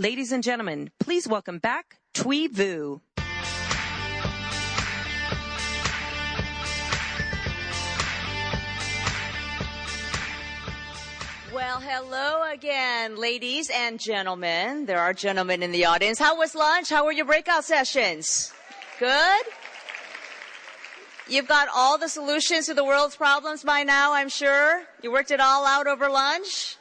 Ladies and gentlemen, please welcome back Thuy Vu. Well, hello again, ladies and gentlemen. There are gentlemen in the audience. How was lunch? How were your breakout sessions? Good? You've got all the solutions to the world's problems by now, I'm sure. You worked it all out over lunch?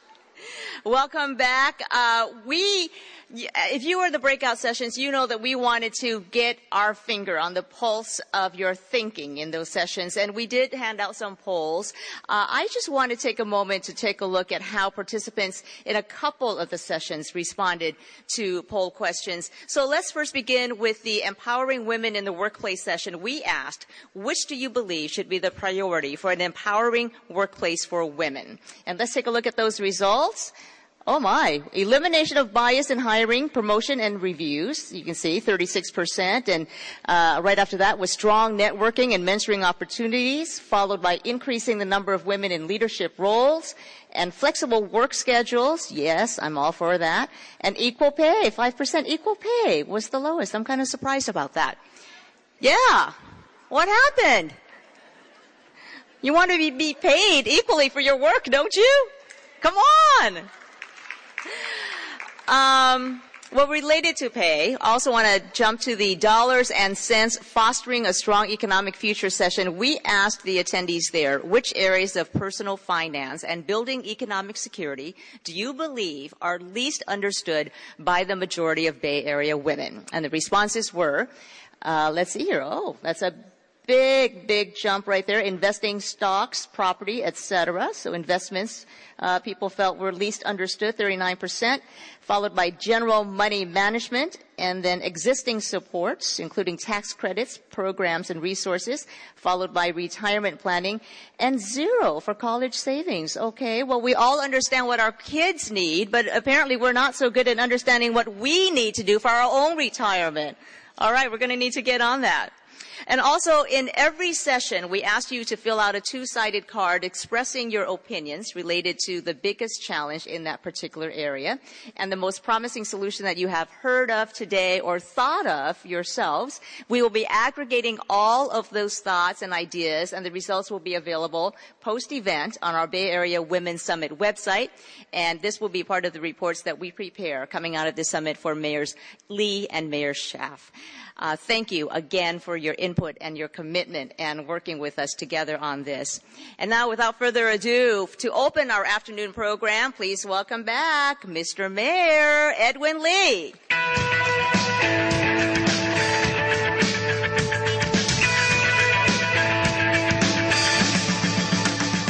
Welcome back. Uh, we if you were the breakout sessions, you know that we wanted to get our finger on the pulse of your thinking in those sessions, and we did hand out some polls. Uh, I just want to take a moment to take a look at how participants in a couple of the sessions responded to poll questions. So let's first begin with the empowering women in the workplace session. We asked, which do you believe should be the priority for an empowering workplace for women? And let's take a look at those results. Oh my. Elimination of bias in hiring, promotion, and reviews. You can see 36%. And uh, right after that was strong networking and mentoring opportunities, followed by increasing the number of women in leadership roles and flexible work schedules. Yes, I'm all for that. And equal pay, 5% equal pay was the lowest. I'm kind of surprised about that. Yeah. What happened? You want to be paid equally for your work, don't you? Come on. Um, well, related to pay, I also want to jump to the dollars and cents fostering a strong economic future session. We asked the attendees there, which areas of personal finance and building economic security do you believe are least understood by the majority of Bay Area women? And the responses were, uh, let's see here. Oh, that's a big, big jump right there. Investing stocks, property, etc. So investments, uh, people felt were least understood, 39%, followed by general money management, and then existing supports, including tax credits, programs, and resources, followed by retirement planning, and zero for college savings. Okay, well, we all understand what our kids need, but apparently we're not so good at understanding what we need to do for our own retirement. All right, we're going to need to get on that. And also, in every session, we ask you to fill out a two-sided card expressing your opinions related to the biggest challenge in that particular area and the most promising solution that you have heard of today or thought of yourselves. We will be aggregating all of those thoughts and ideas, and the results will be available post-event on our Bay Area Women's Summit website. And this will be part of the reports that we prepare coming out of the summit for Mayors Lee and Mayor Schaaf. Uh, thank you again for your input and your commitment and working with us together on this. And now, without further ado, to open our afternoon program, please welcome back Mr. Mayor Edwin Lee.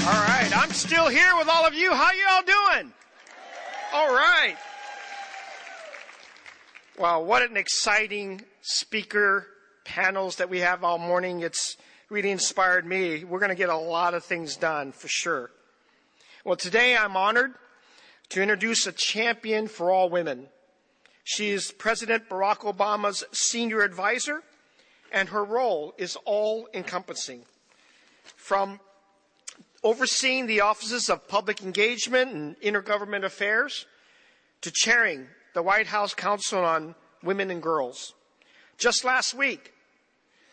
All right, I'm still here with all of you. How you all doing? All right. Wow, what an exciting speaker panels that we have all morning. It's really inspired me. We're going to get a lot of things done for sure. Well, today I'm honored to introduce a champion for all women. She is President Barack Obama's senior advisor, and her role is all encompassing. From overseeing the offices of public engagement and intergovernment affairs to chairing the White House Council on Women and Girls. Just last week,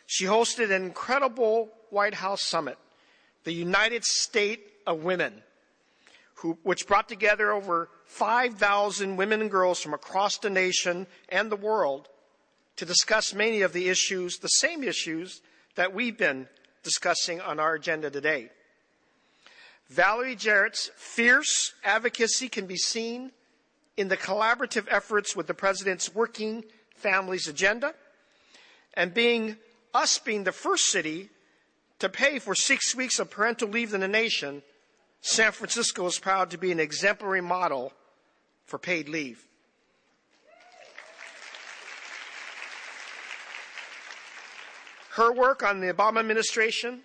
she hosted an incredible White House summit, the United State of Women, who, which brought together over 5,000 women and girls from across the nation and the world to discuss many of the issues, the same issues that we've been discussing on our agenda today. Valerie Jarrett's fierce advocacy can be seen in the collaborative efforts with the President's Working Families Agenda and being us being the first city to pay for six weeks of parental leave in the nation, San Francisco is proud to be an exemplary model for paid leave. Her work on the Obama administration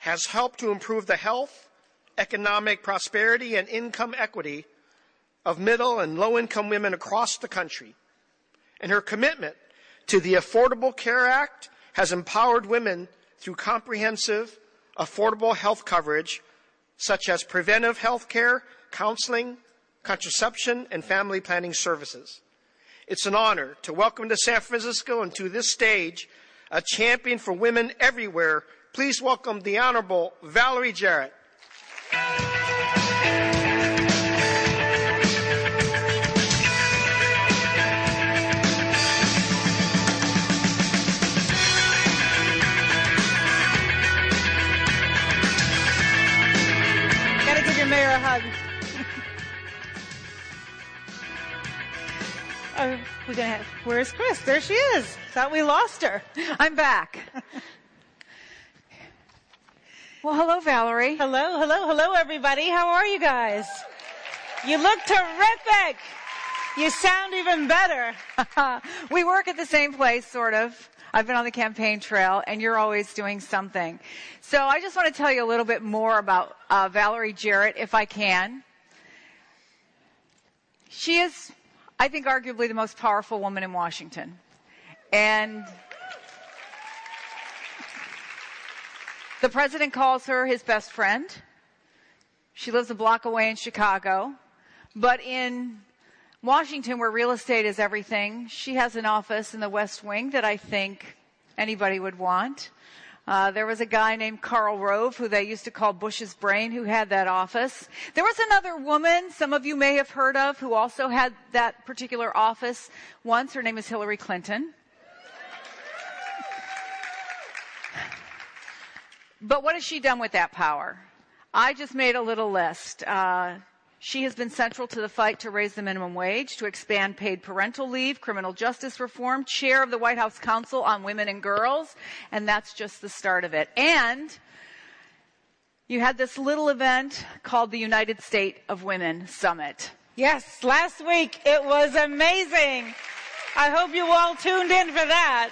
has helped to improve the health, economic prosperity, and income equity of middle and low income women across the country. And her commitment to the Affordable Care Act has empowered women through comprehensive, affordable health coverage, such as preventive health care, counseling, contraception, and family planning services. It's an honor to welcome to San Francisco and to this stage a champion for women everywhere. Please welcome the Honorable Valerie Jarrett. We're gonna have, where's Chris? There she is. Thought we lost her. I'm back. well, hello, Valerie. Hello, hello, hello, everybody. How are you guys? You look terrific. You sound even better. we work at the same place, sort of. I've been on the campaign trail, and you're always doing something. So I just want to tell you a little bit more about uh, Valerie Jarrett, if I can. She is, I think, arguably the most powerful woman in Washington. And the president calls her his best friend. She lives a block away in Chicago. But in Washington, where real estate is everything, she has an office in the West Wing that I think anybody would want. Uh, there was a guy named Karl Rove, who they used to call Bush's brain, who had that office. There was another woman, some of you may have heard of, who also had that particular office once. Her name is Hillary Clinton. But what has she done with that power? I just made a little list. Uh, she has been central to the fight to raise the minimum wage, to expand paid parental leave, criminal justice reform, chair of the White House Council on Women and Girls, and that's just the start of it. And you had this little event called the United State of Women Summit. Yes, last week it was amazing. I hope you all tuned in for that.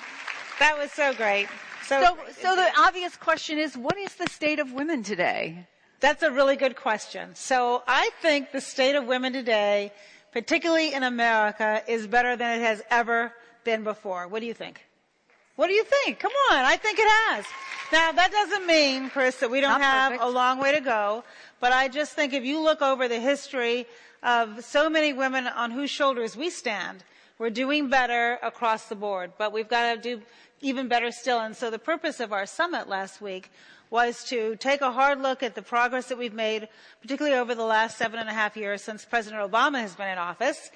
That was so great. So, so, so the obvious question is, what is the state of women today? That's a really good question. So I think the state of women today, particularly in America, is better than it has ever been before. What do you think? What do you think? Come on, I think it has. Now that doesn't mean, Chris, that we don't Not have perfect. a long way to go, but I just think if you look over the history of so many women on whose shoulders we stand, we're doing better across the board, but we've got to do even better still. And so the purpose of our summit last week was to take a hard look at the progress that we've made, particularly over the last seven and a half years since President Obama has been in office,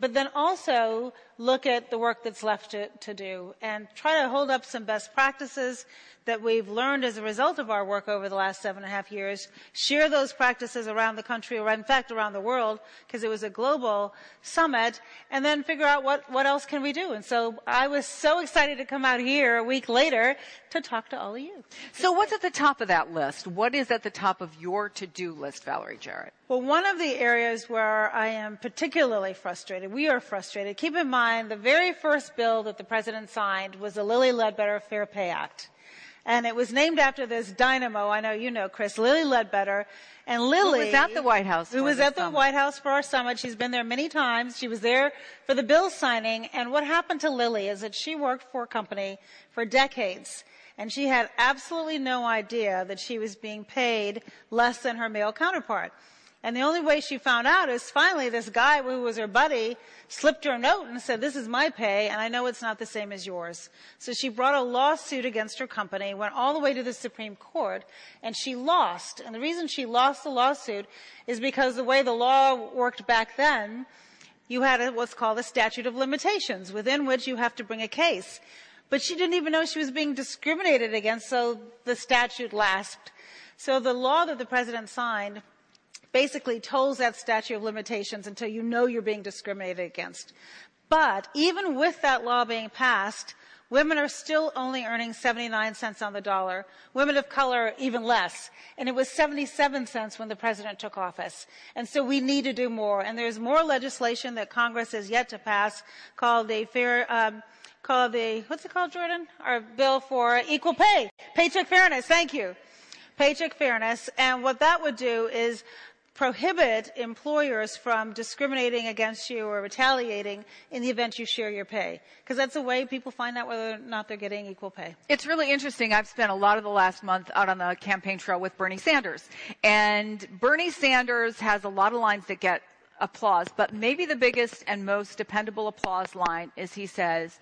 but then also look at the work that's left to, to do and try to hold up some best practices that we've learned as a result of our work over the last seven and a half years, share those practices around the country, or in fact around the world, because it was a global summit, and then figure out what, what else can we do. And so I was so excited to come out here a week later to talk to all of you. So what's at the top of that list? What is at the top of your to-do list, Valerie Jarrett? Well, one of the areas where I am particularly frustrated, we are frustrated. Keep in mind, the very first bill that the president signed was the Lilly Ledbetter Fair Pay Act. And it was named after this dynamo, I know you know, Chris, Lilly Ledbetter. And Lilly. Who was at the White House Who was at the summit. White House for our summit. She's been there many times. She was there for the bill signing. And what happened to Lilly is that she worked for a company for decades. And she had absolutely no idea that she was being paid less than her male counterpart. And the only way she found out is finally this guy who was her buddy slipped her a note and said, this is my pay and I know it's not the same as yours. So she brought a lawsuit against her company, went all the way to the Supreme Court and she lost. And the reason she lost the lawsuit is because the way the law worked back then, you had a, what's called a statute of limitations within which you have to bring a case. But she didn't even know she was being discriminated against, so the statute lapsed. So the law that the president signed basically tolls that statute of limitations until you know you're being discriminated against. But even with that law being passed, women are still only earning 79 cents on the dollar. Women of color even less. And it was 77 cents when the president took office. And so we need to do more. And there's more legislation that Congress has yet to pass called the fair, um, called the, what's it called, Jordan? Our bill for equal pay. Paycheck fairness. Thank you. Paycheck fairness. And what that would do is prohibit employers from discriminating against you or retaliating in the event you share your pay. Because that's a way people find out whether or not they're getting equal pay. It's really interesting. I've spent a lot of the last month out on the campaign trail with Bernie Sanders. And Bernie Sanders has a lot of lines that get applause, but maybe the biggest and most dependable applause line is he says,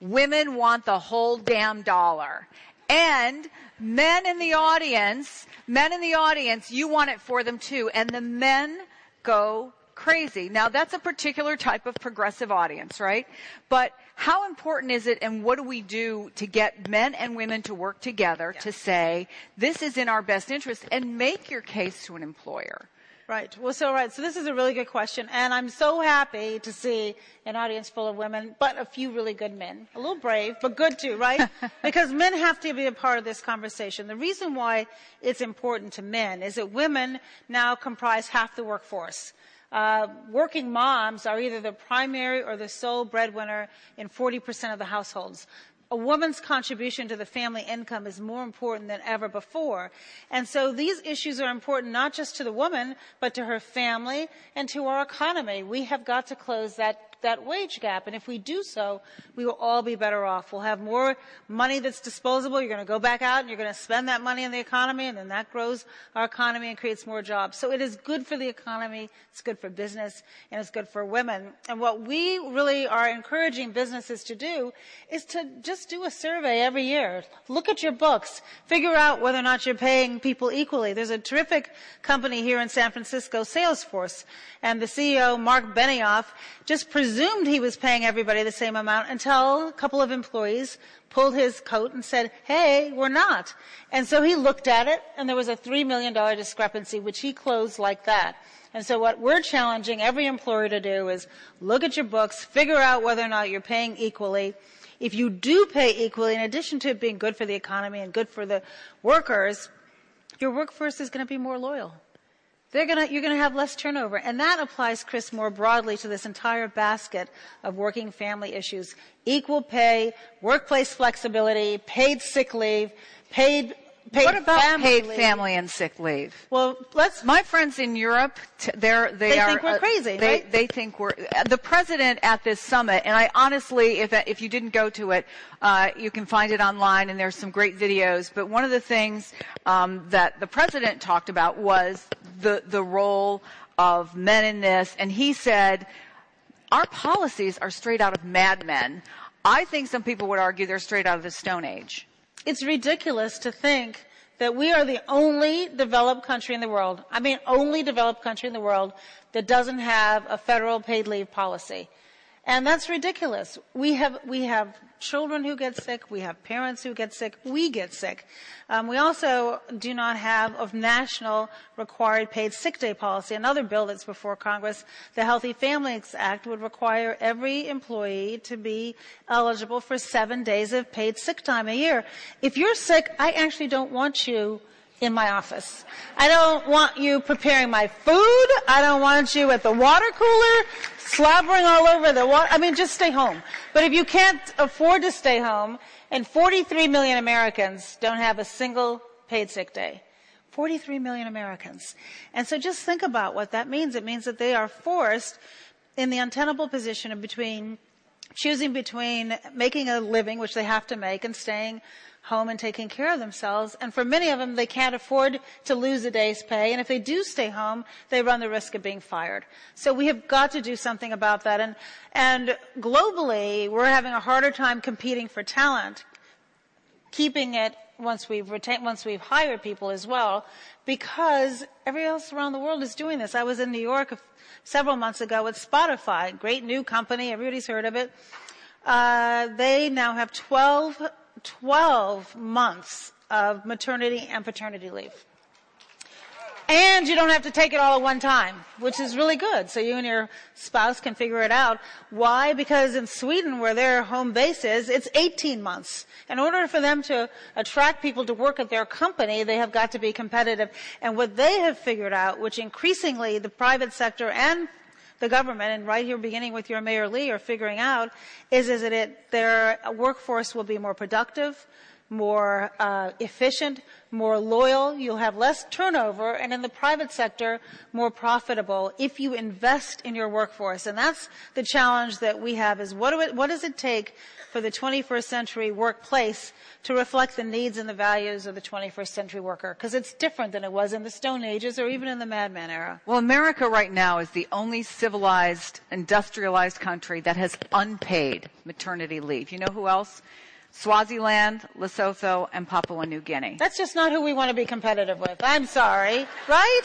women want the whole damn dollar. And men in the audience, men in the audience, you want it for them too. And the men go crazy. Now that's a particular type of progressive audience, right? But how important is it and what do we do to get men and women to work together yeah. to say, this is in our best interest and make your case to an employer? Right. Well, so right. So this is a really good question, and I'm so happy to see an audience full of women, but a few really good men. A little brave, but good too, right? because men have to be a part of this conversation. The reason why it's important to men is that women now comprise half the workforce. Uh, working moms are either the primary or the sole breadwinner in 40% of the households a woman's contribution to the family income is more important than ever before. And so these issues are important not just to the woman, but to her family and to our economy. We have got to close that that wage gap. And if we do so, we will all be better off. We'll have more money that's disposable. You're going to go back out and you're going to spend that money in the economy and then that grows our economy and creates more jobs. So it is good for the economy. It's good for business and it's good for women. And what we really are encouraging businesses to do is to just do a survey every year. Look at your books. Figure out whether or not you're paying people equally. There's a terrific company here in San Francisco, Salesforce, and the CEO, Marc Benioff, just presumed he was paying everybody the same amount until a couple of employees pulled his coat and said, hey, we're not. And so he looked at it and there was a $3 million discrepancy, which he closed like that. And so what we're challenging every employer to do is look at your books, figure out whether or not you're paying equally. If you do pay equally, in addition to it being good for the economy and good for the workers, your workforce is going to be more loyal. Gonna, you're going to have less turnover. And that applies, Chris, more broadly to this entire basket of working family issues. Equal pay, workplace flexibility, paid sick leave, paid Paid what about family paid family and sick leave? Well, let's. My friends in Europe, they're they, they are. think we're crazy. they right? they think we're the president at this summit. And I honestly, if if you didn't go to it, uh, you can find it online, and there's some great videos. But one of the things um, that the president talked about was the the role of men in this, and he said. Our policies are straight out of Mad Men. I think some people would argue they're straight out of the Stone Age. It's ridiculous to think that we are the only developed country in the world, I mean only developed country in the world that doesn't have a federal paid leave policy. And that's ridiculous. We have, we have children who get sick. We have parents who get sick. We get sick. Um, we also do not have a national required paid sick day policy. Another bill that's before Congress, the Healthy Families Act, would require every employee to be eligible for seven days of paid sick time a year. If you're sick, I actually don't want you in my office. I don't want you preparing my food. I don't want you at the water cooler slobbering all over the water. I mean, just stay home. But if you can't afford to stay home, and 43 million Americans don't have a single paid sick day. 43 million Americans. And so just think about what that means. It means that they are forced in the untenable position of between choosing between making a living, which they have to make, and staying home and taking care of themselves. And for many of them, they can't afford to lose a day's pay. And if they do stay home, they run the risk of being fired. So we have got to do something about that. And, and globally, we're having a harder time competing for talent, keeping it once we've retained, once we've hired people as well, because everyone else around the world is doing this. I was in New York several months ago with Spotify, great new company. Everybody's heard of it. Uh, they now have 12 12 months of maternity and paternity leave. And you don't have to take it all at one time, which is really good. So you and your spouse can figure it out. Why? Because in Sweden, where their home base is, it's 18 months. In order for them to attract people to work at their company, they have got to be competitive. And what they have figured out, which increasingly the private sector and the government, and right here beginning with your Mayor Lee, are figuring out is, is that it, their workforce will be more productive, more uh, efficient, more loyal, you'll have less turnover, and in the private sector, more profitable if you invest in your workforce. And that's the challenge that we have is what, do it, what does it take for the 21st century workplace to reflect the needs and the values of the 21st century worker? Because it's different than it was in the Stone Ages or even in the Mad Men era. Well, America right now is the only civilized, industrialized country that has unpaid maternity leave. You know who else? Swaziland, Lesotho, and Papua New Guinea. That's just not who we want to be competitive with. I'm sorry, right?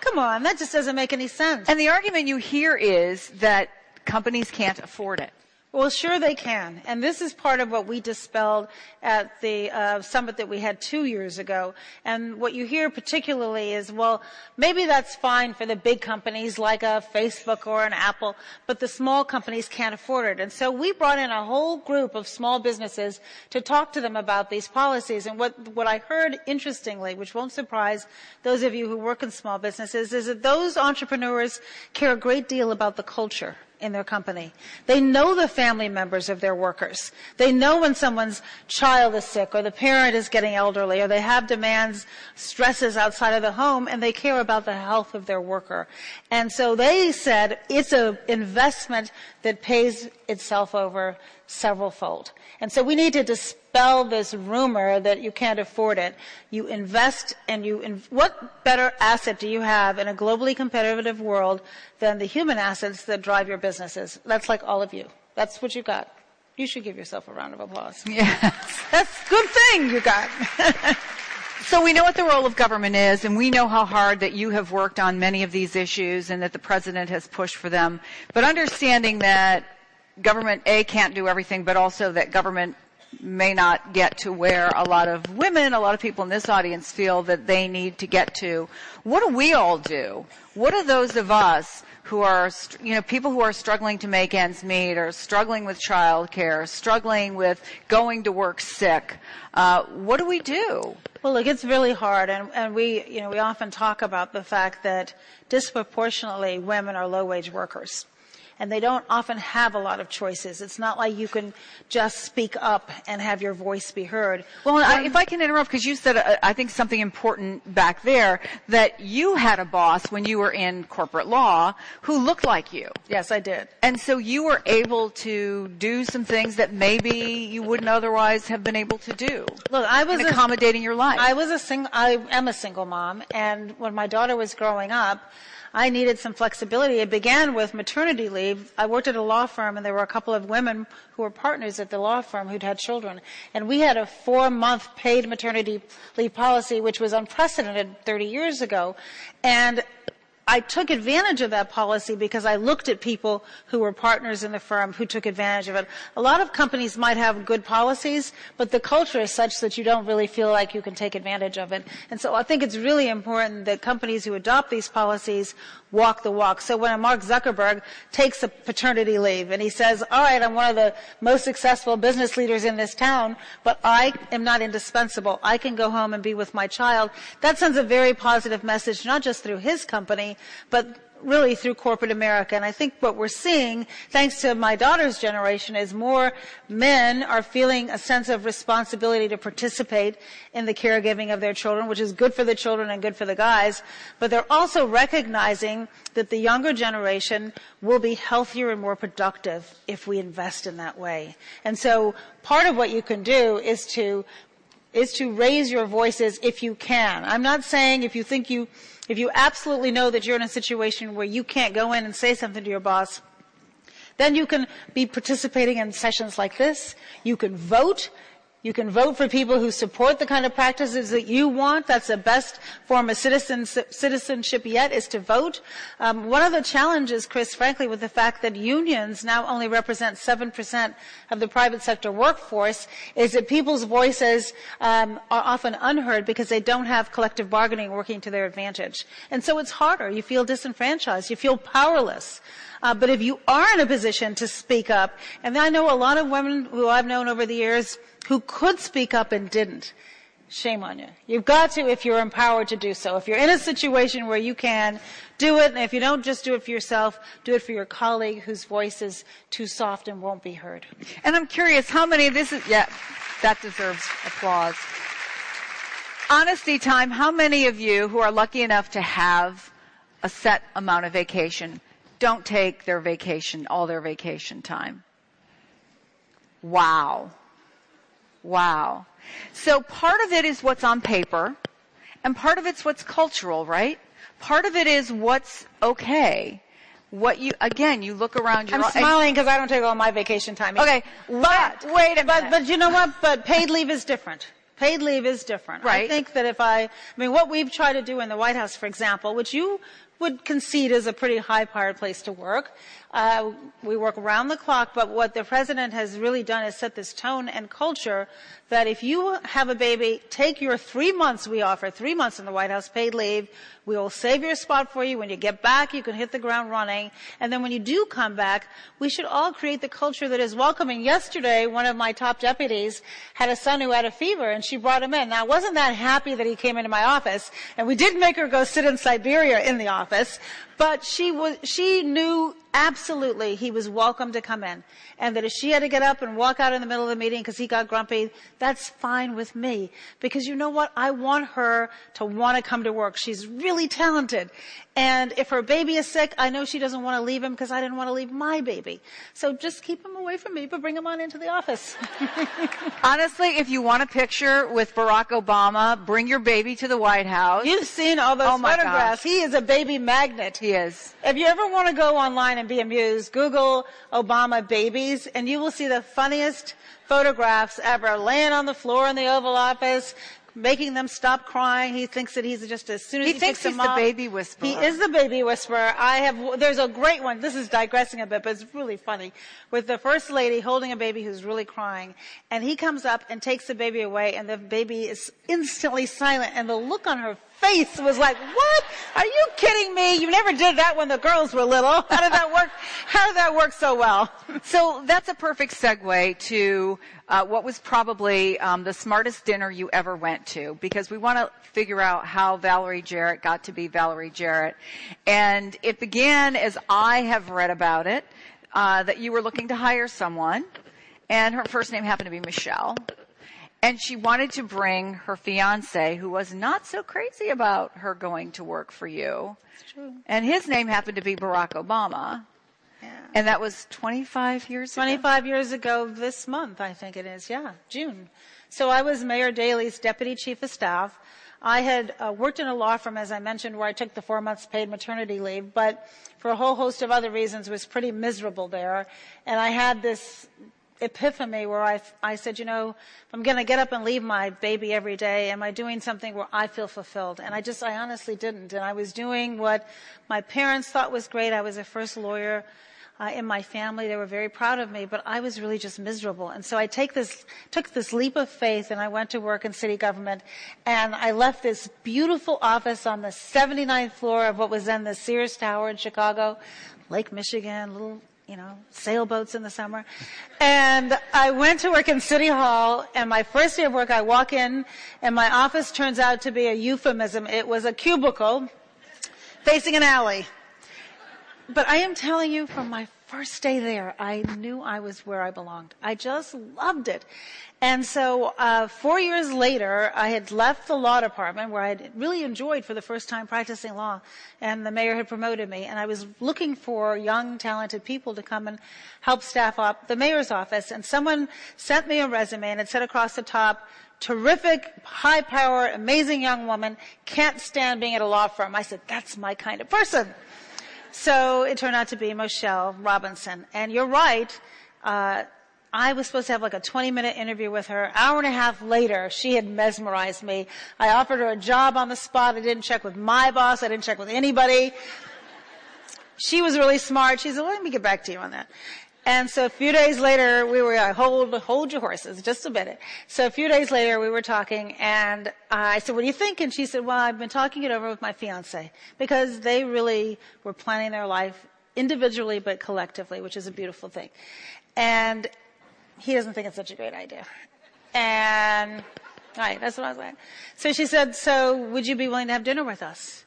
Come on, that just doesn't make any sense. And the argument you hear is that companies can't afford it. Well, sure they can. And this is part of what we dispelled at the uh, summit that we had two years ago. And what you hear particularly is, well, maybe that's fine for the big companies like a Facebook or an Apple, but the small companies can't afford it. And so we brought in a whole group of small businesses to talk to them about these policies. And what, what I heard interestingly, which won't surprise those of you who work in small businesses, is that those entrepreneurs care a great deal about the culture in their company. They know the family members of their workers. They know when someone's child is sick or the parent is getting elderly or they have demands, stresses outside of the home and they care about the health of their worker. And so they said it's an investment that pays itself over several fold. And so we need to dispel this rumor that you can't afford it. You invest and you, in, what better asset do you have in a globally competitive world than the human assets that drive your businesses? That's like all of you. That's what you've got. You should give yourself a round of applause. Yes. That's a good thing you got. So we know what the role of government is, and we know how hard that you have worked on many of these issues and that the president has pushed for them. But understanding that government, A, can't do everything, but also that government may not get to where a lot of women, a lot of people in this audience feel that they need to get to. What do we all do? What are those of us who are, you know, people who are struggling to make ends meet or struggling with childcare, struggling with going to work sick? Uh, what do we do? Well, look, it's really hard, and, and we, you know, we often talk about the fact that disproportionately women are low-wage workers and they don't often have a lot of choices. It's not like you can just speak up and have your voice be heard. Well, I, if I can interrupt, because you said, uh, I think something important back there, that you had a boss when you were in corporate law who looked like you. Yes, I did. And so you were able to do some things that maybe you wouldn't otherwise have been able to do. Look, I was accommodating a, your life. I was a single, I am a single mom, and when my daughter was growing up, I needed some flexibility. It began with maternity leave. I worked at a law firm and there were a couple of women who were partners at the law firm who'd had children. And we had a four month paid maternity leave policy, which was unprecedented 30 years ago. And I took advantage of that policy because I looked at people who were partners in the firm who took advantage of it. A lot of companies might have good policies, but the culture is such that you don't really feel like you can take advantage of it. And so I think it's really important that companies who adopt these policies walk the walk. So when Mark Zuckerberg takes a paternity leave and he says, all right, I'm one of the most successful business leaders in this town, but I am not indispensable. I can go home and be with my child. That sends a very positive message, not just through his company, but really through corporate America. And I think what we're seeing, thanks to my daughter's generation, is more men are feeling a sense of responsibility to participate in the caregiving of their children, which is good for the children and good for the guys. But they're also recognizing that the younger generation will be healthier and more productive if we invest in that way. And so part of what you can do is to is to raise your voices if you can. I'm not saying if you think you if you absolutely know that you're in a situation where you can't go in and say something to your boss, then you can be participating in sessions like this. You can vote. You can vote for people who support the kind of practices that you want. That's the best form of citizenship yet is to vote. Um, one of the challenges, Chris, frankly, with the fact that unions now only represent 7% of the private sector workforce is that people's voices um, are often unheard because they don't have collective bargaining working to their advantage. And so it's harder. You feel disenfranchised. You feel powerless. Uh, but if you are in a position to speak up, and I know a lot of women who I've known over the years who could speak up and didn't. Shame on you. You've got to if you're empowered to do so. If you're in a situation where you can do it, and if you don't just do it for yourself, do it for your colleague whose voice is too soft and won't be heard. And I'm curious, how many, this is, yeah, that deserves applause. Honesty time, how many of you who are lucky enough to have a set amount of vacation don't take their vacation, all their vacation time? Wow. Wow. So part of it is what's on paper, and part of it's what's cultural, right? Part of it is what's okay. What you again, you look around your. I'm smiling because I don't take all my vacation time. Either. Okay, but wait a but minute. but you know what? But paid leave is different. Paid leave is different. Right. I think that if I, I mean, what we've tried to do in the White House, for example, which you would concede is a pretty high-powered place to work. Uh, we work around the clock, but what the president has really done is set this tone and culture that if you have a baby, take your three months we offer, three months in the White House paid leave. We will save your spot for you. When you get back, you can hit the ground running. And then when you do come back, we should all create the culture that is welcoming. Yesterday, one of my top deputies had a son who had a fever and she brought him in. Now, I wasn't that happy that he came into my office and we did make her go sit in Siberia in the office, but she was, she knew absolutely he was welcome to come in. And that if she had to get up and walk out in the middle of the meeting because he got grumpy, that's fine with me. Because you know what? I want her to want to come to work. She's really talented. And if her baby is sick, I know she doesn't want to leave him because I didn't want to leave my baby. So just keep him away from me, but bring him on into the office. Honestly, if you want a picture with Barack Obama, bring your baby to the White House. You've seen all those Oh photographs. He is a baby magnet. He is. If you ever want to go online and be amused, Google Obama babies and you will see the funniest photographs ever laying on the floor in the Oval Office, making them stop crying. He thinks that he's just as soon as He he, thinks he's the up- baby whisperer. He is the baby whisperer. I have, there's a great one. This is digressing a bit, but it's really funny. With the first lady holding a baby who's really crying and he comes up and takes the baby away and the baby is instantly silent and the look on her face was like, what? Are you kidding me? You never did that when the girls were little. How did that work? How did that work so well? So that's a perfect segue to uh, what was probably um, the smartest dinner you ever went to, because we want to figure out how Valerie Jarrett got to be Valerie Jarrett. And it began as I have read about it, uh, that you were looking to hire someone, and her first name happened to be Michelle. And she wanted to bring her fiance, who was not so crazy about her going to work for you. true. And his name happened to be Barack Obama. Yeah. And that was 25 years ago. 25 years ago this month, I think it is. Yeah, June. So I was Mayor Daley's deputy chief of staff. I had uh, worked in a law firm, as I mentioned, where I took the four months paid maternity leave, but for a whole host of other reasons was pretty miserable there. And I had this epiphany where I, I said, you know, if I'm going to get up and leave my baby every day, am I doing something where I feel fulfilled? And I just, I honestly didn't. And I was doing what my parents thought was great. I was the first lawyer uh, in my family. They were very proud of me, but I was really just miserable. And so I take this, took this leap of faith and I went to work in city government and I left this beautiful office on the 79th floor of what was then the Sears Tower in Chicago, Lake Michigan, little you know, sailboats in the summer. And I went to work in City Hall, and my first day of work, I walk in, and my office turns out to be a euphemism. It was a cubicle facing an alley. But I am telling you, from my first day there, I knew I was where I belonged. I just loved it. And so, uh, four years later, I had left the law department where I had really enjoyed for the first time practicing law, and the mayor had promoted me, and I was looking for young, talented people to come and help staff up the mayor's office, and someone sent me a resume and it said across the top, terrific, high power, amazing young woman, can't stand being at a law firm. I said, that's my kind of person. So it turned out to be Michelle Robinson. And you're right. Uh, I was supposed to have like a 20 minute interview with her. Hour and a half later, she had mesmerized me. I offered her a job on the spot. I didn't check with my boss. I didn't check with anybody. She was really smart. She said, let me get back to you on that. And so a few days later, we were, uh, hold, hold your horses, just a minute. So a few days later, we were talking and I said, what do you think? And she said, well, I've been talking it over with my fiance because they really were planning their life individually but collectively, which is a beautiful thing. And he doesn't think it's such a great idea. And Right, that's what I was like. So she said, so would you be willing to have dinner with us?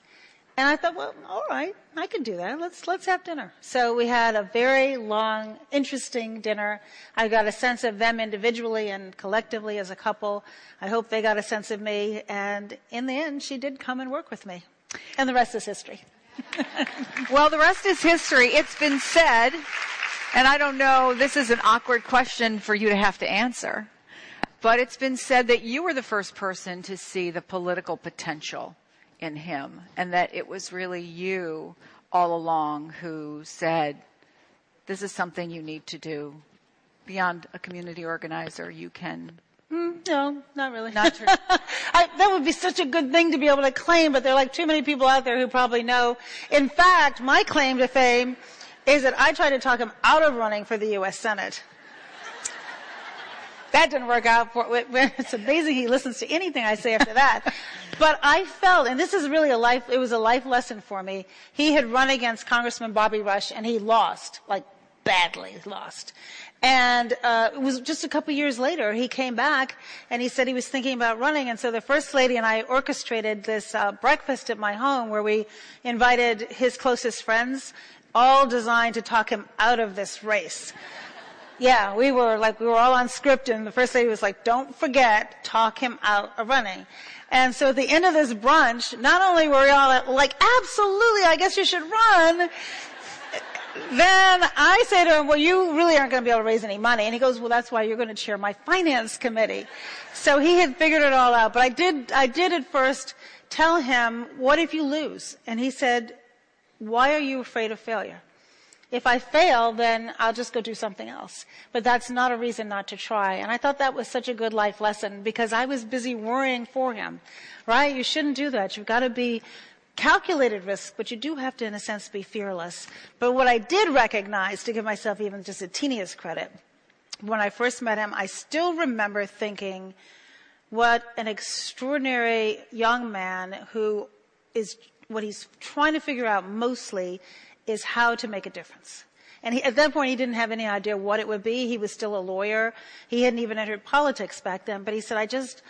And I thought, well, all right, I can do that. Let's, let's have dinner. So we had a very long, interesting dinner. I got a sense of them individually and collectively as a couple. I hope they got a sense of me. And in the end, she did come and work with me. And the rest is history. well, the rest is history. It's been said, and I don't know, this is an awkward question for you to have to answer. But it's been said that you were the first person to see the political potential in him, and that it was really you all along who said, This is something you need to do. Beyond a community organizer, you can. Mm, no, not really. Not true. I, that would be such a good thing to be able to claim, but there are like too many people out there who probably know. In fact, my claim to fame is that I tried to talk him out of running for the U.S. Senate. That didn't work out for, it's amazing he listens to anything I say after that. but I felt, and this is really a life, it was a life lesson for me. He had run against Congressman Bobby Rush and he lost, like badly lost. And uh, it was just a couple years later, he came back and he said he was thinking about running. And so the first lady and I orchestrated this uh, breakfast at my home where we invited his closest friends, all designed to talk him out of this race. Yeah, we were like, we were all on script and the first lady was like, don't forget, talk him out of running. And so at the end of this brunch, not only were we all like, absolutely, I guess you should run. Then I say to him, well, you really aren't going to be able to raise any money. And he goes, well, that's why you're going to chair my finance committee. So he had figured it all out. But I did, I did at first tell him, what if you lose? And he said, why are you afraid of failure? If I fail, then I'll just go do something else. But that's not a reason not to try. And I thought that was such a good life lesson because I was busy worrying for him, right? You shouldn't do that. You've got to be calculated risk, but you do have to, in a sense, be fearless. But what I did recognize, to give myself even just a teeniest credit, when I first met him, I still remember thinking, what an extraordinary young man who is, what he's trying to figure out mostly is how to make a difference. And he, at that point, he didn't have any idea what it would be. He was still a lawyer. He hadn't even entered politics back then. But he said, I just,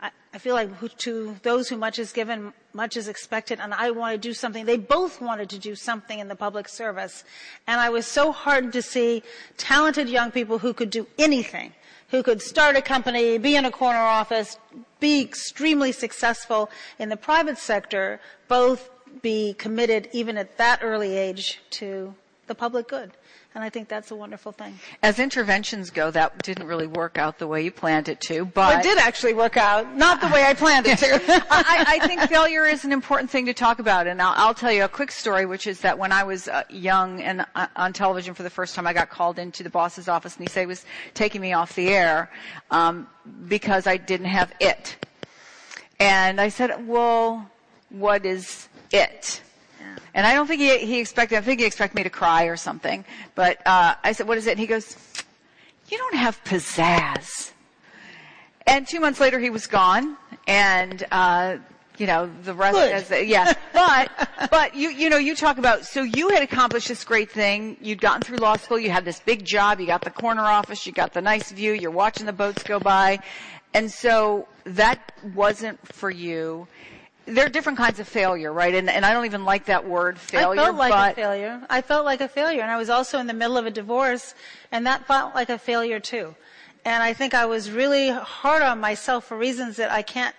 I, I feel like to those who much is given, much is expected, and I want to do something. They both wanted to do something in the public service. And I was so heartened to see talented young people who could do anything, who could start a company, be in a corner office, be extremely successful in the private sector, both be committed even at that early age to the public good. And I think that's a wonderful thing. As interventions go, that didn't really work out the way you planned it to, but. It did actually work out, not the way I planned it to. I, I, think failure is an important thing to talk about, and I'll, I'll tell you a quick story, which is that when I was uh, young and uh, on television for the first time, I got called into the boss's office, and he said he was taking me off the air um, because I didn't have it. And I said, well, what is it. And I don't think he, he expected, I think he expected me to cry or something. But uh, I said, what is it? And he goes, you don't have pizzazz. And two months later, he was gone. And, uh, you know, the rest, as, yeah. But, but you, you know, you talk about, so you had accomplished this great thing. You'd gotten through law school. You had this big job. You got the corner office. You got the nice view. You're watching the boats go by. And so that wasn't for you there are different kinds of failure, right? And, and I don't even like that word failure. I felt like but... a failure. I felt like a failure, and I was also in the middle of a divorce, and that felt like a failure too. And I think I was really hard on myself for reasons that I can't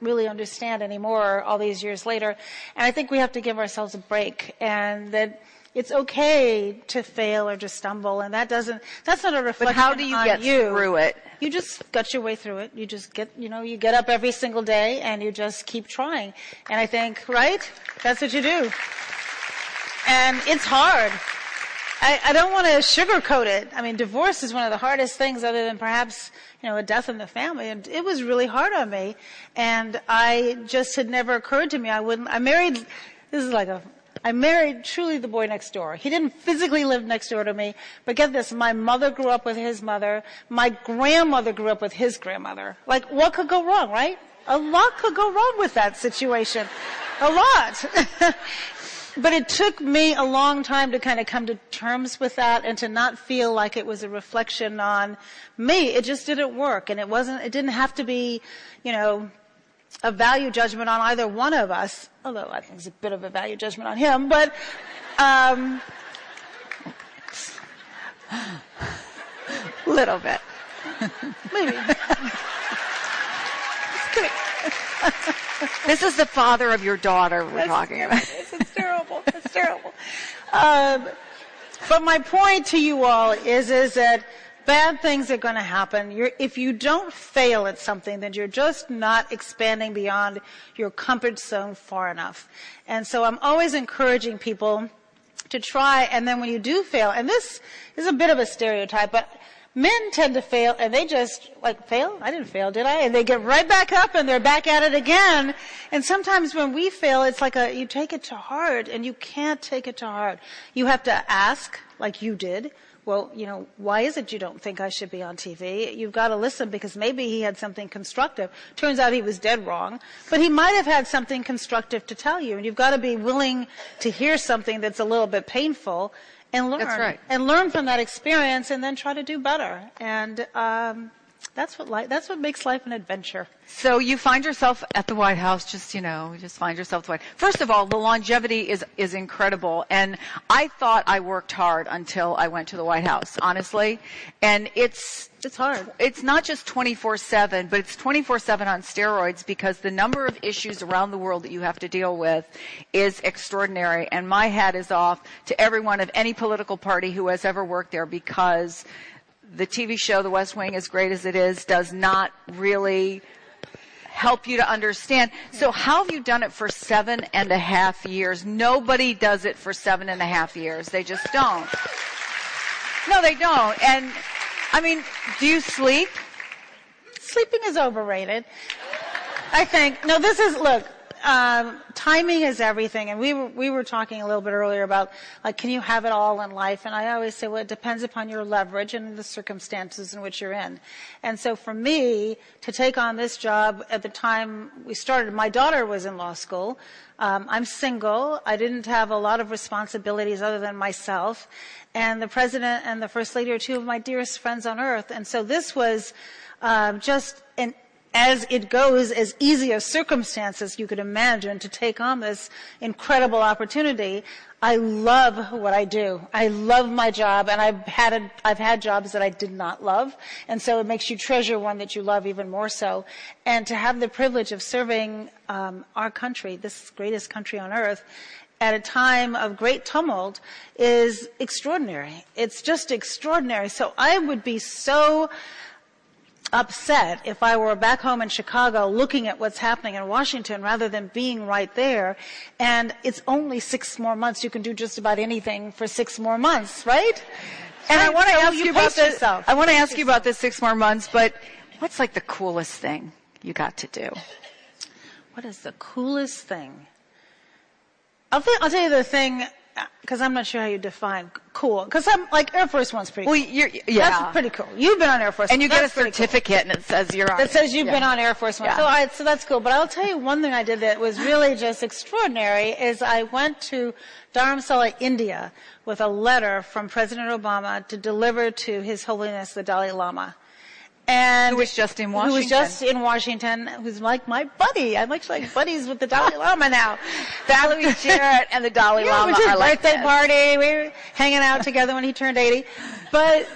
really understand anymore all these years later. And I think we have to give ourselves a break, and that it's okay to fail or to stumble, and that doesn't, that's not a reflection But how do you get you. through it? You just gut your way through it. You just get, you know, you get up every single day and you just keep trying. And I think, right? That's what you do. And it's hard. I, I don't want to sugarcoat it. I mean, divorce is one of the hardest things other than perhaps, you know, a death in the family. And it was really hard on me. And I just had never occurred to me. I wouldn't, I married, this is like a I married truly the boy next door. He didn't physically live next door to me, but get this, my mother grew up with his mother. My grandmother grew up with his grandmother. Like, what could go wrong, right? A lot could go wrong with that situation. A lot. but it took me a long time to kind of come to terms with that and to not feel like it was a reflection on me. It just didn't work and it wasn't, it didn't have to be, you know, a value judgment on either one of us, although I think it's a bit of a value judgment on him, but, um, Little bit. maybe. This is the father of your daughter we're talking about. It's, it's terrible. It's terrible. Um, but my point to you all is, is that bad things are going to happen. You're, if you don't fail at something, then you're just not expanding beyond your comfort zone far enough. And so I'm always encouraging people to try, and then when you do fail, and this is a bit of a stereotype, but men tend to fail and they just like fail i didn't fail did i and they get right back up and they're back at it again and sometimes when we fail it's like a you take it to heart and you can't take it to heart you have to ask like you did well you know why is it you don't think i should be on tv you've got to listen because maybe he had something constructive. Turns out he was dead wrong but he might have had something constructive to tell you and you've got to be willing to hear something that's a little bit painful and learn. right. and learn from that experience and then try to do better. And um, that's what life that's what makes life an adventure So you find yourself at the White House, just, you know, you just find yourself at the White First of all, the longevity is, is incredible. And I thought I worked hard until I went to the White House, honestly. And it's, it's hard it's not just 24-7, but it's 24-7 on steroids because the number of issues around the world that you have to deal with is extraordinary. And my hat is off to everyone of any political party who has ever worked there because the TV show The West Wing, as great as it is, does not really help you to understand. So how have you done it for seven and a half years? Nobody does it for seven and a half years. They just don't. No, they don't. And I mean, do you sleep? sleeping is overrated i think no this is look um, timing is everything. And we were we were talking a little bit earlier about like can you have it all in life? And i always say well it depends upon your leverage and the circumstances in which you're in. And so for me to take on this job at the time we started my daughter was in law school. Um, i'm single. I didn't have a lot of responsibilities other than myself. And the president and the first lady are two of my dearest friends on earth. And so this was um, just an as it goes, as easy as you could imagine to take on this incredible opportunity. I love what I do. I love my job, and I've had a, I've had jobs that I did not love, and so it makes you treasure one that you love even more so. And to have the privilege of serving um, our country, this greatest country on earth, at a time of great tumult is extraordinary. It's just extraordinary. So I would be so upset if I were back home in Chicago looking at what's happening in Washington rather than being right there. And it's only six more months. You can do just about anything for six more months, right? And I want to ask you you about this. yourself. I want to ask you about this six more months, but what's like the coolest thing you got to do? What is the coolest thing? I'll, th- I'll tell you the thing, because I'm not sure how you define cool. Because I'm like Air Force One's pretty. Well, cool. you're, yeah. That's pretty cool. You've been on Air Force, One. and you One. get a That's pretty cool. certificate and it says you're on that says you've yeah. been on Air Force One. Yeah. So, I, so that's cool. But I'll tell you one thing I did that was really just extraordinary is I went to Dharamsala, India with a letter from President Obama to deliver to His Holiness the Dalai Lama. And Who was just in Washington. Who was just in Washington, who's like my buddy. I'm actually like buddies with the Dalai Lama now. Valerie Jarrett and the Dalai Yeah, Lama are like birthday this. party. We were hanging out together when he turned 80. But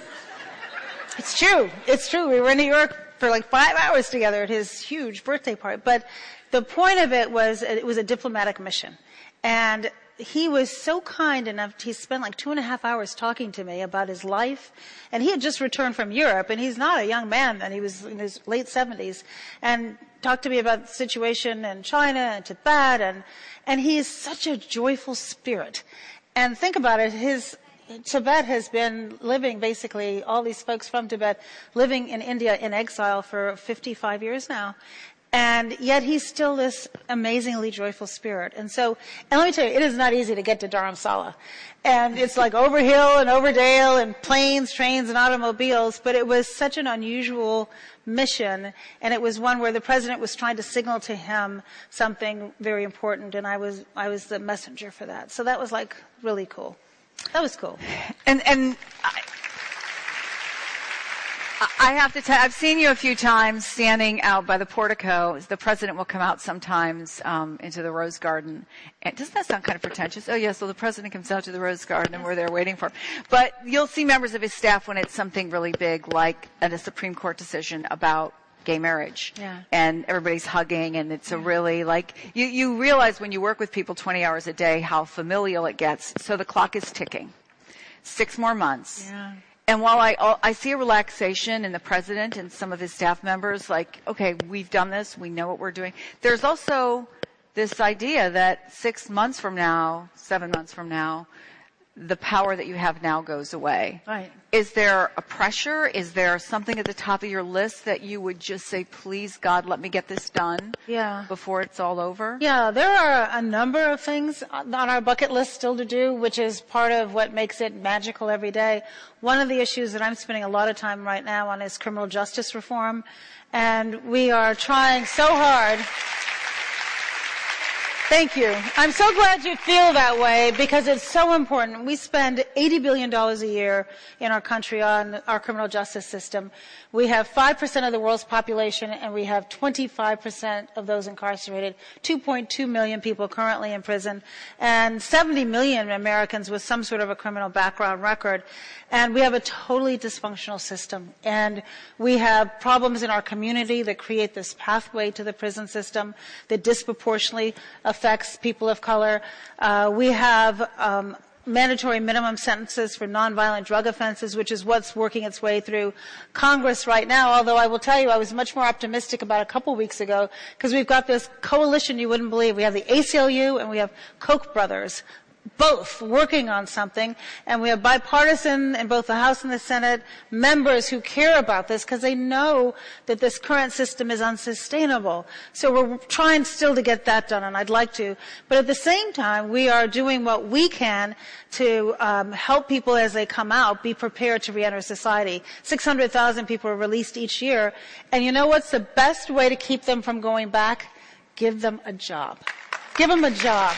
it's true. It's true. We were in New York for like five hours together at his huge birthday party. But the point of it was it was a diplomatic mission. And he was so kind enough to spend like two and a half hours talking to me about his life. And he had just returned from Europe and he's not a young man then. He was in his late seventies and talked to me about the situation in China and Tibet and, and he is such a joyful spirit. And think about it, his, Tibet has been living basically, all these folks from Tibet living in India in exile for 55 years now. And yet he's still this amazingly joyful spirit. And so, and let me tell you, it is not easy to get to Dharamsala. And it's like over hill and over dale and planes, trains, and automobiles, but it was such an unusual mission, and it was one where the president was trying to signal to him something very important, and I was, I was the messenger for that. So that was like really cool. That was cool. And, and I, I have to tell, I've seen you a few times standing out by the portico. The president will come out sometimes um, into the Rose Garden. And doesn't that sound kind of pretentious? Oh, yes, yeah, so the president comes out to the Rose Garden and we're there waiting for him. But you'll see members of his staff when it's something really big, like a Supreme Court decision about gay marriage. Yeah. And everybody's hugging and it's a really like, you, you realize when you work with people 20 hours a day how familial it gets. So the clock is ticking. Six more months. Yeah. And while I, I see a relaxation in the president and some of his staff members, like, okay, we've done this, we know what we're doing, there's also this idea that six months from now, seven months from now, the power that you have now goes away. Right. Is there a pressure? Is there something at the top of your list that you would just say, please God, let me get this done yeah. before it's all over? Yeah, there are a number of things on our bucket list still to do, which is part of what makes it magical every day. One of the issues that I'm spending a lot of time right now on is criminal justice reform. And we are trying so hard Thank you. I'm so glad you feel that way because it's so important. We spend $80 billion a year in our country on our criminal justice system. We have 5% of the world's population and we have 25% of those incarcerated, 2.2 million people currently in prison, and 70 million Americans with some sort of a criminal background record. And we have a totally dysfunctional system. And we have problems in our community that create this pathway to the prison system that disproportionately affects people of color. Uh, we have um, mandatory minimum sentences for nonviolent drug offenses, which is what's working its way through Congress right now. Although I will tell you, I was much more optimistic about a couple weeks ago because we've got this coalition you wouldn't believe. We have the ACLU and we have Koch brothers both working on something, and we have bipartisan in both the House and the Senate members who care about this because they know that this current system is unsustainable. So we're trying still to get that done, and I'd like to. But at the same time, we are doing what we can to um, help people as they come out be prepared to reenter society. 600,000 people are released each year, and you know what's the best way to keep them from going back? Give them a job. Give them a job.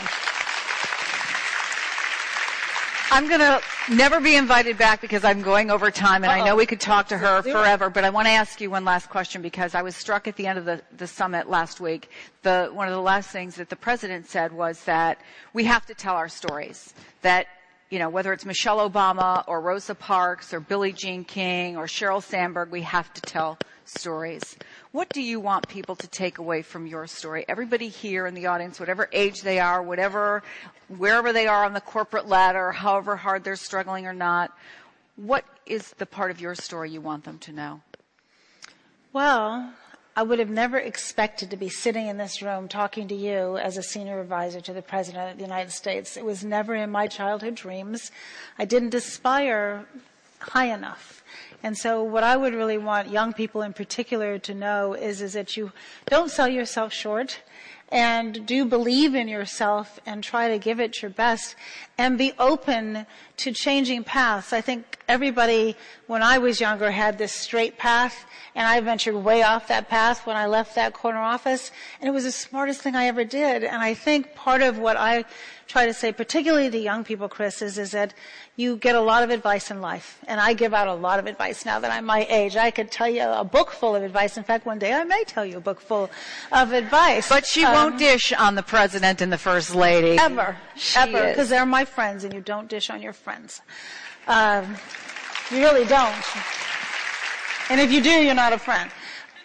I'm going to never be invited back because I'm going over time, and Uh-oh. I know we could talk to her forever. But I want to ask you one last question because I was struck at the end of the, the summit last week. The, one of the last things that the president said was that we have to tell our stories. That you know, whether it's Michelle Obama or Rosa Parks or Billie Jean King or Sheryl Sandberg, we have to tell stories. What do you want people to take away from your story? Everybody here in the audience, whatever age they are, whatever, wherever they are on the corporate ladder, however hard they're struggling or not, what is the part of your story you want them to know? Well, I would have never expected to be sitting in this room talking to you as a senior advisor to the President of the United States. It was never in my childhood dreams. I didn't aspire high enough. And so what I would really want young people in particular to know is, is that you don't sell yourself short and do believe in yourself and try to give it your best and be open to changing paths. I think everybody, when I was younger, had this straight path and I ventured way off that path when I left that corner office and it was the smartest thing I ever did. And I think part of what I try to say, particularly to young people, Chris, is, is that you get a lot of advice in life. And I give out a lot of advice now that I'm my age. I could tell you a book full of advice. In fact, one day I may tell you a book full of advice. But she um, won't dish on the president and the first lady. Ever. She ever. Because they're my friends and you don't dish on your friends. Um, you really don't. And if you do, you're not a friend.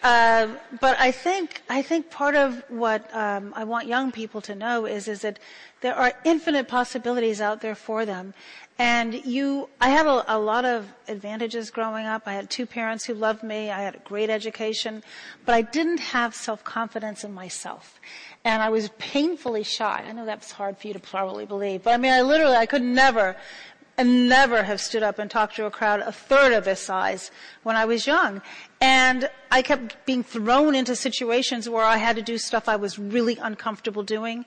Uh, but I think I think part of what um, I want young people to know is is that there are infinite possibilities out there for them, and you, I had a, a, lot of advantages growing up. I had two parents who loved me. I had a great education, but I didn't have self-confidence in myself. And I was painfully shy. I know that's hard for you to probably believe, but I mean, I literally, I could never and never have stood up and talked to a crowd a third of this size when I was young. And I kept being thrown into situations where I had to do stuff I was really uncomfortable doing,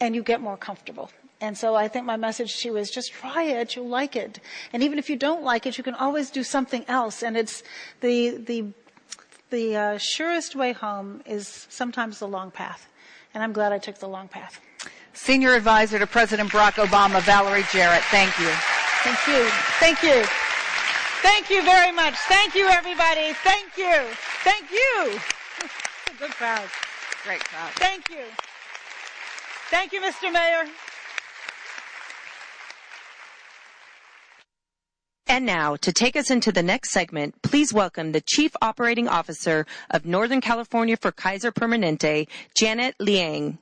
and you get more comfortable. And so I think my message to you is just try it, you'll like it. And even if you don't like it, you can always do something else. And it's the, the, the uh, surest way home is sometimes the long path. And I'm glad I took the long path. Senior Advisor to President Barack Obama, Valerie Jarrett. Thank you. Thank you. Thank you. Thank you very much. Thank you, everybody. Thank you. Thank you. Good crowd. Great crowd. Thank you. Thank you, Mr. Mayor. And now, to take us into the next segment, please welcome the Chief Operating Officer of Northern California for Kaiser Permanente, Janet Liang.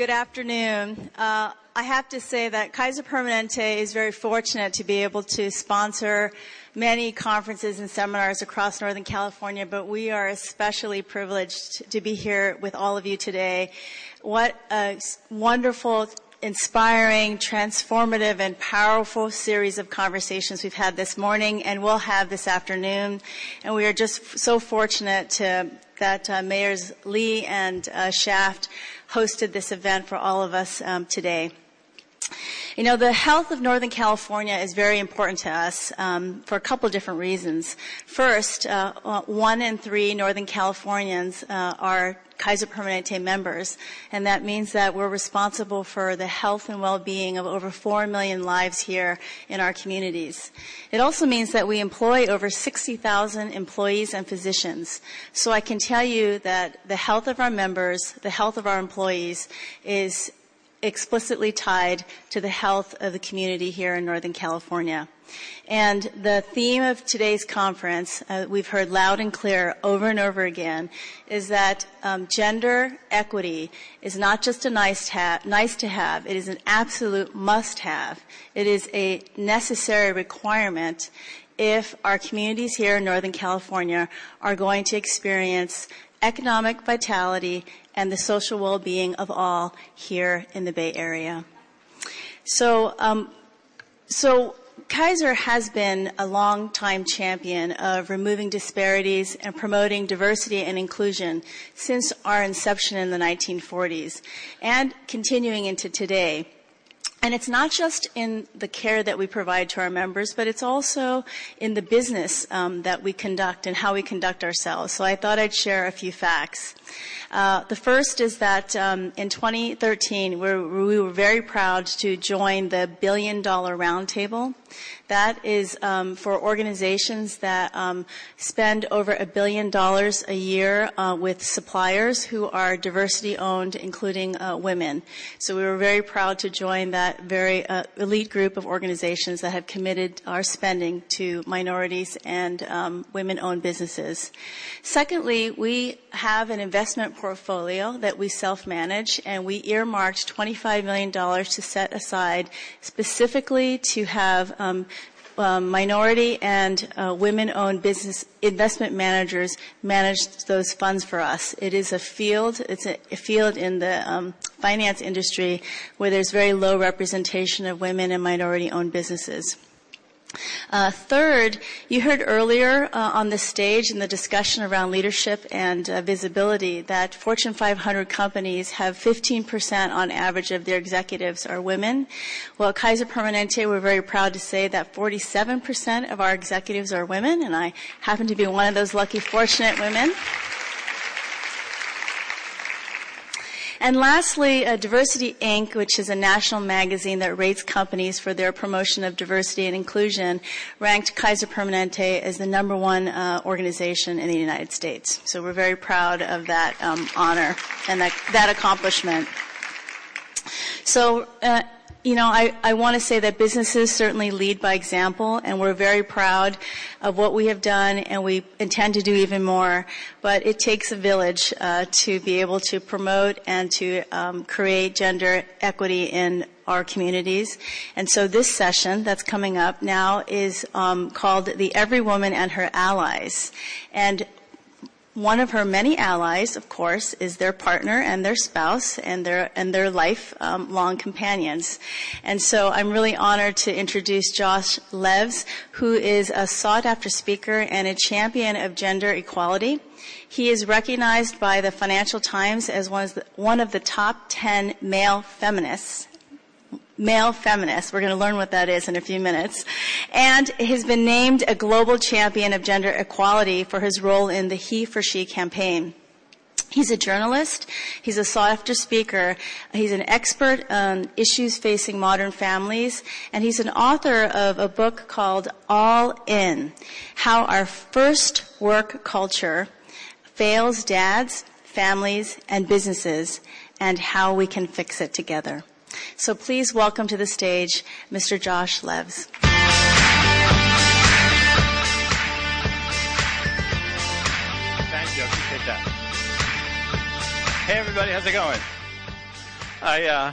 Good afternoon. Uh, I have to say that Kaiser Permanente is very fortunate to be able to sponsor many conferences and seminars across Northern California, but we are especially privileged to be here with all of you today. What a wonderful inspiring, transformative, and powerful series of conversations we've had this morning and we'll have this afternoon. And we are just so fortunate to, that uh, Mayors Lee and uh, Schaaf hosted this event for all of us um, today. You know, the health of Northern California is very important to us um, for a couple of different reasons. First, uh, one in three Northern Californians uh, are Kaiser Permanente members, and that means that we're responsible for the health and well-being of over 4 million lives here in our communities. It also means that we employ over 60,000 employees and physicians. So I can tell you that the health of our members, the health of our employees is explicitly tied to the health of the community here in Northern California. And the theme of today's conference, uh, we've heard loud and clear over and over again, is that um, gender equity is not just a nice nice to have, it is an absolute must have. It is a necessary requirement if our communities here in Northern California are going to experience economic vitality and the social well-being of all here in the Bay Area. So, um, so Kaiser has been a long-time champion of removing disparities and promoting diversity and inclusion since our inception in the 1940s and continuing into today. And it's not just in the care that we provide to our members, but it's also in the business um, that we conduct and how we conduct ourselves. So I thought I'd share a few facts. Uh, the first is that um, in 2013, we were very proud to join the Billion Dollar Roundtable. That is um, for organizations that um, spend over a billion dollars a year uh, with suppliers who are diversity owned, including uh, women. So we were very proud to join that very uh, elite group of organizations that have committed our spending to minorities and um, women owned businesses. Secondly, we have an investment portfolio that we self manage and we earmarked $25 million to set aside specifically to have minority and uh, women-owned business investment managers manage those funds for us. It is a field. It's a, a field in the um, finance industry where there's very low representation of women and minority-owned businesses. Uh, third, you heard earlier uh, on the stage in the discussion around leadership and uh, visibility that Fortune 500 companies have 15% on average of their executives are women. Well, Kaiser Permanente, we're very proud to say that 47% of our executives are women, and I happen to be one of those lucky, fortunate women. And lastly, uh, Diversity Inc., which is a national magazine that rates companies for their promotion of diversity and inclusion, ranked Kaiser Permanente as the number one uh, organization in the United States. So we're very proud of that um, honor and that, that accomplishment. So, uh, you know, I, I want to say that businesses certainly lead by example, and we're very proud of what we have done, and we intend to do even more. But it takes a village uh, to be able to promote and to um, create gender equity in our communities. And so this session that's coming up now is um, called "The Every Woman and Her Allies," and one of her many allies, of course, is their partner and their spouse and their and their lifelong um, companions. And so I'm really honored to introduce Josh Levs, who is a sought-after speaker and a champion of gender equality. He is recognized by the Financial Times as one of the, one of the top 10 male feminists male feminist. We're going to learn what that is in a few minutes. And he's been named a global champion of gender equality for his role in the He for She campaign. He's a journalist. He's a sought after speaker. He's an expert on issues facing modern families. And he's an author of a book called All In How Our First Work Culture Fails Dads, Families, and Businesses, and How We Can Fix It Together. So please welcome to the stage Mr. Josh Levs. Thank you. I appreciate that. Hey, everybody. How's it going? I, uh,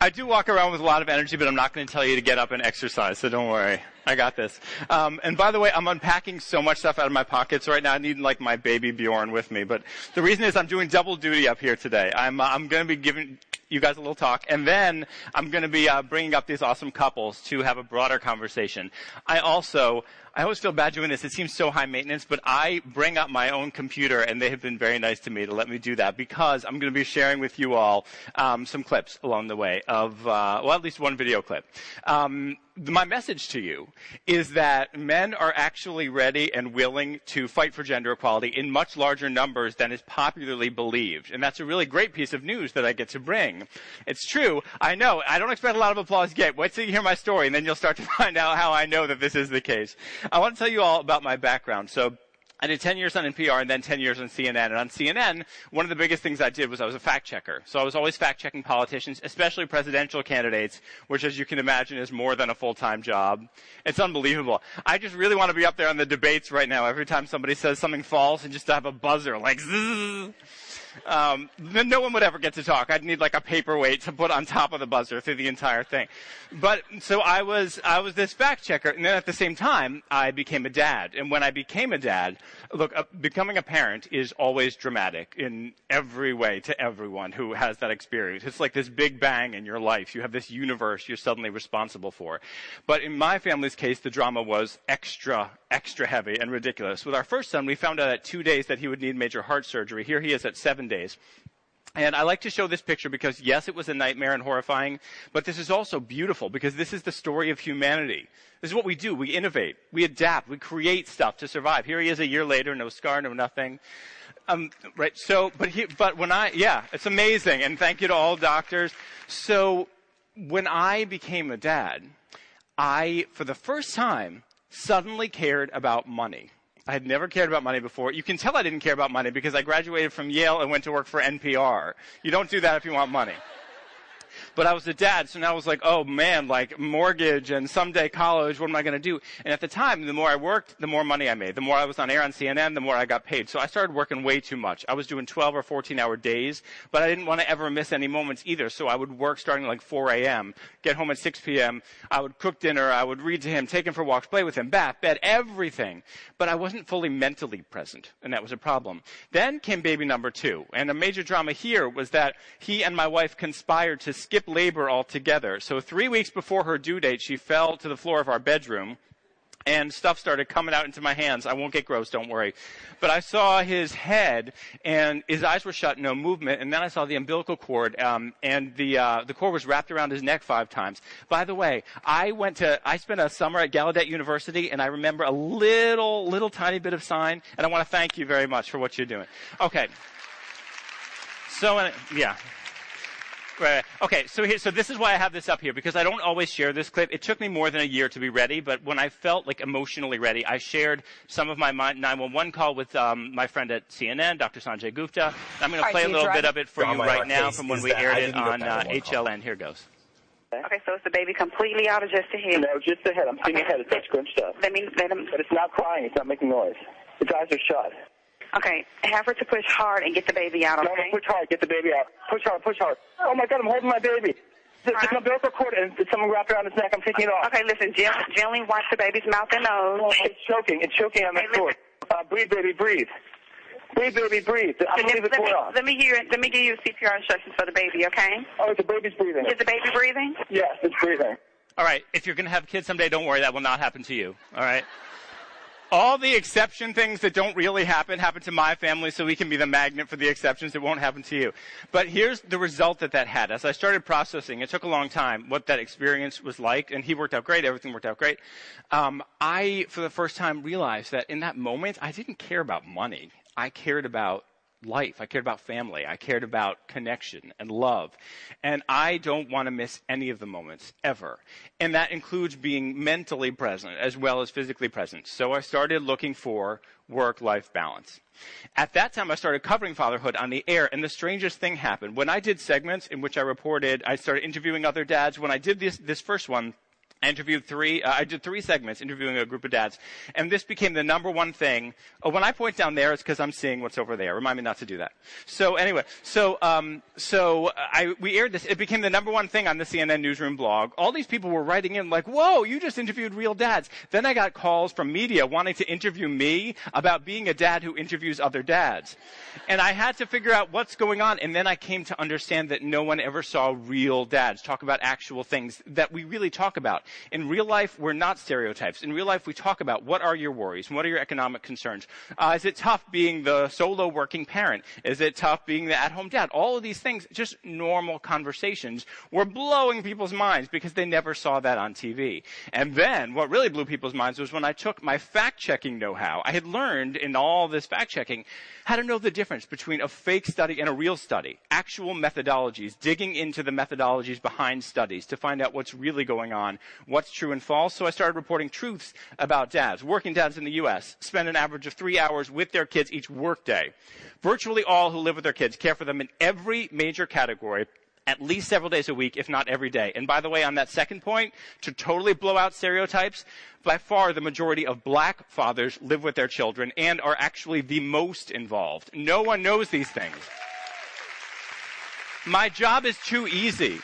I do walk around with a lot of energy, but I'm not going to tell you to get up and exercise, so don't worry. I got this. Um, and by the way, I'm unpacking so much stuff out of my pockets right now. I need like my baby Bjorn with me. But the reason is I'm doing double duty up here today. I'm uh, I'm going to be giving you guys a little talk, and then I'm going to be uh, bringing up these awesome couples to have a broader conversation. I also I always feel bad doing this. It seems so high maintenance, but I bring up my own computer, and they have been very nice to me to let me do that because I'm going to be sharing with you all um, some clips along the way of, uh, well, at least one video clip. Um, my message to you is that men are actually ready and willing to fight for gender equality in much larger numbers than is popularly believed. And that's a really great piece of news that I get to bring. It's true. I know. I don't expect a lot of applause yet. Wait till you hear my story and then you'll start to find out how I know that this is the case. I want to tell you all about my background. So, I did 10 years on NPR and then 10 years on CNN. And on CNN, one of the biggest things I did was I was a fact checker. So I was always fact checking politicians, especially presidential candidates, which as you can imagine is more than a full-time job. It's unbelievable. I just really want to be up there on the debates right now every time somebody says something false and just to have a buzzer like zzz. Um, no one would ever get to talk. I'd need like a paperweight to put on top of the buzzer through the entire thing. But so I was, I was this fact checker, and then at the same time, I became a dad. And when I became a dad, look, uh, becoming a parent is always dramatic in every way to everyone who has that experience. It's like this big bang in your life. You have this universe you're suddenly responsible for. But in my family's case, the drama was extra, extra heavy and ridiculous. With our first son, we found out at two days that he would need major heart surgery. Here he is at seven days. And I like to show this picture because yes, it was a nightmare and horrifying, but this is also beautiful because this is the story of humanity. This is what we do. We innovate. We adapt. We create stuff to survive. Here he is a year later, no scar, no nothing. Um, right. So, but he, but when I, yeah, it's amazing. And thank you to all doctors. So when I became a dad, I, for the first time, suddenly cared about money. I had never cared about money before. You can tell I didn't care about money because I graduated from Yale and went to work for NPR. You don't do that if you want money. But I was a dad, so now I was like, oh man, like mortgage and someday college, what am I going to do? And at the time, the more I worked, the more money I made. The more I was on air on CNN, the more I got paid. So I started working way too much. I was doing 12 or 14 hour days, but I didn't want to ever miss any moments either. So I would work starting like 4 a.m., get home at 6 p.m. I would cook dinner. I would read to him, take him for walks, play with him, bath, bed, everything. But I wasn't fully mentally present, and that was a problem. Then came baby number two. And a major drama here was that he and my wife conspired to skip labor altogether. So three weeks before her due date, she fell to the floor of our bedroom and stuff started coming out into my hands. I won't get gross, don't worry. But I saw his head, and his eyes were shut, no movement, and then I saw the umbilical cord, um, and the uh, the cord was wrapped around his neck five times. By the way, I went to, I spent a summer at Gallaudet University, and I remember a little, little tiny bit of sign, and I want to thank you very much for what you're doing. Okay. So, uh, yeah. Right. Okay. So here, so this is why I have this up here because I don't always share this clip. It took me more than a year to be ready, but when I felt like emotionally ready, I shared some of my 911 call with um, my friend at CNN, Dr. Sanjay Gupta. I'm going to play a little bit of it for you right now from when we aired it on uh, HLN. Here goes. Okay, so is the baby completely out of just the head? No, just the head. I'm seeing okay. the head. It's that scrunched up. Let me let him. But it's not crying. It's not making noise. Its eyes are shut. Okay, have her to push hard and get the baby out, okay? No, push hard, get the baby out. Push hard, push hard. Oh my God, I'm holding my baby. There's right. an umbilical cord and someone wrapped around his neck. I'm taking it off. Okay, listen, gently watch the baby's mouth and nose. Oh, it's choking. It's choking on the cord. Uh, breathe, baby, breathe. Breathe, baby, breathe. I believe it's let, me, well. let me hear. Let me give you CPR instructions for the baby. Okay? Oh, the baby's breathing. Is the baby breathing? Yes, it's breathing. All right, if you're going to have kids someday, don't worry, that will not happen to you. All right? All the exception things that don't really happen happen to my family, so we can be the magnet for the exceptions that won't happen to you. But here's the result that that had. As I started processing, it took a long time what that experience was like, and he worked out great, everything worked out great. Um, I, for the first time, realized that in that moment, I didn't care about money. I cared about life. I cared about family. I cared about connection and love. And I don't want to miss any of the moments ever. And that includes being mentally present as well as physically present. So I started looking for work-life balance. At that time, I started covering fatherhood on the air, and the strangest thing happened. When I did segments in which I reported, I started interviewing other dads. When I did this, this first one, I interviewed three, uh, I did three segments interviewing a group of dads, and this became the number one thing. Oh, when I point down there, it's because I'm seeing what's over there. Remind me not to do that. So anyway, so, um, so I, we aired this. It became the number one thing on the CNN newsroom blog. All these people were writing in like, whoa, you just interviewed real dads. Then I got calls from media wanting to interview me about being a dad who interviews other dads. And I had to figure out what's going on, and then I came to understand that no one ever saw real dads talk about actual things that we really talk about. In real life, we're not stereotypes. In real life, we talk about what are your worries? What are your economic concerns? Uh, is it tough being the solo working parent? Is it tough being the at home dad? All of these things, just normal conversations, were blowing people's minds because they never saw that on TV. And then what really blew people's minds was when I took my fact checking know how. I had learned in all this fact checking how to know the difference between a fake study and a real study. Actual methodologies, digging into the methodologies behind studies to find out what's really going on what's true and false. So I started reporting truths about dads. Working dads in the U.S. spend an average of three hours with their kids each workday. Virtually all who live with their kids care for them in every major category at least several days a week, if not every day. And by the way, on that second point, to totally blow out stereotypes, by far the majority of black fathers live with their children and are actually the most involved. No one knows these things. My job is too easy.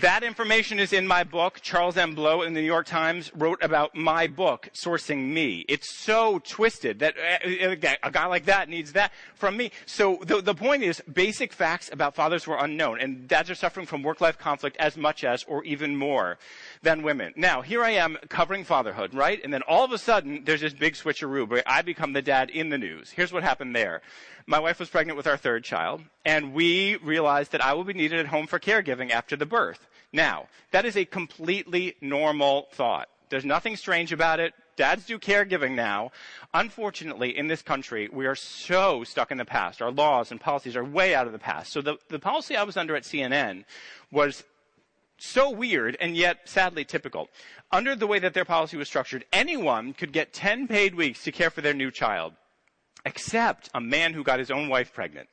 That information is in my book. Charles M. Blow in the New York Times wrote about my book, Sourcing Me. It's so twisted that uh, a guy like that needs that from me. So the, the point is, basic facts about fathers were unknown, and dads are suffering from work-life conflict as much as, or even more, than women. Now, here I am covering fatherhood, right? And then all of a sudden, there's this big switcheroo where I become the dad in the news. Here's what happened there my wife was pregnant with our third child, and we realized that I will be needed at home for caregiving after the birth. Now, that is a completely normal thought. There's nothing strange about it. Dads do caregiving now. Unfortunately, in this country, we are so stuck in the past. Our laws and policies are way out of the past. So the, the policy I was under at CNN was so weird and yet sadly typical. Under the way that their policy was structured, anyone could get 10 paid weeks to care for their new child except a man who got his own wife pregnant.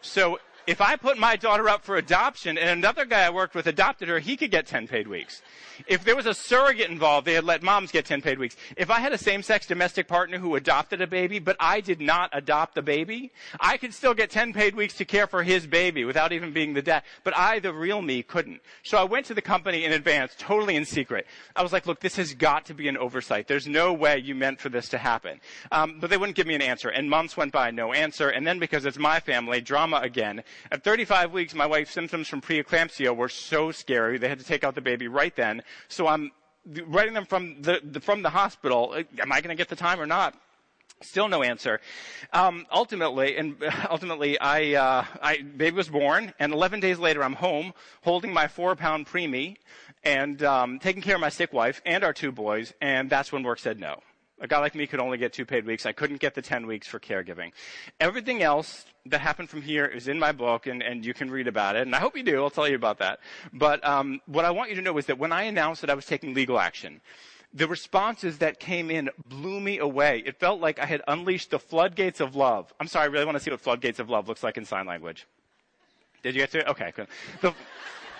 So if I put my daughter up for adoption and another guy I worked with adopted her, he could get 10 paid weeks. If there was a surrogate involved, they had let moms get 10 paid weeks. If I had a same-sex domestic partner who adopted a baby, but I did not adopt the baby, I could still get 10 paid weeks to care for his baby without even being the dad. But I, the real me, couldn't. So I went to the company in advance, totally in secret. I was like, look, this has got to be an oversight. There's no way you meant for this to happen. Um, but they wouldn't give me an answer. And months went by, no answer. And then because it's my family, drama again. At 35 weeks, my wife's symptoms from preeclampsia were so scary, they had to take out the baby right then. So I'm writing them from the, the from the hospital. Am I going to get the time or not? Still no answer. Um, ultimately, and ultimately, I, uh, I, baby was born, and 11 days later, I'm home holding my four-pound preemie and um, taking care of my sick wife and our two boys, and that's when work said no. A guy like me could only get two paid weeks. I couldn't get the 10 weeks for caregiving. Everything else that happened from here is in my book, and, and you can read about it. And I hope you do. I'll tell you about that. But um, what I want you to know is that when I announced that I was taking legal action, the responses that came in blew me away. It felt like I had unleashed the floodgates of love. I'm sorry, I really want to see what floodgates of love looks like in sign language. Did you get to it? Okay, good. The,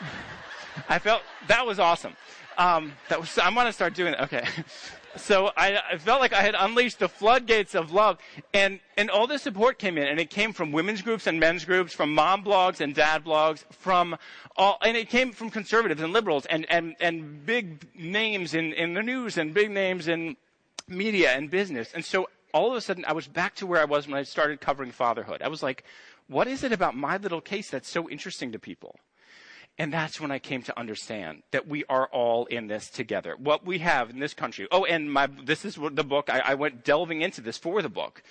I felt that was awesome. Um, that was. I'm to start doing it. Okay. So I, I, felt like I had unleashed the floodgates of love, and and all the support came in, and it came from women's groups and men's groups, from mom blogs and dad blogs, from all, and it came from conservatives and liberals, and and and big names in in the news and big names in media and business, and so all of a sudden I was back to where I was when I started covering fatherhood. I was like, what is it about my little case that's so interesting to people? And that's when I came to understand that we are all in this together. What we have in this country. Oh, and my, this is the book. I, I went delving into this for the book.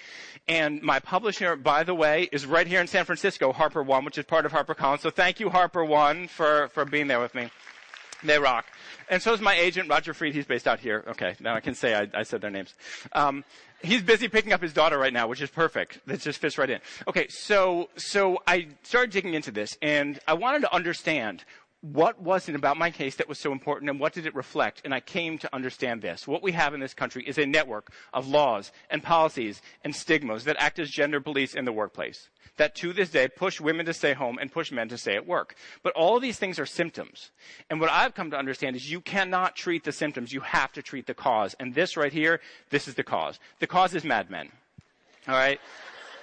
And my publisher, by the way, is right here in San Francisco, HarperOne, which is part of HarperCollins. So thank you, HarperOne, for, for being there with me. They rock. And so is my agent, Roger Freed. He's based out here. Okay, now I can say I, I said their names. Um, he's busy picking up his daughter right now, which is perfect. That just fits right in. Okay, so so I started digging into this, and I wanted to understand what was it about my case that was so important and what did it reflect? And I came to understand this. What we have in this country is a network of laws and policies and stigmas that act as gender police in the workplace. That to this day push women to stay home and push men to stay at work. But all of these things are symptoms. And what I've come to understand is you cannot treat the symptoms. You have to treat the cause. And this right here, this is the cause. The cause is Mad Men. All right?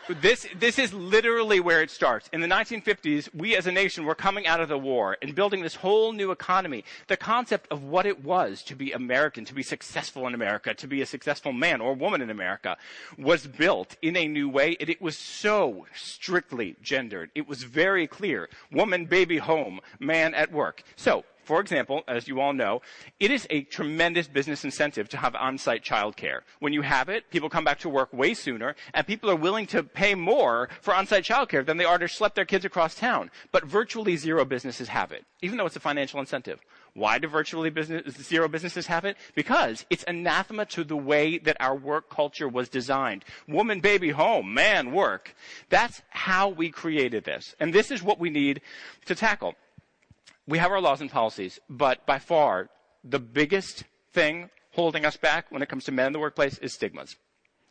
This, this is literally where it starts. In the 1950s, we as a nation were coming out of the war and building this whole new economy. The concept of what it was to be American, to be successful in America, to be a successful man or woman in America was built in a new way and it was so strictly gendered. It was very clear. Woman, baby, home, man at work. So, for example, as you all know, it is a tremendous business incentive to have on-site childcare. When you have it, people come back to work way sooner, and people are willing to pay more for on-site childcare than they are to schlep their kids across town. But virtually zero businesses have it, even though it's a financial incentive. Why do virtually business, zero businesses have it? Because it's anathema to the way that our work culture was designed. Woman, baby, home, man, work. That's how we created this. And this is what we need to tackle we have our laws and policies, but by far, the biggest thing holding us back when it comes to men in the workplace is stigmas.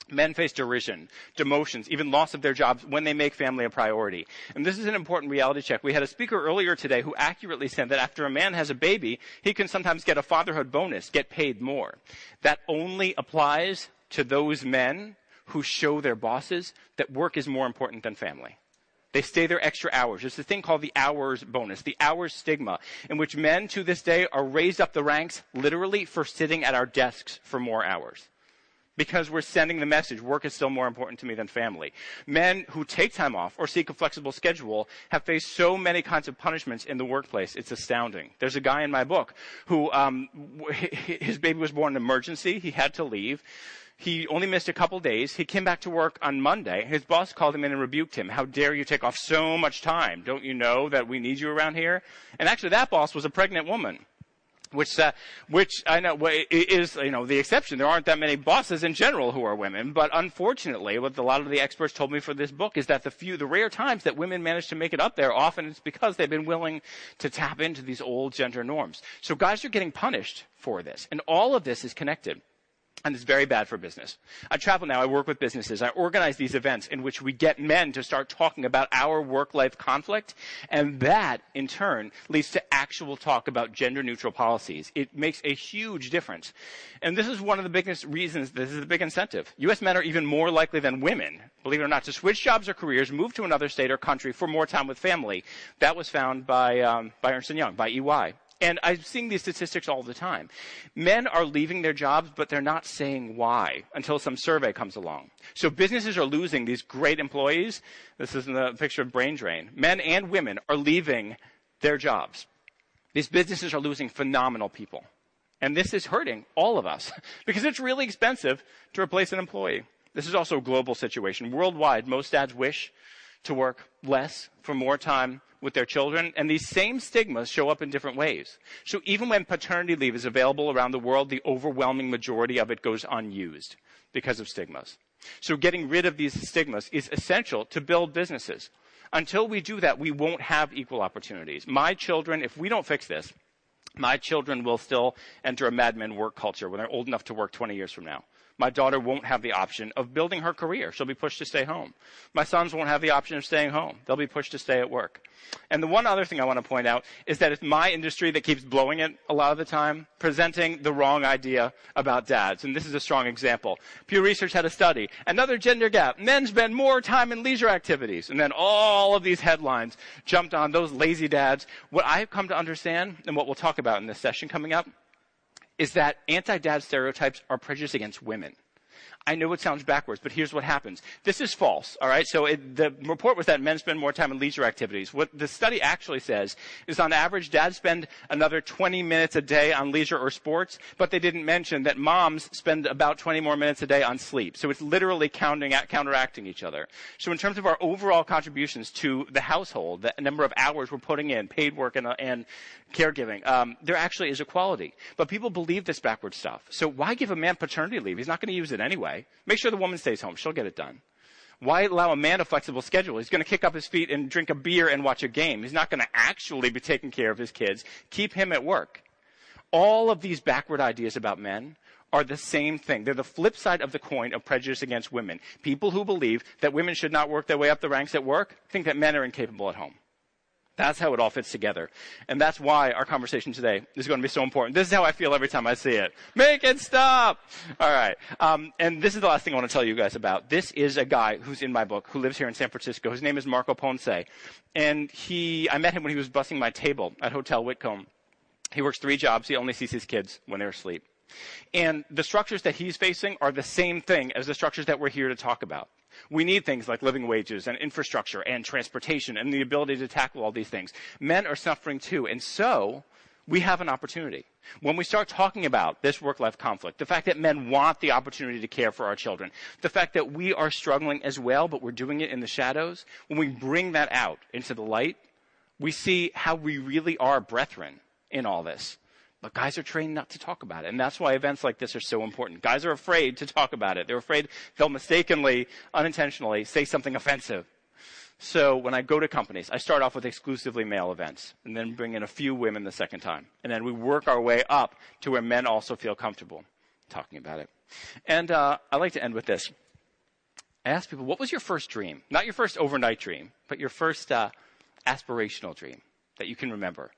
Men face derision, demotions, even loss of their jobs when they make family a priority. And this is an important reality check. We had a speaker earlier today who accurately said that after a man has a baby, he can sometimes get a fatherhood bonus, get paid more. That only applies to those men who show their bosses that work is more important than family. They stay there extra hours. There's a thing called the hours bonus, the hours stigma, in which men to this day are raised up the ranks literally for sitting at our desks for more hours. Because we're sending the message, work is still more important to me than family. Men who take time off or seek a flexible schedule have faced so many kinds of punishments in the workplace. It's astounding. There's a guy in my book who, um, his baby was born in emergency. He had to leave. He only missed a couple days. He came back to work on Monday. His boss called him in and rebuked him. How dare you take off so much time? Don't you know that we need you around here? And actually that boss was a pregnant woman. Which, uh, which I know is, you know, the exception. There aren't that many bosses in general who are women, but unfortunately, what a lot of the experts told me for this book is that the few, the rare times that women manage to make it up there, often it's because they've been willing to tap into these old gender norms. So guys are getting punished for this, and all of this is connected. And it's very bad for business. I travel now, I work with businesses, I organize these events in which we get men to start talking about our work-life conflict, and that, in turn, leads to actual talk about gender-neutral policies. It makes a huge difference. And this is one of the biggest reasons, this is the big incentive. U.S. men are even more likely than women, believe it or not, to switch jobs or careers, move to another state or country for more time with family. That was found by, um, by Ernst & Young, by EY. And I'm seeing these statistics all the time. Men are leaving their jobs, but they're not saying why until some survey comes along. So businesses are losing these great employees. This is in the picture of brain drain. Men and women are leaving their jobs. These businesses are losing phenomenal people. And this is hurting all of us because it's really expensive to replace an employee. This is also a global situation. Worldwide, most dads wish to work less for more time with their children, and these same stigmas show up in different ways. So even when paternity leave is available around the world, the overwhelming majority of it goes unused because of stigmas. So getting rid of these stigmas is essential to build businesses. Until we do that, we won't have equal opportunities. My children, if we don't fix this, my children will still enter a Mad Men work culture when they're old enough to work 20 years from now my daughter won't have the option of building her career. She'll be pushed to stay home. My sons won't have the option of staying home. They'll be pushed to stay at work. And the one other thing I want to point out is that it's my industry that keeps blowing it a lot of the time, presenting the wrong idea about dads. And this is a strong example. Pew Research had a study. Another gender gap. Men spend more time in leisure activities. And then all of these headlines jumped on those lazy dads. What I've come to understand, and what we'll talk about in this session coming up, is that anti-dad stereotypes are prejudiced against women. I know it sounds backwards, but here's what happens. This is false, all right? So it, the report was that men spend more time in leisure activities. What the study actually says is on average, dads spend another 20 minutes a day on leisure or sports, but they didn't mention that moms spend about 20 more minutes a day on sleep. So it's literally counting, counteracting each other. So in terms of our overall contributions to the household, the number of hours we're putting in, paid work and, and caregiving, um, there actually is equality. But people believe this backward stuff. So why give a man paternity leave? He's not going to use it anyway. Make sure the woman stays home. She'll get it done. Why allow a man a flexible schedule? He's going to kick up his feet and drink a beer and watch a game. He's not going to actually be taking care of his kids. Keep him at work. All of these backward ideas about men are the same thing. They're the flip side of the coin of prejudice against women. People who believe that women should not work their way up the ranks at work think that men are incapable at home. That's how it all fits together. And that's why our conversation today is going to be so important. This is how I feel every time I see it. Make it stop! Alright. Um, and this is the last thing I want to tell you guys about. This is a guy who's in my book, who lives here in San Francisco. His name is Marco Ponce. And he, I met him when he was bussing my table at Hotel Whitcomb. He works three jobs. He only sees his kids when they're asleep. And the structures that he's facing are the same thing as the structures that we're here to talk about. We need things like living wages and infrastructure and transportation and the ability to tackle all these things. Men are suffering too. And so, we have an opportunity. When we start talking about this work-life conflict, the fact that men want the opportunity to care for our children, the fact that we are struggling as well, but we're doing it in the shadows, when we bring that out into the light, we see how we really are brethren in all this. But guys are trained not to talk about it. And that's why events like this are so important. Guys are afraid to talk about it. They're afraid they'll mistakenly, unintentionally say something offensive. So when I go to companies, I start off with exclusively male events and then bring in a few women the second time. And then we work our way up to where men also feel comfortable talking about it. And uh, I like to end with this. I ask people, what was your first dream? Not your first overnight dream, but your first uh, aspirational dream that you can remember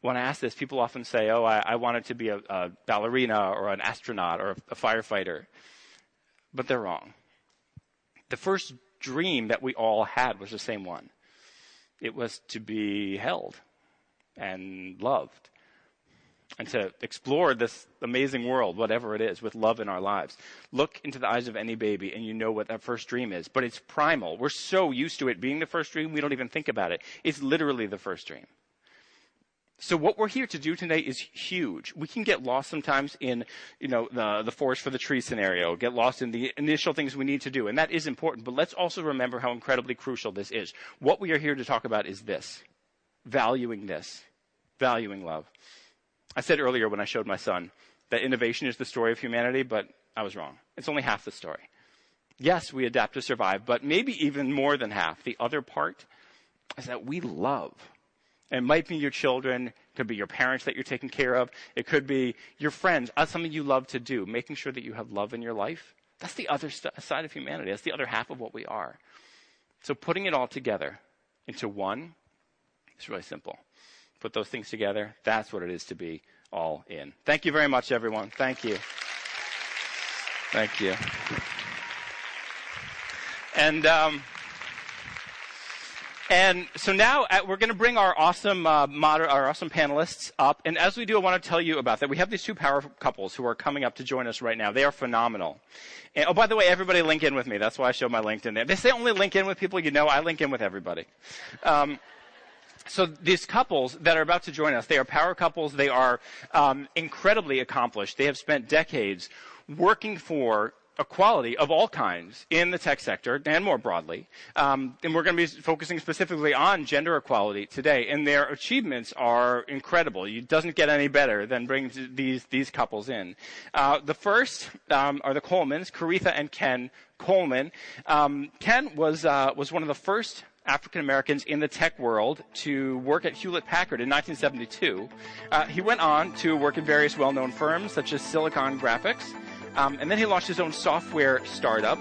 when I ask this, people often say, oh, I, I wanted to be a, a, ballerina or an astronaut or a, a firefighter. But they're wrong. The first dream that we all had was the same one. It was to be held and loved and to explore this amazing world, whatever it is, with love in our lives. Look into the eyes of any baby and you know what that first dream is. But it's primal. We're so used to it being the first dream, we don't even think about it. It's literally the first dream. So what we're here to do today is huge. We can get lost sometimes in, you know, the, the forest for the tree scenario, get lost in the initial things we need to do, and that is important, but let's also remember how incredibly crucial this is. What we are here to talk about is this. Valuing this. Valuing love. I said earlier when I showed my son that innovation is the story of humanity, but I was wrong. It's only half the story. Yes, we adapt to survive, but maybe even more than half. The other part is that we love. It might be your children, it could be your parents that you're taking care of, it could be your friends, something you love to do, making sure that you have love in your life. That's the other st- side of humanity. That's the other half of what we are. So putting it all together into one is really simple. Put those things together. That's what it is to be all in. Thank you very much, everyone. Thank you. Thank you. And, um, and so now uh, we're going to bring our awesome, uh, moder- our awesome panelists up. And as we do, I want to tell you about that. We have these two power couples who are coming up to join us right now. They are phenomenal. And, oh, by the way, everybody link in with me. That's why I show my LinkedIn there. They say only link in with people you know. I link in with everybody. Um, so these couples that are about to join us, they are power couples. They are um, incredibly accomplished. They have spent decades working for equality of all kinds in the tech sector and more broadly. Um, and we're going to be focusing specifically on gender equality today. And their achievements are incredible. It doesn't get any better than bringing these, these couples in. Uh, the first um, are the Colemans, Coretha and Ken Coleman. Um, Ken was, uh, was one of the first African Americans in the tech world to work at Hewlett Packard in 1972. Uh, he went on to work in various well-known firms such as Silicon Graphics, um, and then he launched his own software startup.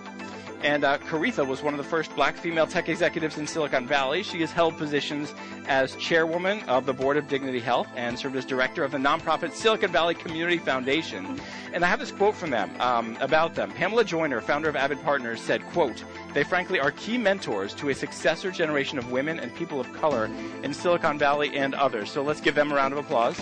And uh, Coretha was one of the first black female tech executives in Silicon Valley. She has held positions as chairwoman of the board of Dignity Health and served as director of the nonprofit Silicon Valley Community Foundation. And I have this quote from them um, about them. Pamela Joyner, founder of Avid Partners, said, quote, they frankly are key mentors to a successor generation of women and people of color in Silicon Valley and others. So let's give them a round of applause.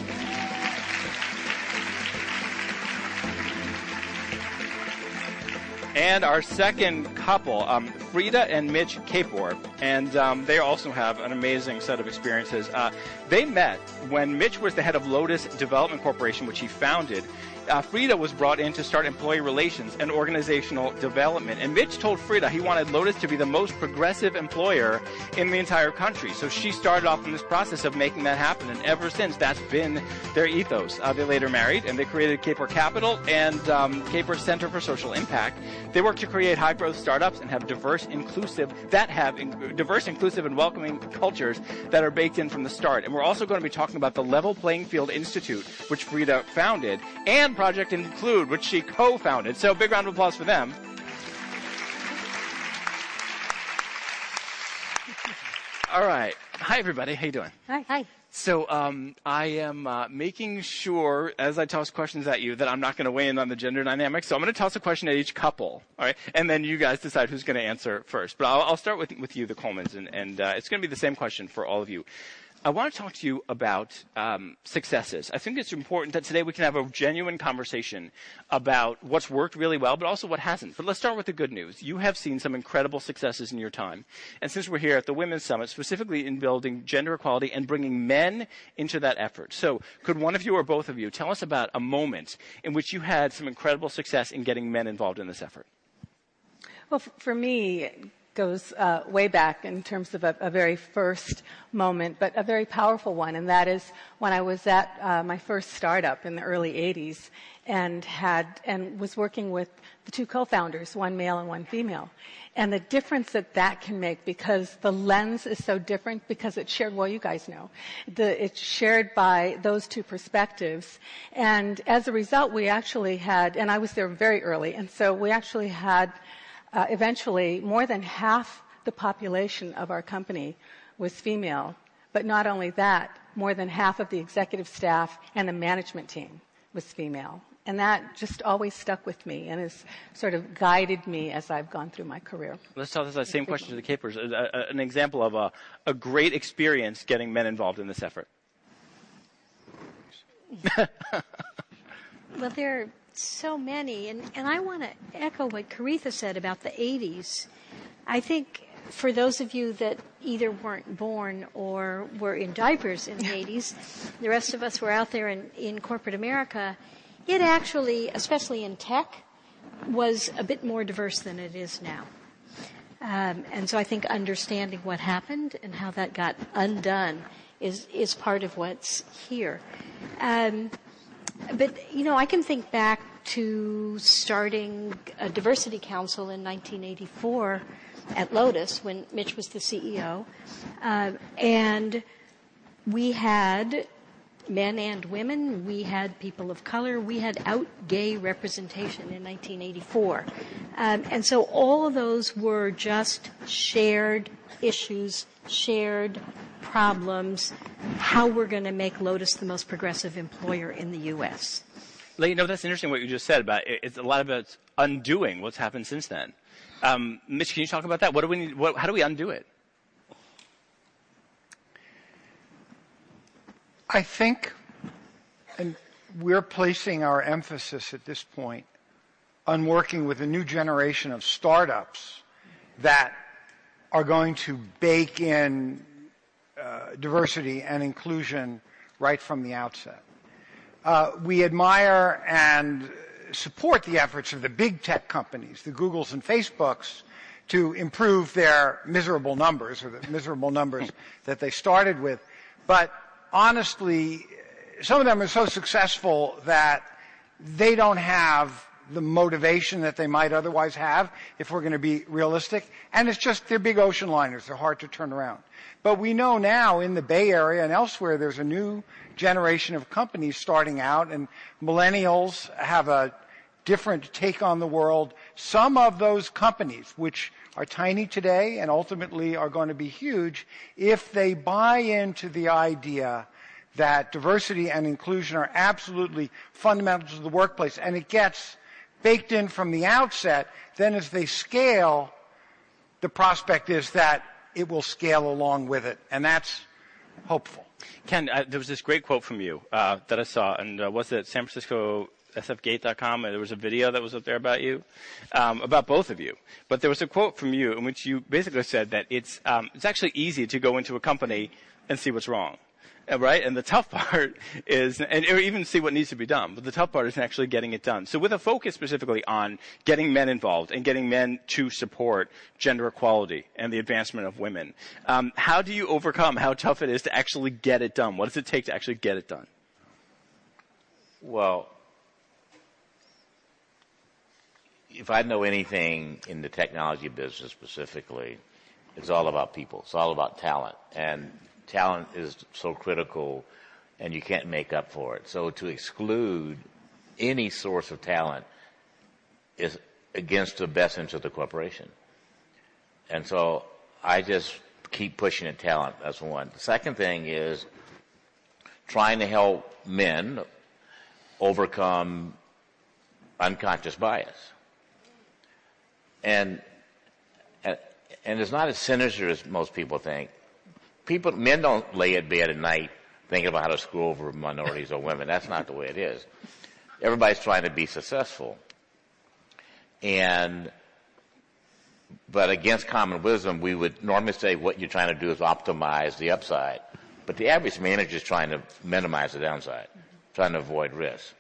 And our second couple, um, Freada and Mitch Kapor, and um, they also have an amazing set of experiences. Uh, they met when Mitch was the head of Lotus Development Corporation, which he founded uh, Freada was brought in to start employee relations and organizational development. And Mitch told Freada he wanted Lotus to be the most progressive employer in the entire country. So she started off in this process of making that happen. And ever since, that's been their ethos. Uh, they later married and they created Kapor Capital and um, Kapor Center for Social Impact. They work to create high growth startups and have diverse, inclusive, that have in, diverse, inclusive, and welcoming cultures that are baked in from the start. And we're also going to be talking about the Level Playing Field Institute, which Freada founded, and Project Include, which she co-founded. So big round of applause for them. All right. Hi, everybody. How you doing? Hi. Hi. So um, I am uh, making sure, as I toss questions at you, that I'm not going to weigh in on the gender dynamics. So I'm going to toss a question at each couple, all right? And then you guys decide who's going to answer first. But I'll, I'll, start with with you, the Colemans, and, and uh, it's going to be the same question for all of you. I want to talk to you about um, successes. I think it's important that today we can have a genuine conversation about what's worked really well, but also what hasn't. But let's start with the good news. You have seen some incredible successes in your time. And since we're here at the Women's Summit, specifically in building gender equality and bringing men into that effort. So could one of you or both of you tell us about a moment in which you had some incredible success in getting men involved in this effort? Well, for me, goes uh, way back in terms of a, a, very first moment, but a very powerful one, and that is when I was at uh, my first startup in the early 80s and had and was working with the two co-founders, one male and one female, and the difference that that can make because the lens is so different because it's shared. Well, you guys know, the, it's shared by those two perspectives, and as a result, we actually had, and I was there very early, and so we actually had uh, eventually more than half the population of our company was female. But not only that, more than half of the executive staff and the management team was female. And that just always stuck with me and has sort of guided me as I've gone through my career. Let's tell this same question to the Kapors. an example of a, a great experience getting men involved in this effort. well, there so many. And, and I want to echo what Coretha said about the 80s. I think for those of you that either weren't born or were in diapers in the 80s, the rest of us were out there in, in corporate America, it actually, especially in tech, was a bit more diverse than it is now. Um, and so I think understanding what happened and how that got undone is, is part of what's here. Um, but, you know, I can think back to starting a diversity council in 1984 at Lotus when Mitch was the CEO. Uh, and we had men and women, we had people of color, we had out gay representation in 1984. Um, and so all of those were just shared issues, shared problems, how we're going to make Lotus the most progressive employer in the U.S. You know, that's interesting what you just said about it. It's a lot about undoing what's happened since then. Um, Mitch, can you talk about that? What do we need? What, how do we undo it? I think, and we're placing our emphasis at this point on working with a new generation of startups that are going to bake in uh, diversity and inclusion right from the outset. Uh, we admire and support the efforts of the big tech companies, the Googles and Facebooks, to improve their miserable numbers or the miserable numbers that they started with. But honestly, some of them are so successful that they don't have the motivation that they might otherwise have if we're going to be realistic. And it's just, they're big ocean liners. They're hard to turn around. But we know now in the Bay Area and elsewhere there's a new generation of companies starting out and millennials have a different take on the world. Some of those companies, which are tiny today and ultimately are going to be huge, if they buy into the idea that diversity and inclusion are absolutely fundamental to the workplace and it gets baked in from the outset, then as they scale, the prospect is that it will scale along with it. And that's hopeful. Ken, uh, there was this great quote from you uh, that I saw, and uh, was it San Francisco sfgate.com, and there was a video that was up there about you, um, about both of you. But there was a quote from you in which you basically said that it's um, it's actually easy to go into a company and see what's wrong. Right? And the tough part is, and even see what needs to be done, but the tough part is actually getting it done. So with a focus specifically on getting men involved and getting men to support gender equality and the advancement of women, um, how do you overcome how tough it is to actually get it done? What does it take to actually get it done? Well, if I know anything in the technology business specifically, it's all about people. It's all about talent. And talent is so critical and you can't make up for it. So to exclude any source of talent is against the best interest of the corporation. And so I just keep pushing at talent. That's one. The second thing is trying to help men overcome unconscious bias. And, and, and it's not as sinister as most people think people, men don't lay in bed at night thinking about how to screw over minorities or women. That's not the way it is. Everybody's trying to be successful. And, but against common wisdom, we would normally say what you're trying to do is optimize the upside. But the average manager is trying to minimize the downside, trying to avoid risk.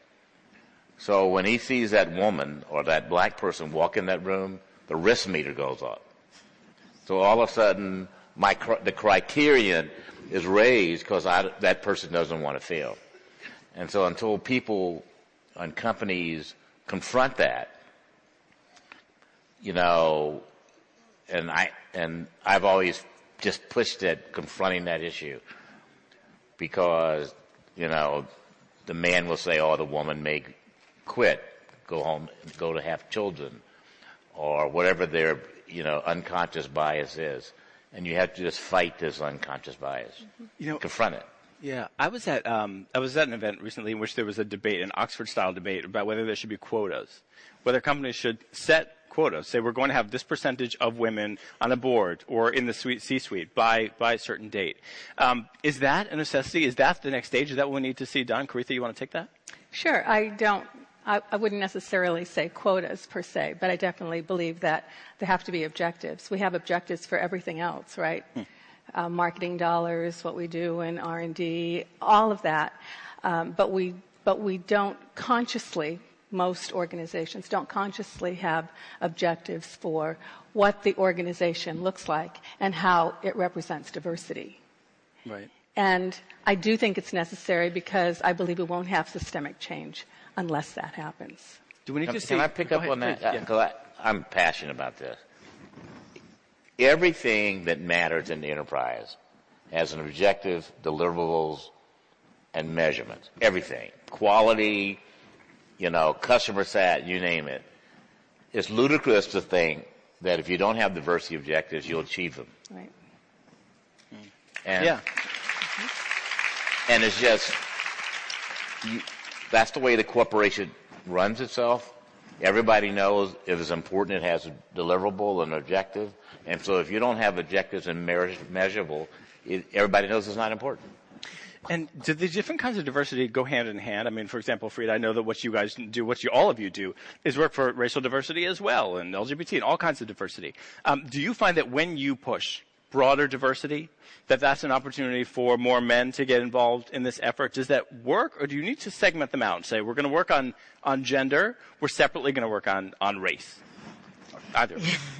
So when he sees that woman or that black person walk in that room, the risk meter goes up. So all of a sudden, my the criterion is raised because I, that person doesn't want to fail. And so until people and companies confront that, you know, and I and I've always just pushed at confronting that issue because you know the man will say, "Oh, the woman may quit, go home, go to have children," or whatever their you know unconscious bias is and you have to just fight this unconscious bias. Mm-hmm. You know, confront it. Yeah, I was at um, I was at an event recently in which there was a debate, an Oxford-style debate about whether there should be quotas, whether companies should set quotas, say we're going to have this percentage of women on a board or in the C-suite by by a certain date. Um, is that a necessity? Is that the next stage? Is that what we need to see done? Coretha, you want to take that? Sure. I don't I, I, wouldn't necessarily say quotas per se, but I definitely believe that there have to be objectives. We have objectives for everything else, right? Hmm. Uh, marketing dollars, what we do in R&D, all of that. Um, but we but we don't consciously. Most organizations don't consciously have objectives for what the organization looks like and how it represents diversity. Right. And I do think it's necessary because I believe we won't have systemic change unless that happens. Do we need can, to see? Can I pick up ahead, on that? Because uh, yeah. I'm passionate about this. Everything that matters in the enterprise has an objective, deliverables, and measurements. Everything. Quality, you know, customer sat, you name it. It's ludicrous to think that if you don't have diversity objectives, you'll achieve them. Right. And, yeah. And it's just, you, that's the way the corporation runs itself. Everybody knows if it's important, it has a deliverable and objective. And so if you don't have objectives and measurable, it, everybody knows it's not important. And do the different kinds of diversity go hand in hand? I mean, for example, Freada, I know that what you guys do, what you all of you do, is work for racial diversity as well, and LGBT and all kinds of diversity. Um, do you find that when you push broader diversity, that that's an opportunity for more men to get involved in this effort? Does that work, or do you need to segment them out and say, we're going to work on, on gender, we're separately going to work on, on race? Either.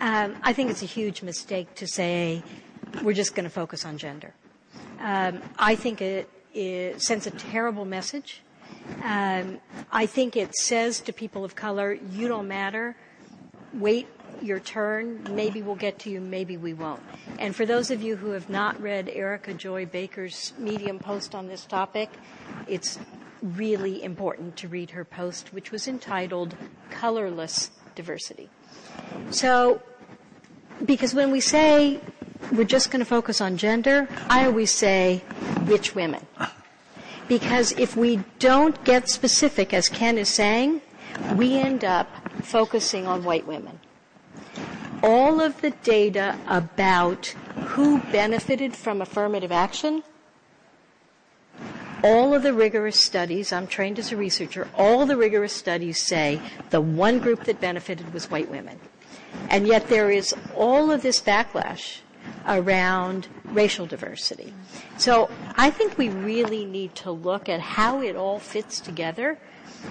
um, I think it's a huge mistake to say we're just going to focus on gender. Um, I think it, it, sends a terrible message. Um, I think it says to people of color, you don't matter. Wait your turn. Maybe we'll get to you, maybe we won't. And for those of you who have not read Erica Joy Baker's Medium post on this topic, it's really important to read her post, which was entitled Colorless Diversity. So, because when we say we're just going to focus on gender, I always say which women. Because if we don't get specific, as Ken is saying, we end up focusing on white women all of the data about who benefited from affirmative action all of the rigorous studies, I'm trained as a researcher, all the rigorous studies say the one group that benefited was white women. And yet there is all of this backlash around racial diversity. So I think we really need to look at how it all fits together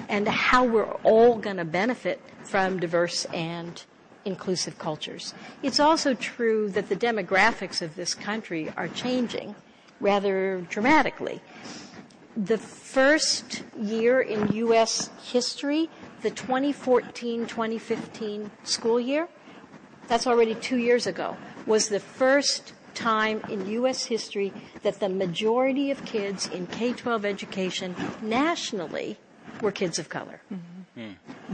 and how we're all going to benefit from diverse and inclusive cultures. It's also true that the demographics of this country are changing rather dramatically. The first year in U.S. history, the 2014 2015 school year, that's already two years ago, was the first time in U.S. history that the majority of kids in K 12 education nationally were kids of color. Mm-hmm.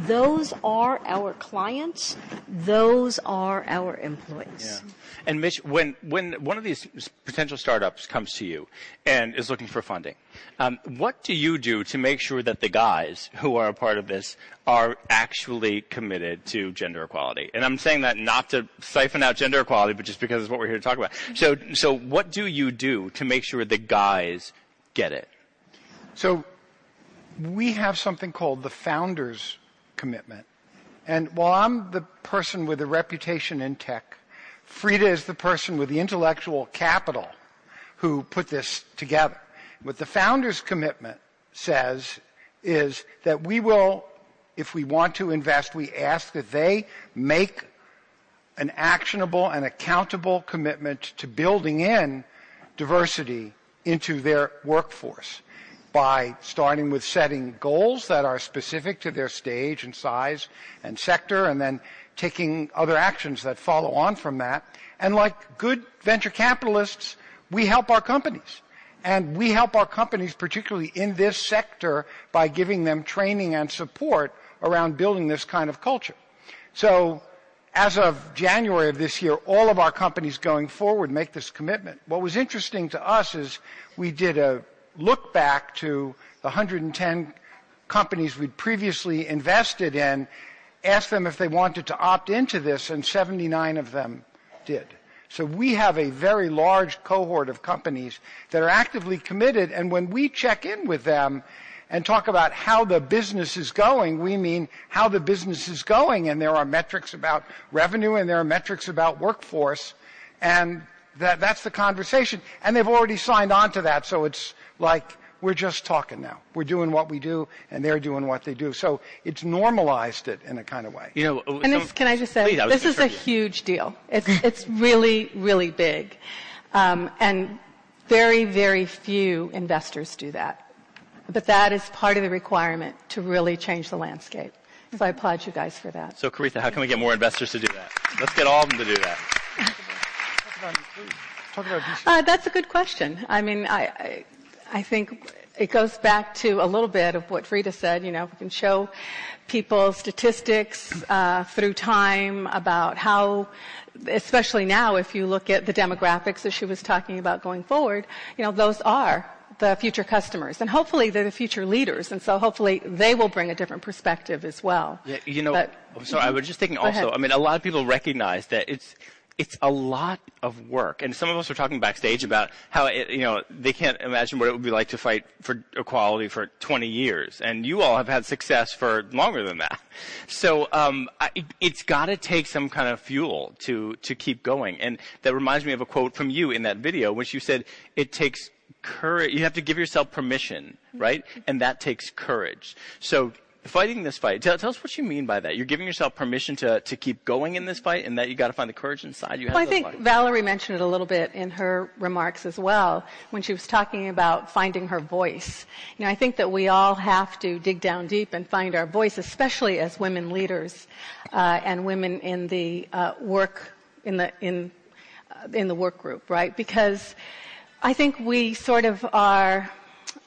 Those are our clients. Those are our employees. Yeah. And Mitch, when, when one of these potential startups comes to you and is looking for funding, um, what do you do to make sure that the guys who are a part of this are actually committed to gender equality? And I'm saying that not to siphon out gender equality, but just because it's what we're here to talk about. So, so what do you do to make sure the guys get it? So we have something called the founders commitment. And while I'm the person with a reputation in tech, Freada is the person with the intellectual capital who put this together. What the founders commitment says is that we will, if we want to invest, we ask that they make an actionable and accountable commitment to building in diversity into their workforce by starting with setting goals that are specific to their stage and size and sector and then taking other actions that follow on from that. And like good venture capitalists, we help our companies. And we help our companies, particularly in this sector, by giving them training and support around building this kind of culture. So, as of January of this year, all of our companies going forward make this commitment. What was interesting to us is we did a look back to the 110 companies we'd previously invested in, asked them if they wanted to opt into this, and 79 of them did. So we have a very large cohort of companies that are actively committed, and when we check in with them and talk about how the business is going, we mean how the business is going, and there are metrics about revenue and there are metrics about workforce, and that, that's the conversation. And they've already signed on to that, so it's like we're just talking now. We're doing what we do, and they're doing what they do. So it's normalized it in a kind of way. You know, and some, can I just say, please, this is a huge deal. It's it's really really big, um, and very very few investors do that. But that is part of the requirement to really change the landscape. So I applaud you guys for that. So Coretha, how can we get more investors to do that? Let's get all of them to do that. Uh, that's a good question. I mean, I, I, I think it goes back to a little bit of what Freada said. You know, we can show people statistics uh, through time about how, especially now, if you look at the demographics that she was talking about going forward, you know, those are the future customers, and hopefully they're the future leaders, and so hopefully they will bring a different perspective as well. Yeah, you know. But, so I was just thinking also. I mean, a lot of people recognize that it's it's a lot of work. And some of us were talking backstage about how, it, you know, they can't imagine what it would be like to fight for equality for 20 years. And you all have had success for longer than that. So, um, I, it's gotta take some kind of fuel to, to keep going. And that reminds me of a quote from you in that video, which you said, it takes courage. You have to give yourself permission, right? And that takes courage. So fighting this fight. Tell, tell, us what you mean by that. You're giving yourself permission to, to keep going in this fight and that you got to find the courage inside you. Well, I think. Valerie mentioned it a little bit in her remarks as well when she was talking about finding her voice. You know, I think that we all have to dig down deep and find our voice, especially as women leaders uh, and women in the uh, work in the in uh, in the work group, right? Because I think we sort of are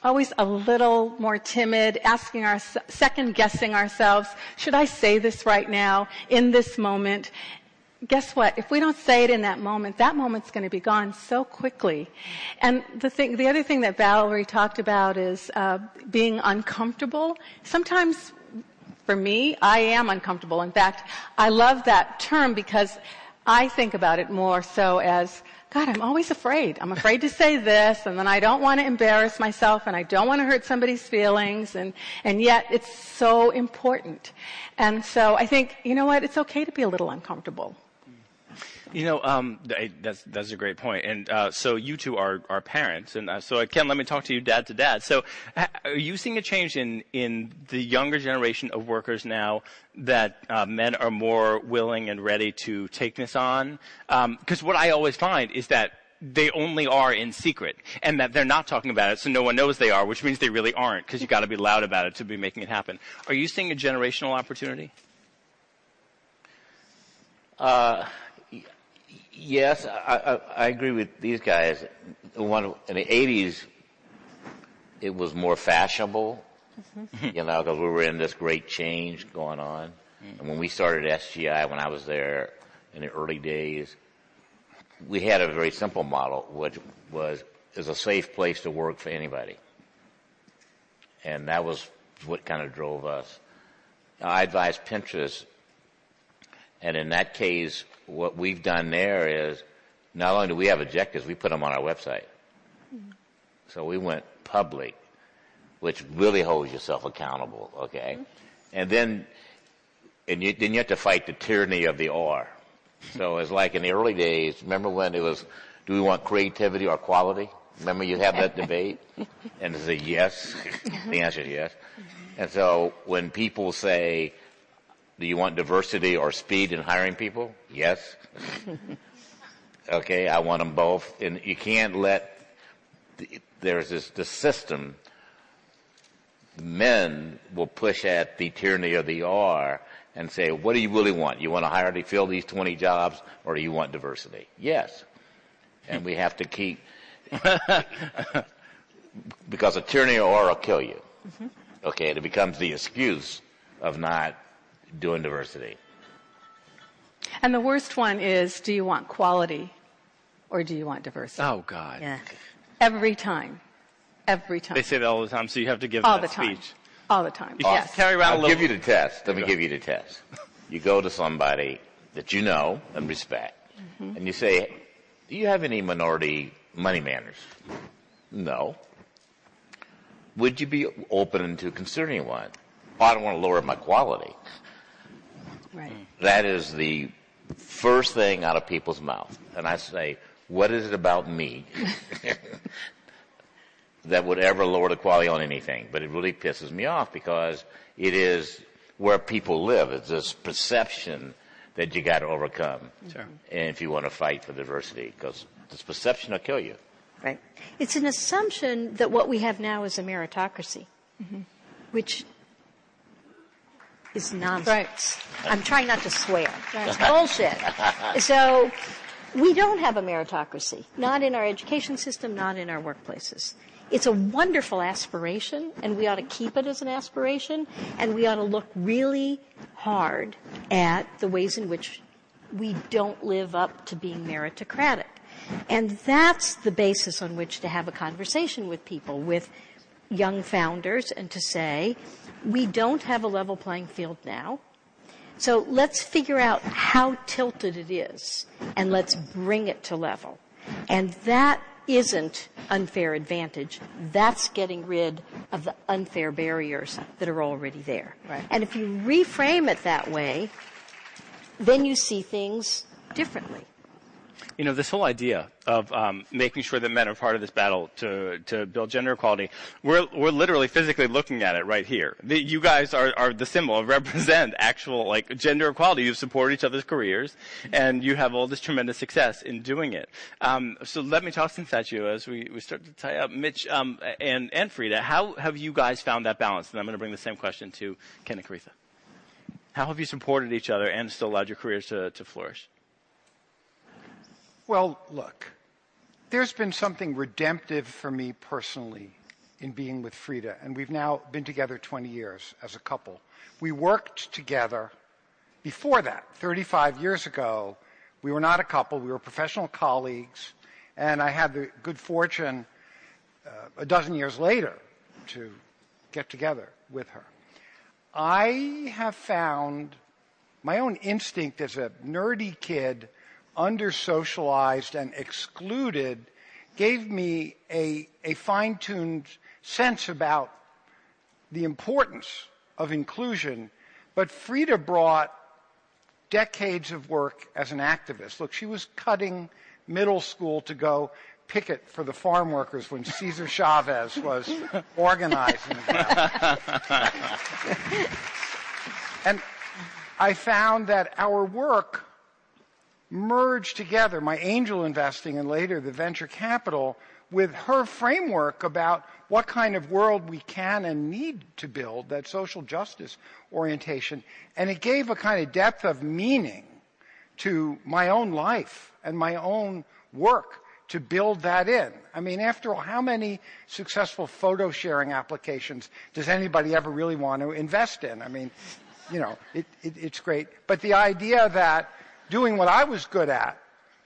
always a little more timid, asking our, second guessing ourselves, should I say this right now, in this moment? Guess what? If we don't say it in that moment, that moment's going to be gone so quickly. And the thing, the other thing that Valerie talked about is uh, being uncomfortable. Sometimes, for me, I am uncomfortable. In fact, I love that term because I think about it more so as God, I'm always afraid. I'm afraid to say this, and then I don't want to embarrass myself, and I don't want to hurt somebody's feelings, and, and yet it's so important. And so I think, you know what, it's okay to be a little uncomfortable. You know, um, that's that's a great point. And uh, so you two are are parents, and uh, so Ken, let me talk to you, dad to dad. So, are you seeing a change in in the younger generation of workers now that uh, men are more willing and ready to take this on? Because um, what I always find is that they only are in secret and that they're not talking about it so no one knows they are, which means they really aren't because you've got to be loud about it to be making it happen. Are you seeing a generational opportunity? Uh, Yes, I, I, I agree with these guys. One in the '80s, it was more fashionable, mm-hmm. you know, because we were in this great change going on. Mm-hmm. And when we started SGI, when I was there in the early days, we had a very simple model, which was is a safe place to work for anybody, and that was what kind of drove us. I advised Pinterest, and in that case, what we've done there is not only do we have objectives, we put them on our website. Mm-hmm. So we went public, which really holds yourself accountable, okay? Mm-hmm. And then, and you, then you have to fight the tyranny of the OR. So it's like in the early days, remember when it was, do we want creativity or quality? Remember you had that debate? And it's a yes. the answer is yes. And so when people say, do you want diversity or speed in hiring people? Yes. okay, I want them both. And you can't let, the, there's this, the system, men will push at the tyranny of the OR and say, what do you really want? You want to hire to fill these 20 jobs or do you want diversity? Yes. And we have to keep, because a tyranny of OR will kill you. Mm-hmm. Okay, it becomes the excuse of not doing diversity. And the worst one is do you want quality or do you want diversity? Oh, God. Yeah. Every time. Every time. They say that all the time, so you have to give all that the time. speech. All the time. You yes. carry around I'll a little. give you the test. Let me give you the test. You go to somebody that you know and respect, mm-hmm. and you say, "Do you have any minority money manners?" No. Would you be open to considering one? Oh, I don't want to lower my quality. Right. That is the first thing out of people's mouth. And I say, what is it about me that would ever lower the quality on anything? But it really pisses me off because it is where people live. It's this perception that you got to overcome. Sure. And if you want to fight for diversity, because this perception will kill you. Right. It's an assumption that what we have now is a meritocracy, mm-hmm. which is nonsense. Right. I'm trying not to swear. It's bullshit. so we don't have a meritocracy, not in our education system, not in our workplaces. It's a wonderful aspiration, and we ought to keep it as an aspiration, and we ought to look really hard at the ways in which we don't live up to being meritocratic. And that's the basis on which to have a conversation with people, with young founders, and to say, we don't have a level playing field now. So let's figure out how tilted it is and let's bring it to level. And that isn't unfair advantage. That's getting rid of the unfair barriers that are already there. Right. And if you reframe it that way, then you see things differently you know, this whole idea of um, making sure that men are part of this battle to to build gender equality, we're we're literally physically looking at it right here. The, you guys are are the symbol, of represent actual like gender equality. You support each other's careers, and you have all this tremendous success in doing it. Um, so let me toss this at you as we, we start to tie up, Mitch um, and and Freada. How have you guys found that balance? And I'm going to bring the same question to Ken and Coretha. How have you supported each other and still allowed your careers to, to flourish? Well, look, there's been something redemptive for me personally in being with Freada, and we've now been together 20 years as a couple. We worked together before that, 35 years ago. We were not a couple, we were professional colleagues, and I had the good fortune uh, a dozen years later to get together with her. I have found my own instinct as a nerdy kid under socialized and excluded gave me a, a fine tuned sense about the importance of inclusion. But Freada brought decades of work as an activist. Look, she was cutting middle school to go picket for the farm workers when Cesar Chavez was organizing and I found that our work merged together, my angel investing and later the venture capital, with her framework about what kind of world we can and need to build, that social justice orientation. And it gave a kind of depth of meaning to my own life and my own work to build that in. I mean, after all, how many successful photo sharing applications does anybody ever really want to invest in? I mean, you know, it, it, it's great. But the idea that doing what I was good at,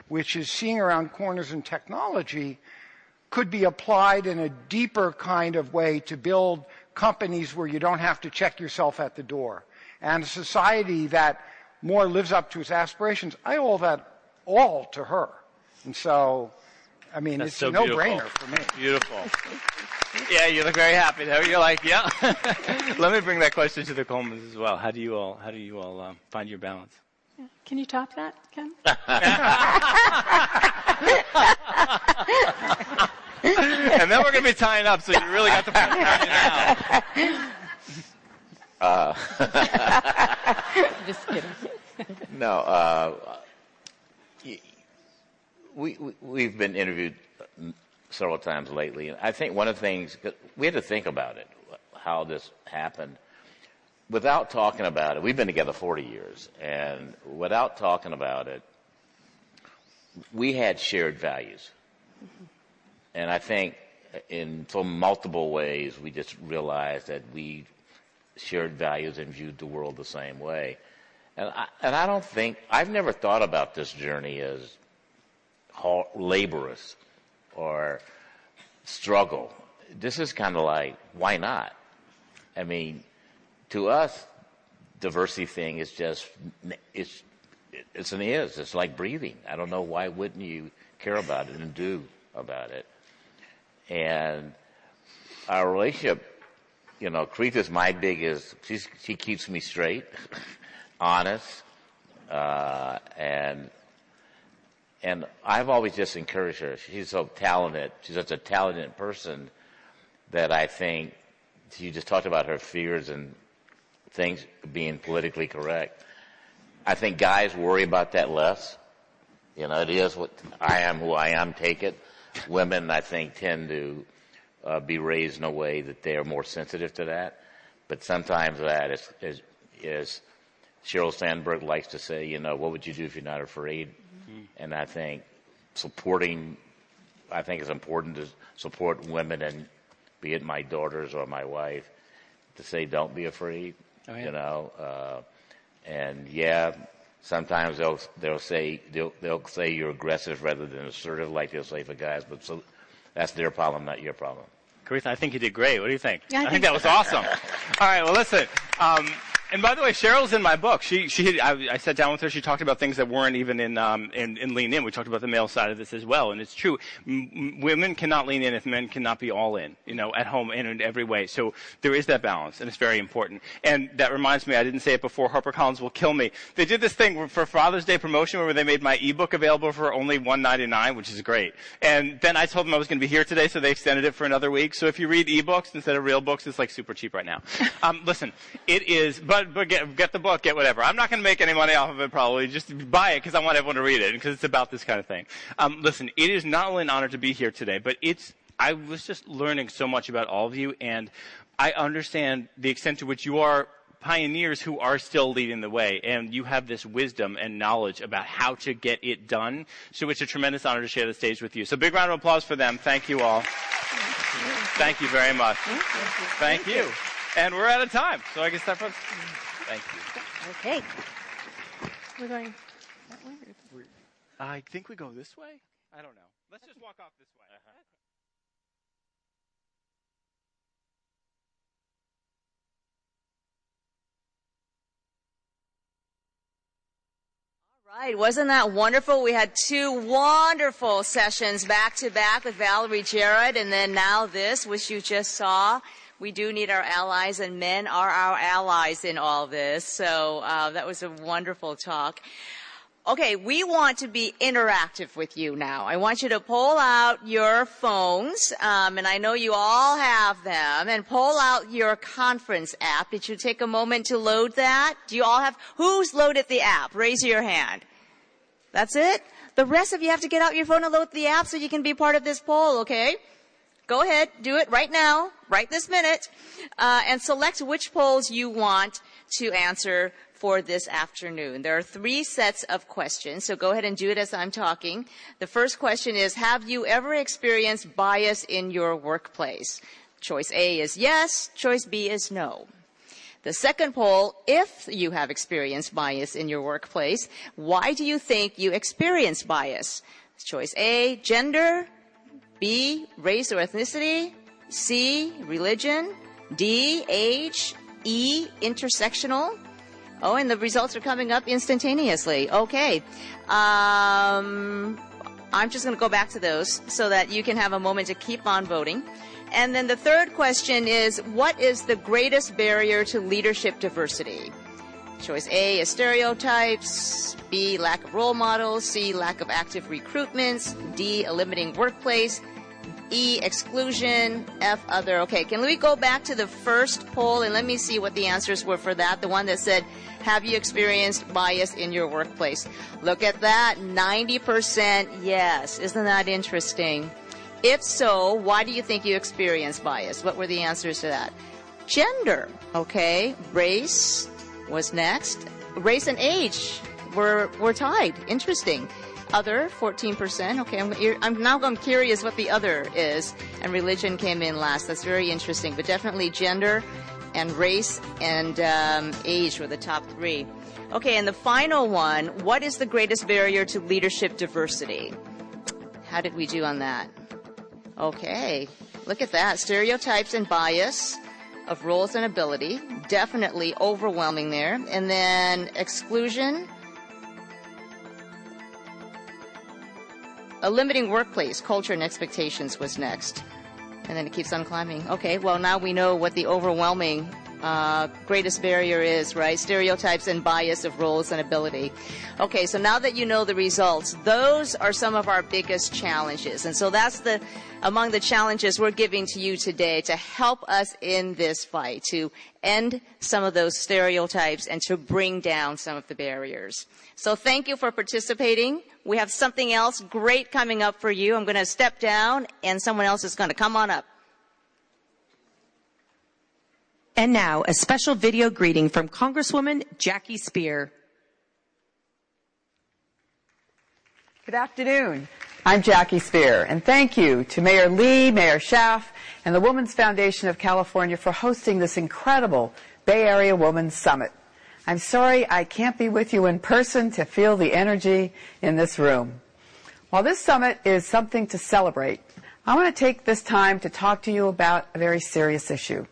which is seeing around corners in technology, could be applied in a deeper kind of way to build companies where you don't have to check yourself at the door. And a society that more lives up to its aspirations. I owe that all to her. And so, I mean, That's it's so a no-brainer for me. Beautiful. Yeah, you look very happy there. You're like, yeah. Let me bring that question to the Colemans as well. How do you all, how do you all um, find your balance? Can you top that, Ken? and then we're going to be tying up, so you really got to put it now. Uh, Just kidding. no, uh, we, we, we've been interviewed several times lately. and I think one of the things, 'cause we had to think about it, how this happened. Without talking about it, we've been together 40 years, and without talking about it, we had shared values. Mm-hmm. And I think in some multiple ways, we just realized that we shared values and viewed the world the same way. And I, and I don't think, I've never thought about this journey as laborious or struggle. This is kind of like, why not? I mean, to us, diversity thing is just, it's, it's an is. It's like breathing. I don't know why wouldn't you care about it and do about it. And our relationship, you know, is my biggest, she's, she keeps me straight, honest, uh, and, and I've always just encouraged her. She's so talented. She's such a talented person that I think she just talked about her fears and things being politically correct. I think guys worry about that less. You know, it is what I am who I am, take it. Women, I think, tend to uh, be raised in a way that they are more sensitive to that. But sometimes that is, is, is Sheryl Sandberg likes to say, you know, what would you do if you're not afraid? And I think supporting, I think it's important to support women and be it my daughters or my wife to say, don't be afraid. Oh, yeah. You know, uh, and yeah, sometimes they'll they'll say they'll they'll say you're aggressive rather than assertive, like they'll say for guys. But so that's their problem, not your problem. Coretha, I think you did great. What do you think? Yeah, I I, think think that was awesome. All right, well, listen. Um, and by the way, Sheryl's in my book. She, she, I, I sat down with her. She talked about things that weren't even in, um, in, in Lean In. We talked about the male side of this as well, and it's true. M- m- women cannot lean in if men cannot be all in. You know, at home and in every way. So there is that balance, and it's very important. And that reminds me, I didn't say it before. HarperCollins will kill me. They did this thing for Father's Day promotion where they made my ebook available for only $1.99, which is great. And then I told them I was going to be here today, so they extended it for another week. So if you read ebooks instead of real books, it's like super cheap right now. Um, listen, it is, but, but get, get the book, get whatever. I'm not going to make any money off of it probably. Just buy it because I want everyone to read it because it's about this kind of thing. Um, listen, it is not only an honor to be here today, but it's, I was just learning so much about all of you and I understand the extent to which you are pioneers who are still leading the way and you have this wisdom and knowledge about how to get it done. So it's a tremendous honor to share the stage with you. So big round of applause for them. Thank you all. Thank you very much. Thank you. And we're out of time. So I guess that puts, thank you. Okay. We're going. That way? Or... I think we go this way. I don't know. Let's just walk off this way. Uh-huh. right, wasn't that wonderful? We had two wonderful sessions back to back with Valerie Jarrett and then now this, which you just saw. We do need our allies and men are our allies in all this. So uh, that was a wonderful talk. Okay, we want to be interactive with you now. I want you to pull out your phones, um, and I know you all have them, and pull out your conference app. Did you take a moment to load that? Do you all have, who's loaded the app? Raise your hand. That's it? The rest of you have to get out your phone and load the app so you can be part of this poll, okay? Go ahead, do it right now, right this minute, uh, and select which polls you want to answer for this afternoon. There are three sets of questions, so go ahead and do it as I'm talking. The first question is, have you ever experienced bias in your workplace? Choice A is yes, choice B is no. The second poll, if you have experienced bias in your workplace, why do you think you experience bias? Choice A, gender, B, race or ethnicity, C, religion, D, age, E, intersectional, Oh, and the results are coming up instantaneously. Okay. Um, I'm just going to go back to those so that you can have a moment to keep on voting. And then the third question is what is the greatest barrier to leadership diversity? Choice A is stereotypes, B, lack of role models, C, lack of active recruitments, D, a limiting workplace, E, exclusion, F, other. Okay, can we go back to the first poll and let me see what the answers were for that? The one that said have you experienced bias in your workplace? Look at that. 90% yes. Isn't that interesting? If so, why do you think you experienced bias? What were the answers to that? Gender, okay. Race was next. Race and age were, were tied. Interesting. Other, 14%. Okay, I'm, I'm now I'm curious what the other is. And religion came in last. That's very interesting. But definitely gender and race and um, age were the top three. Okay, and the final one what is the greatest barrier to leadership diversity? How did we do on that? Okay, look at that. Stereotypes and bias of roles and ability, definitely overwhelming there. And then exclusion, a limiting workplace, culture and expectations was next. And then it keeps on climbing. Okay, well, now we know what the overwhelming uh, greatest barrier is, right? Stereotypes and bias of roles and ability. Okay, so now that you know the results, those are some of our biggest challenges. And so that's the, among the challenges we're giving to you today to help us in this fight, to end some of those stereotypes and to bring down some of the barriers. So thank you for participating. We have something else great coming up for you. I'm going to step down and someone else is going to come on up. And now, a special video greeting from Congresswoman Jackie Speier. Good afternoon. I'm Jackie Speier, and thank you to Mayor Lee, Mayor Schaaf, and the Women's Foundation of California for hosting this incredible Bay Area Women's Summit. I'm sorry I can't be with you in person to feel the energy in this room. While this summit is something to celebrate, I want to take this time to talk to you about a very serious issue.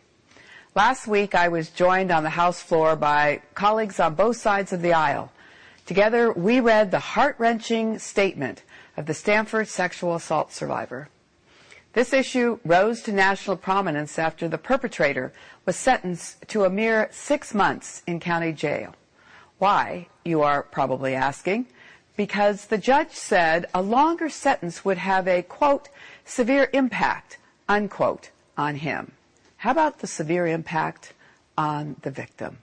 Last week, I was joined on the House floor by colleagues on both sides of the aisle. Together, we read the heart-wrenching statement of the Stanford sexual assault survivor. This issue rose to national prominence after the perpetrator was sentenced to a mere six months in county jail. Why, you are probably asking? Because the judge said a longer sentence would have a, quote, severe impact, unquote, on him. How about the severe impact on the victim?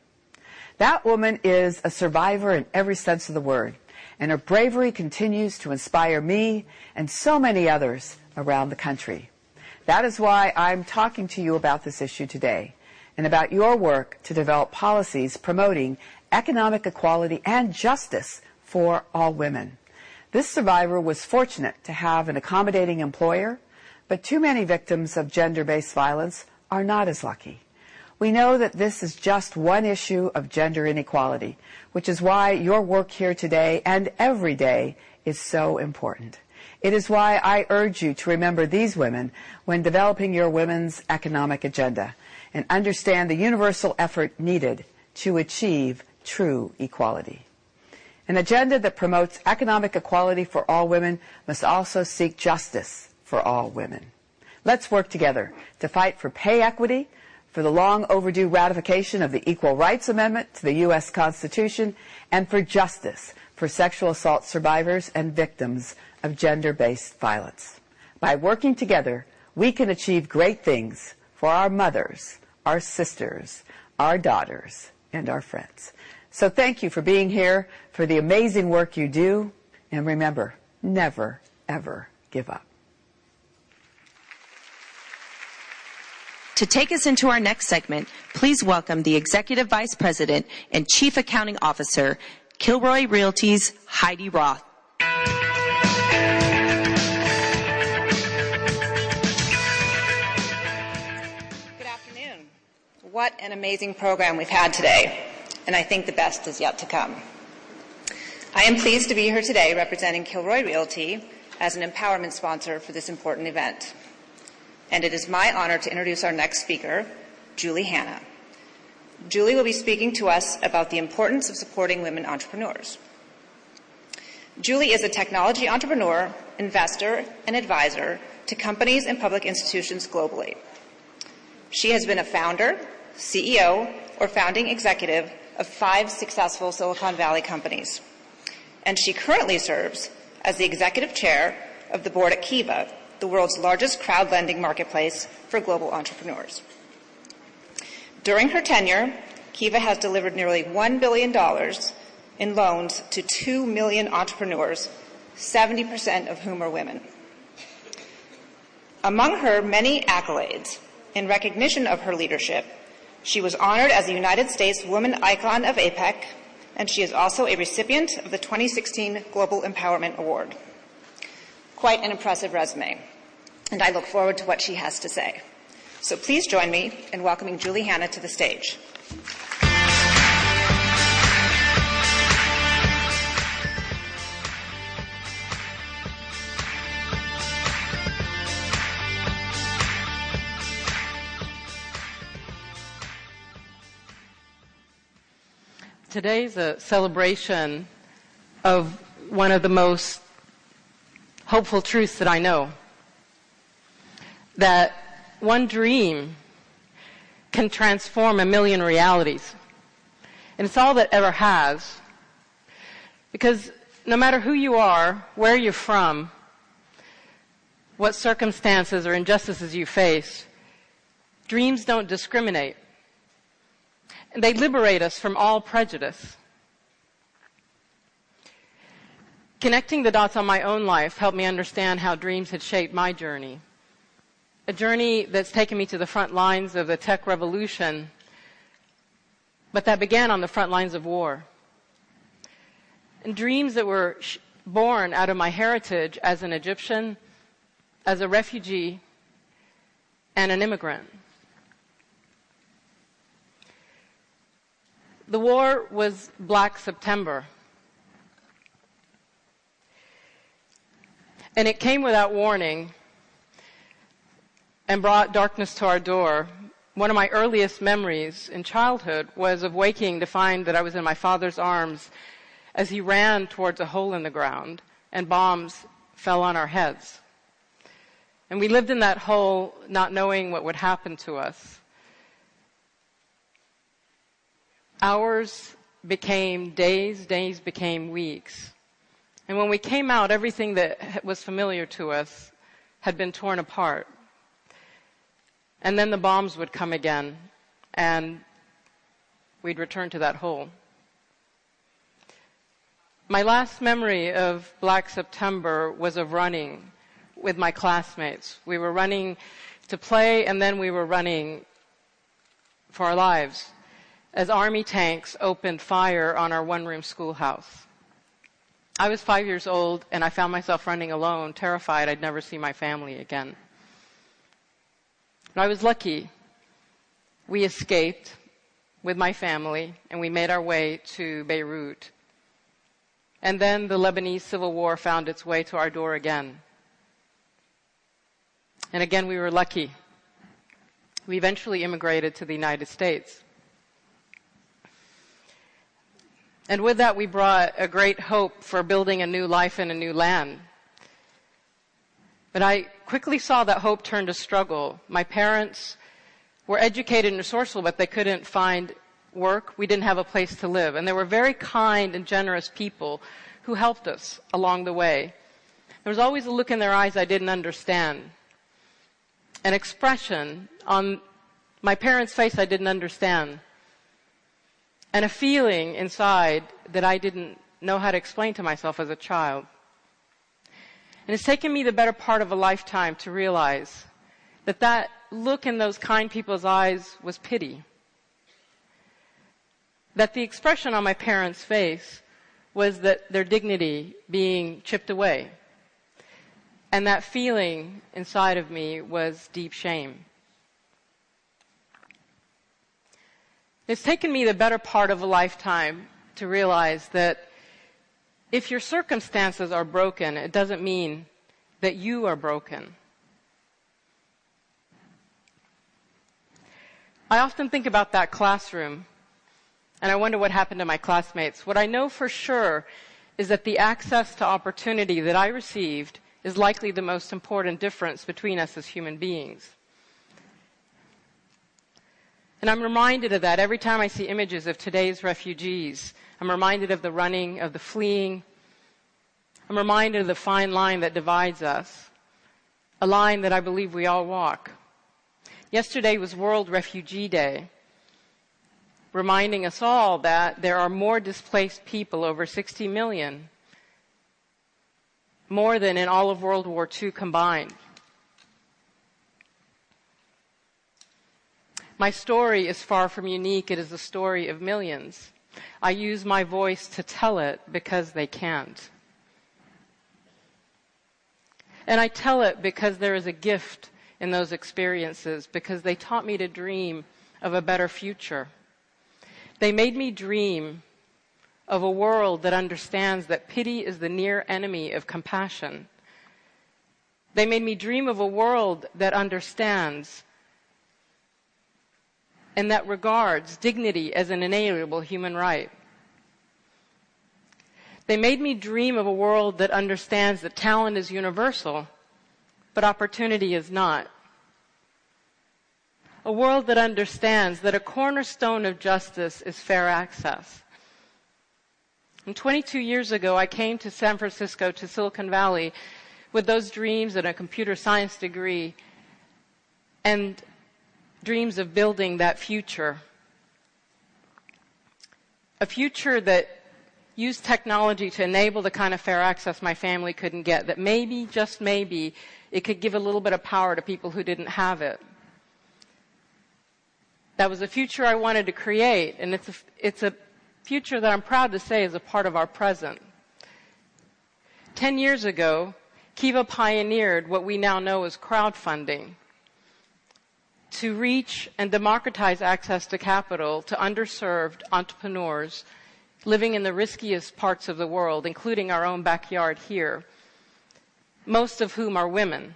That woman is a survivor in every sense of the word, and her bravery continues to inspire me and so many others around the country. That is why I'm talking to you about this issue today and about your work to develop policies promoting economic equality and justice for all women. This survivor was fortunate to have an accommodating employer, but too many victims of gender-based violence are not as lucky. We know that this is just one issue of gender inequality, which is why your work here today and every day is so important. It is why I urge you to remember these women when developing your women's economic agenda and understand the universal effort needed to achieve true equality. An agenda that promotes economic equality for all women must also seek justice for all women. Let's work together to fight for pay equity, for the long overdue ratification of the Equal Rights Amendment to the U.S. Constitution, and for justice for sexual assault survivors and victims of gender-based violence. By working together, we can achieve great things for our mothers, our sisters, our daughters, and our friends. So thank you for being here, for the amazing work you do, and remember, never, ever give up. To take us into our next segment, please welcome the Executive Vice President and Chief Accounting Officer, Kilroy Realty's Heidi Roth. Good afternoon. What an amazing program we've had today, and I think the best is yet to come. I am pleased to be here today representing Kilroy Realty as an empowerment sponsor for this important event. And it is my honor to introduce our next speaker, Julie Hanna. Julie will be speaking to us about the importance of supporting women entrepreneurs. Julie is a technology entrepreneur, investor, and advisor to companies and public institutions globally. She has been a founder, CEO, or founding executive of five successful Silicon Valley companies. And she currently serves as the executive chair of the board at Kiva, the world's largest crowd lending marketplace for global entrepreneurs. During her tenure, Kiva has delivered nearly $1 billion in loans to 2 million entrepreneurs, 70% of whom are women. Among her many accolades, in recognition of her leadership, she was honored as a United States Woman Icon of APEC, and she is also a recipient of the 2016 Global Empowerment Award. Quite an impressive resume, and I look forward to what she has to say. So please join me in welcoming Julie Hanna to the stage. Today's a celebration of one of the most hopeful truths that I know. That one dream can transform a million realities. And it's all that ever has. Because no matter who you are, where you're from, what circumstances or injustices you face, dreams don't discriminate. And they liberate us from all prejudice. Connecting the dots on my own life helped me understand how dreams had shaped my journey a journey that's taken me to the front lines of the tech revolution, but that began on the front lines of war. And dreams that were sh- born out of my heritage as an Egyptian, as a refugee, and an immigrant. The war was Black September. And it came without warning and brought darkness to our door. One of my earliest memories in childhood was of waking to find that I was in my father's arms as he ran towards a hole in the ground and bombs fell on our heads. And we lived in that hole not knowing what would happen to us. Hours became days, days became weeks. And when we came out, everything that was familiar to us had been torn apart. And then the bombs would come again, and we'd return to that hole. My last memory of Black September was of running with my classmates. We were running to play, and then we were running for our lives as army tanks opened fire on our one room schoolhouse. I was five years old, and I found myself running alone, terrified I'd never see my family again. I was lucky. We escaped with my family and we made our way to Beirut. And then the Lebanese civil war found its way to our door again. And again, we were lucky. We eventually immigrated to the United States. And with that, we brought a great hope for building a new life in a new land. But I quickly saw that hope turned to struggle. My parents were educated and resourceful, but they couldn't find work. We didn't have a place to live. And they were very kind and generous people who helped us along the way. There was always a look in their eyes I didn't understand. An expression on my parents' face I didn't understand and a feeling inside that I didn't know how to explain to myself as a child. And it's taken me the better part of a lifetime to realize that that look in those kind people's eyes was pity. That the expression on my parents' face was that their dignity being chipped away. And that feeling inside of me was deep shame. It's taken me the better part of a lifetime to realize that if your circumstances are broken, it doesn't mean that you are broken. I often think about that classroom and I wonder what happened to my classmates. What I know for sure is that the access to opportunity that I received is likely the most important difference between us as human beings. And I'm reminded of that every time I see images of today's refugees. I'm reminded of the running, of the fleeing. I'm reminded of the fine line that divides us. A line that I believe we all walk. Yesterday was World Refugee Day, reminding us all that there are more displaced people, over 60 million, more than in all of World War II combined. My story is far from unique. It is the story of millions. I use my voice to tell it because they can't. And I tell it because there is a gift in those experiences, because they taught me to dream of a better future. They made me dream of a world that understands that pity is the near enemy of compassion. They made me dream of a world that understands and that regards dignity as an inalienable human right. They made me dream of a world that understands that talent is universal, but opportunity is not. A world that understands that a cornerstone of justice is fair access. And 22 years ago, I came to San Francisco, to Silicon Valley, with those dreams and a computer science degree. And dreams of building that future. A future that used technology to enable the kind of fair access my family couldn't get, that maybe, just maybe, it could give a little bit of power to people who didn't have it. That was a future I wanted to create, and it's a, it's a future that I'm proud to say is a part of our present. Ten years ago, Kiva pioneered what we now know as crowdfunding to reach and democratize access to capital to underserved entrepreneurs living in the riskiest parts of the world, including our own backyard here, most of whom are women.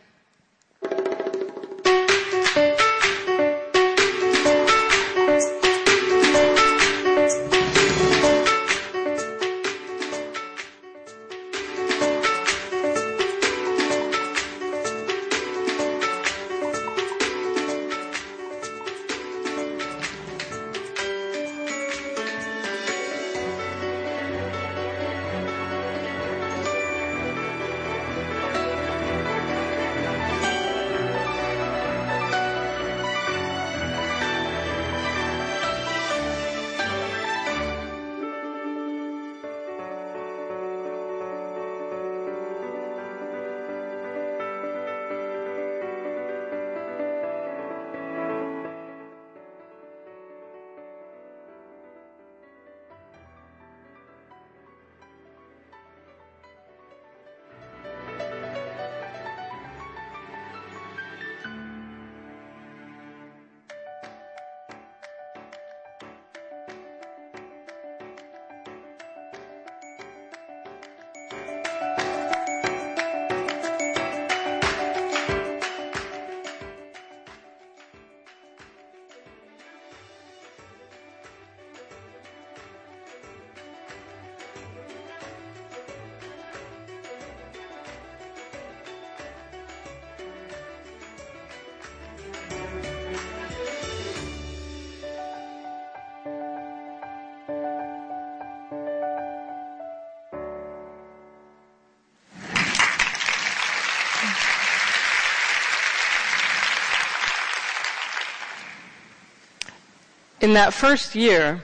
In that first year,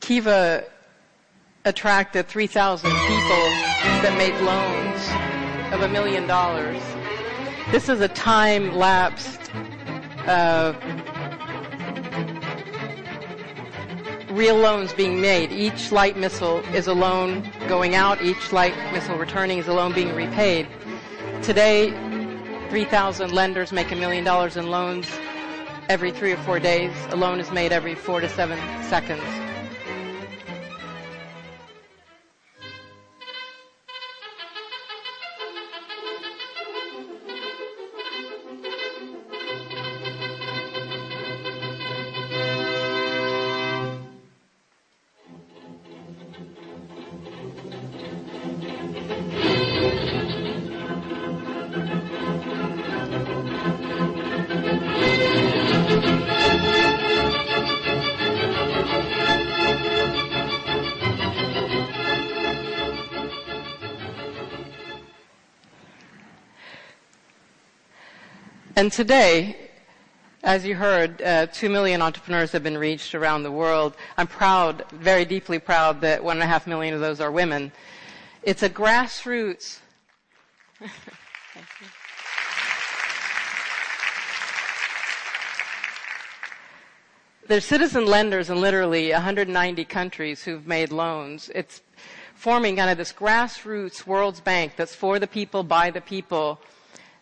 Kiva attracted 3,000 people that made loans of a million dollars. This is a time lapsed uh, real loans being made. Each light missile is a loan going out. Each light missile returning is a loan being repaid. Today, 3,000 lenders make a million dollars in loans every three or four days. A loan is made every four to seven seconds. And today, as you heard, uh, two million entrepreneurs have been reached around the world. I'm proud, very deeply proud, that one and a half million of those are women. It's a grassroots. There's citizen lenders in literally 190 countries who've made loans. It's forming kind of this grassroots World's Bank that's for the people, by the people,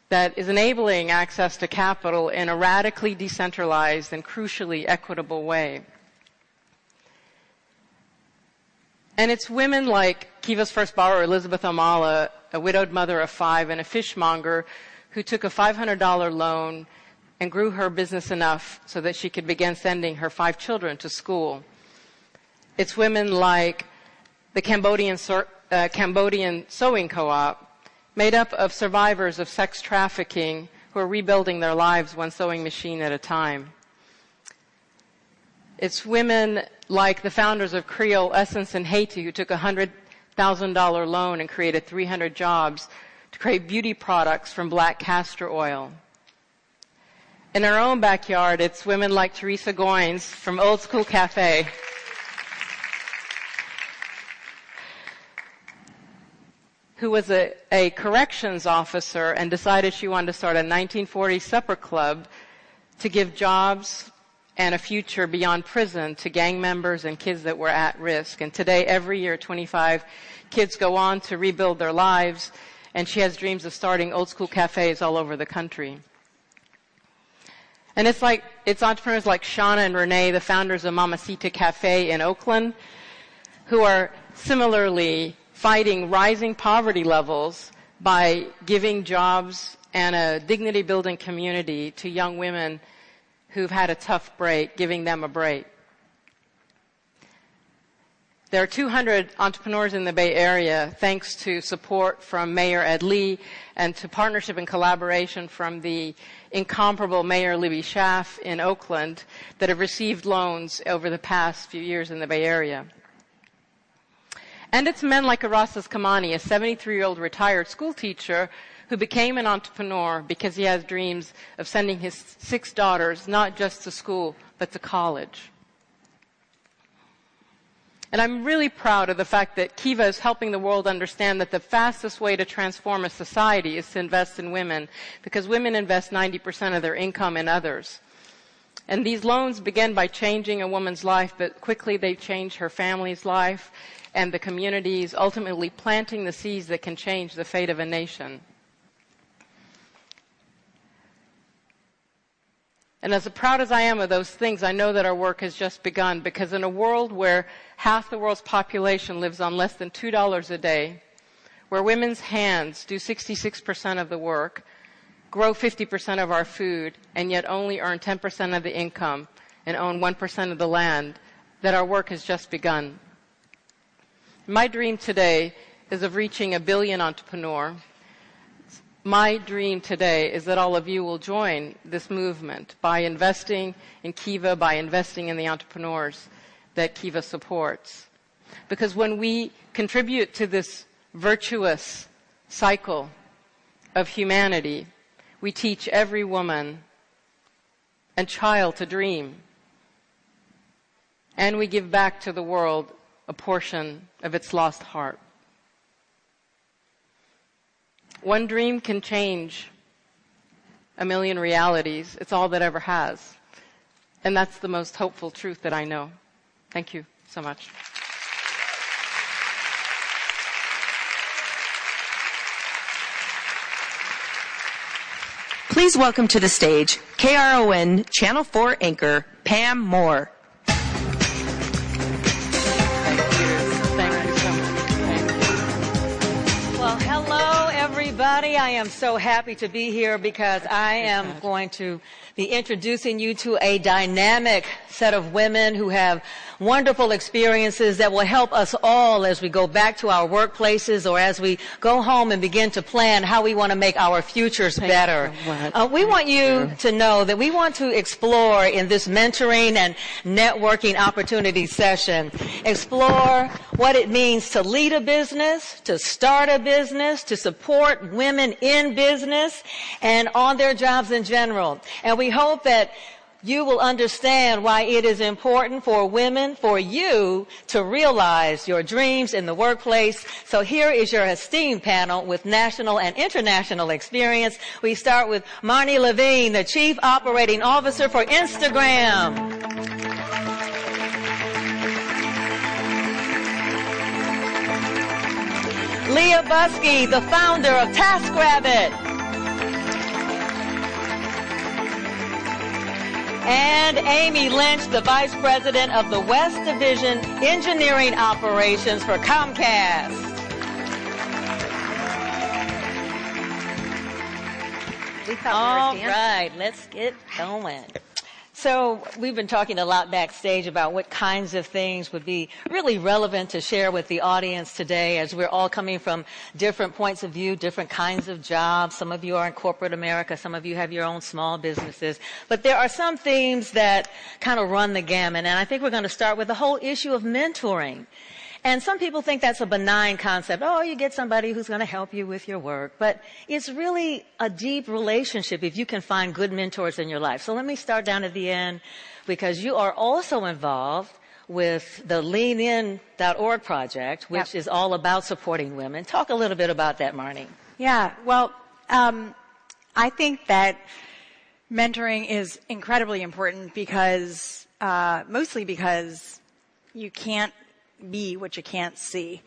that is enabling access to capital in a radically decentralized and crucially equitable way. And it's women like Kiva's first borrower, Elizabeth Omala, a widowed mother of five and a fishmonger, who took a $500 loan and grew her business enough so that she could begin sending her five children to school. It's women like the Cambodian, uh, Cambodian sewing co-op made up of survivors of sex trafficking who are rebuilding their lives one sewing machine at a time. It's women like the founders of Creole Essence in Haiti who took a $100,000 loan and created 300 jobs to create beauty products from black castor oil. In our own backyard, it's women like Teresa Goines from Old Skool Cafe who was a, a corrections officer and decided she wanted to start a 1940 supper club to give jobs and a future beyond prison to gang members and kids that were at risk. And today, every year, 25 kids go on to rebuild their lives, and she has dreams of starting old school cafes all over the country. And it's like, it's entrepreneurs like Shauna and Renee, the founders of Mamacita Cafe in Oakland, who are similarly fighting rising poverty levels by giving jobs and a dignity building community to young women who've had a tough break, giving them a break. There are 200 entrepreneurs in the Bay Area thanks to support from Mayor Ed Lee and to partnership and collaboration from the incomparable Mayor Libby Schaaf in Oakland that have received loans over the past few years in the Bay Area. And it's men like Erastus Kamani, a 73 year old retired school teacher who became an entrepreneur because he has dreams of sending his six daughters not just to school, but to college. And I'm really proud of the fact that Kiva is helping the world understand that the fastest way to transform a society is to invest in women because women invest 90% of their income in others. And these loans begin by changing a woman's life, but quickly they change her family's life and the communities, ultimately planting the seeds that can change the fate of a nation. And as proud as I am of those things, I know that our work has just begun because in a world where half the world's population lives on less than $2 a day, where women's hands do 66% of the work, grow 50% of our food, and yet only earn 10% of the income and own 1% of the land, that our work has just begun. My dream today is of reaching a billion entrepreneur. My dream today is that all of you will join this movement by investing in Kiva, by investing in the entrepreneurs that Kiva supports. Because when we contribute to this virtuous cycle of humanity, we teach every woman and child to dream. And we give back to the world a portion of its lost heart. One dream can change a million realities. It's all that ever has. And that's the most hopeful truth that I know. Thank you so much. Please welcome to the stage KRON Channel 4 anchor Pam Moore. Everybody. I am so happy to be here because I am going to be introducing you to a dynamic set of women who have wonderful experiences that will help us all as we go back to our workplaces or as we go home and begin to plan how we want to make our futures better. Uh, we want you to know that we want to explore in this mentoring and networking opportunity session, explore what it means to lead a business, to start a business, to support women in business and on their jobs in general. And we hope that you will understand why it is important for women, for you to realize your dreams in the workplace. So here is your esteemed panel with national and international experience. We start with Marne Levine, the Chief Operating Officer for Instagram. Leah Busque, the founder of TaskRabbit. And Amy Lynch, the Vice President of the West Division Engineering Operations for Comcast. All right, let's get going. So we've been talking a lot backstage about what kinds of things would be really relevant to share with the audience today as we're all coming from different points of view, different kinds of jobs. Some of you are in corporate America. Some of you have your own small businesses. But there are some themes that kind of run the gamut. And I think we're going to start with the whole issue of mentoring. And some people think that's a benign concept. Oh, you get somebody who's going to help you with your work. But it's really a deep relationship if you can find good mentors in your life. So let me start down at the end because you are also involved with the leanin.org project, which yep. is all about supporting women. Talk a little bit about that, Marne. Yeah, well, um, I think that mentoring is incredibly important because, uh, mostly because you can't be what you can't see.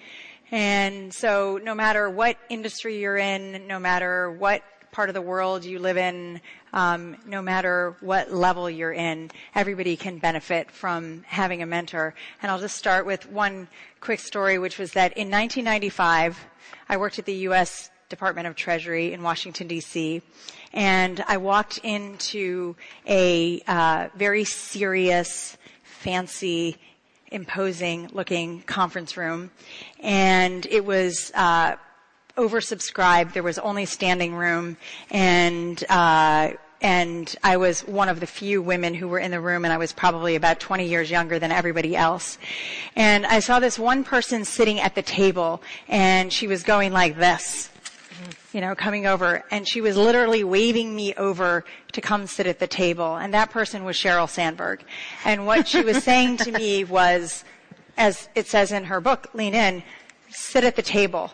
And so no matter what industry you're in, no matter what part of the world you live in, um, no matter what level you're in, everybody can benefit from having a mentor. And I'll just start with one quick story, which was that in 1995, I worked at the U.S. Department of Treasury in Washington D.C. And I walked into a uh, very serious, fancy imposing looking conference room. And it was, uh, oversubscribed. There was only standing room and, uh, and I was one of the few women who were in the room and I was probably about 20 years younger than everybody else. And I saw this one person sitting at the table and she was going like this you know, coming over and she was literally waving me over to come sit at the table. And that person was Sheryl Sandberg. And what she was saying to me was, as it says in her book, Lean In, sit at the table.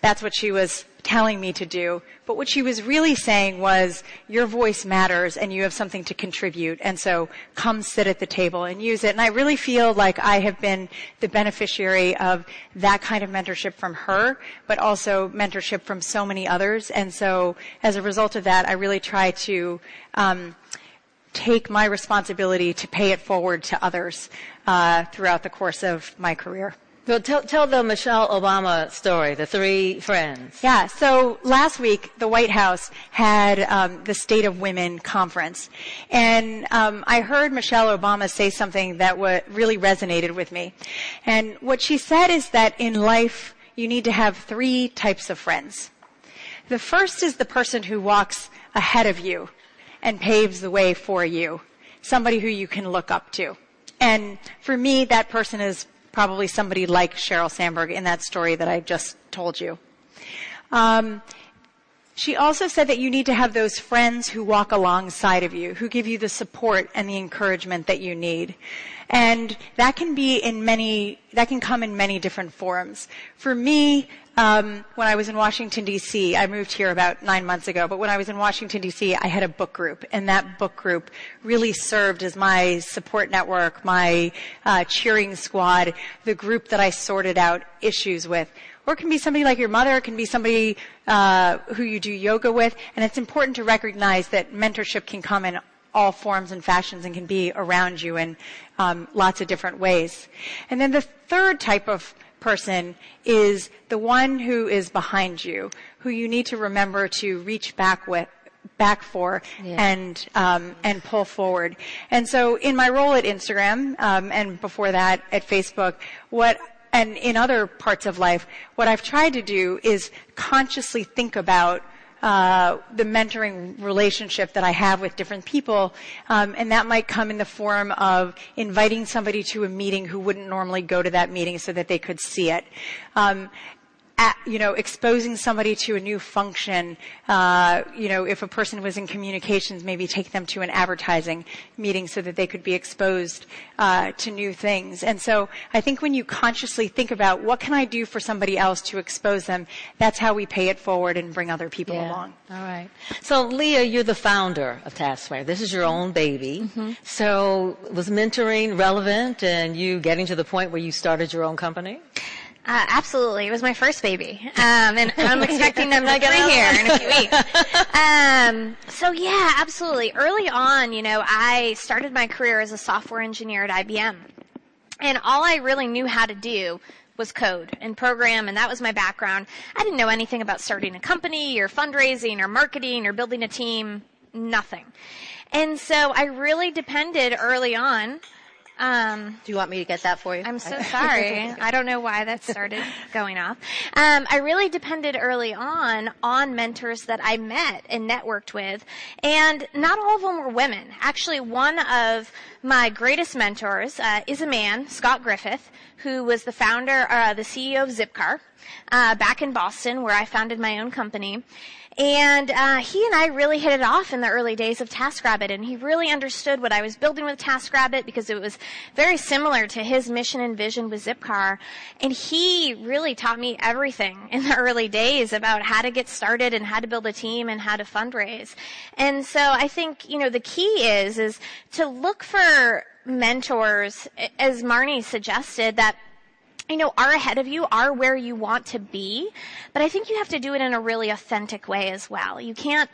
That's what she was telling me to do. But what she was really saying was, your voice matters and you have something to contribute. And so come sit at the table and use it. And I really feel like I have been the beneficiary of that kind of mentorship from her, but also mentorship from so many others. And so as a result of that, I really try to, um, take my responsibility to pay it forward to others uh, throughout the course of my career. So tell, tell the Michelle Obama story, the three friends. Yeah, so last week the White House had um, the State of Women conference, and um, I heard Michelle Obama say something that w- really resonated with me. And what she said is that in life you need to have three types of friends. The first is the person who walks ahead of you and paves the way for you, somebody who you can look up to. And for me, that person is probably somebody like Sheryl Sandberg in that story that I just told you. Um, she also said that you need to have those friends who walk alongside of you, who give you the support and the encouragement that you need. And that can be in many, that can come in many different forms. For me, um, when I was in Washington D.C., I moved here about nine months ago. But when I was in Washington D.C., I had a book group, and that book group really served as my support network, my uh, cheering squad, the group that I sorted out issues with. Or it can be somebody like your mother, it can be somebody uh, who you do yoga with, and it's important to recognize that mentorship can come in all forms and fashions and can be around you in um, lots of different ways. And then the third type of person is the one who is behind you, who you need to remember to reach back with, back for yeah. and um, and pull forward. And so, in my role at Instagram um, and before that at Facebook, what and in other parts of life, what I've tried to do is consciously think about uh, the mentoring relationship that I have with different people, um, and that might come in the form of inviting somebody to a meeting who wouldn't normally go to that meeting so that they could see it. Um, at, you know, exposing somebody to a new function. Uh, you know, if a person was in communications, maybe take them to an advertising meeting so that they could be exposed uh, to new things. And so, I think when you consciously think about what can I do for somebody else to expose them, that's how we pay it forward and bring other people yeah. along. All right. So, Leah, you're the founder of Taskmaster. This is your own baby. Mm-hmm. So, was mentoring relevant, and you getting to the point where you started your own company? Uh, absolutely. It was my first baby. Um, and I'm expecting them to three here in a few weeks. Um, so yeah, absolutely. Early on, you know, I started my career as a software engineer at IBM. And all I really knew how to do was code and program, and that was my background. I didn't know anything about starting a company or fundraising or marketing or building a team. Nothing. And so I really depended early on um, Do you want me to get that for you? I'm so sorry. I don't know why that started going off. Um, I really depended early on on mentors that I met and networked with, and not all of them were women. Actually, one of my greatest mentors uh, is a man, Scott Griffith, who was the founder, uh, the CEO of Zipcar, uh, back in Boston, where I founded my own company. And uh, he and I really hit it off in the early days of TaskRabbit, and he really understood what I was building with TaskRabbit because it was very similar to his mission and vision with Zipcar. And he really taught me everything in the early days about how to get started and how to build a team and how to fundraise. And so I think you know the key is is to look for mentors, as Marne suggested, that you know, are ahead of you, are where you want to be. But I think you have to do it in a really authentic way as well. You can't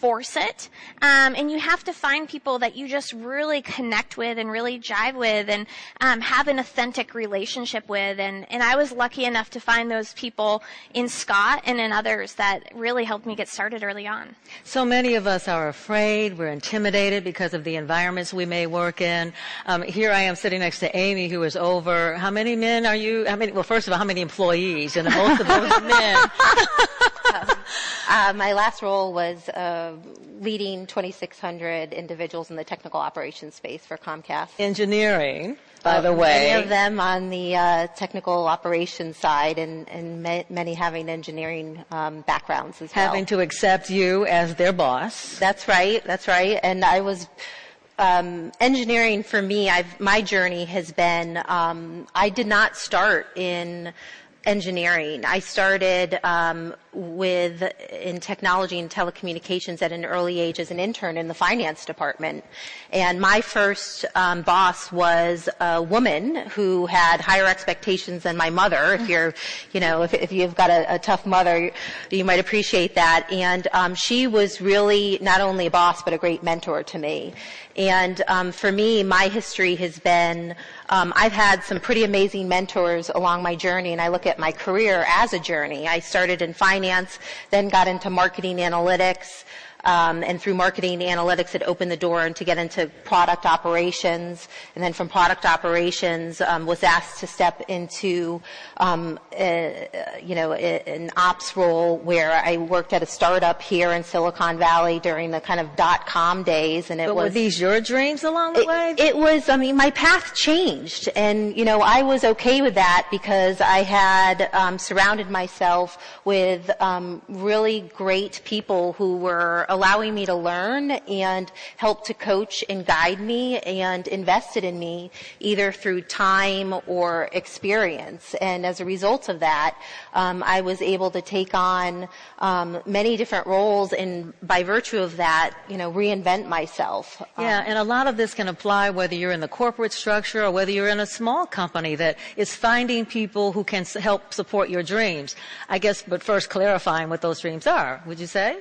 force it. Um, and you have to find people that you just really connect with and really jive with and um, have an authentic relationship with. And, and I was lucky enough to find those people in Scott and in others that really helped me get started early on. So many of us are afraid, we're intimidated because of the environments we may work in. Um, here I am sitting next to Amy, who is over. How many men are you? How many? Well, first of all, how many employees? And most of those men. uh, my last role was uh, leading 2,600 individuals in the technical operations space for Comcast. Engineering, by uh, the way. Many of them on the uh, technical operations side, and, and ma- many having engineering um, backgrounds as well. Having to accept you as their boss. That's right. That's right. And I was. Um, engineering for me, I've, my journey has been, um, I did not start in engineering. I started um, with in technology and telecommunications at an early age as an intern in the finance department, and my first um, boss was a woman who had higher expectations than my mother. If you're, you know, if, if you've got a, a, tough mother, you might appreciate that. And um, she was really not only a boss but a great mentor to me. And um, for me, my history has been um, I've had some pretty amazing mentors along my journey, and I look at my career as a journey. I started in finance, then got into marketing analytics, um, and through marketing analytics, it opened the door and to get into product operations. And then from product operations, um, was asked to step into, um, a, you know, a, an ops role where I worked at a startup here in Silicon Valley during the kind of dot com days, and it But was were these your dreams along the it, way? It was, I mean, my path changed. And, you know, I was okay with that because I had um, surrounded myself with um, really great people who were allowing me to learn and help to coach and guide me and invested in me either through time or experience. And as a result of that, um, I was able to take on um, many different roles and by virtue of that, you know, reinvent myself. Yeah, and a lot of this can apply whether you're in the corporate structure or whether you're in a small company that is finding people who can help support your dreams. I guess, but first clarifying what those dreams are, would you say?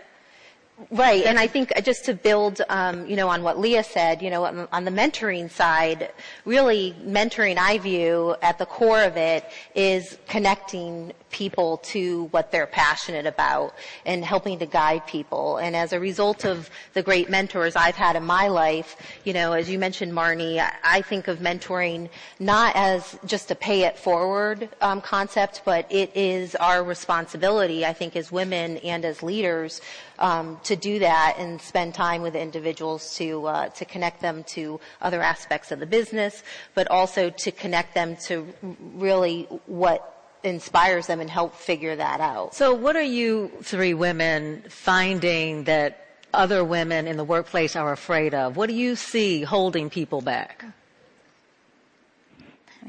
Right, and I think just to build, um, you know, on what Leah said, you know, on, on the mentoring side, really mentoring, I view at the core of it is connecting people to what they're passionate about and helping to guide people. And as a result of the great mentors I've had in my life, you know, as you mentioned, Marne, I think of mentoring not as just a pay it forward um, concept, but it is our responsibility, I think, as women and as leaders um, to do that and spend time with individuals to uh, to connect them to other aspects of the business, but also to connect them to really what inspires them and help figure that out. So what are you three women finding that other women in the workplace are afraid of? What do you see holding people back?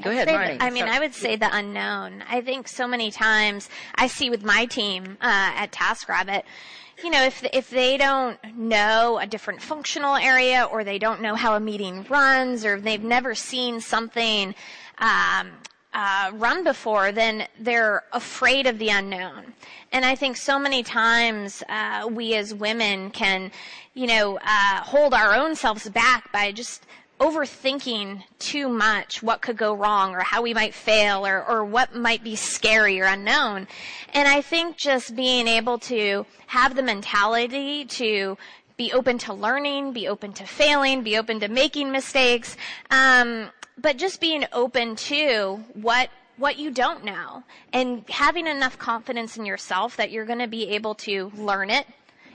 Go ahead, Marne. the- I mean, I would say the unknown. I think so many times I see with my team uh, at TaskRabbit, you know, if if they don't know a different functional area or they don't know how a meeting runs or they've never seen something um, uh, run before, then they're afraid of the unknown. And I think so many times uh, we as women can, you know, uh, hold our own selves back by just overthinking too much what could go wrong or how we might fail or, or what might be scary or unknown. And I think just being able to have the mentality to be open to learning, be open to failing, be open to making mistakes, um, but just being open to what what you don't know and having enough confidence in yourself that you're going to be able to learn it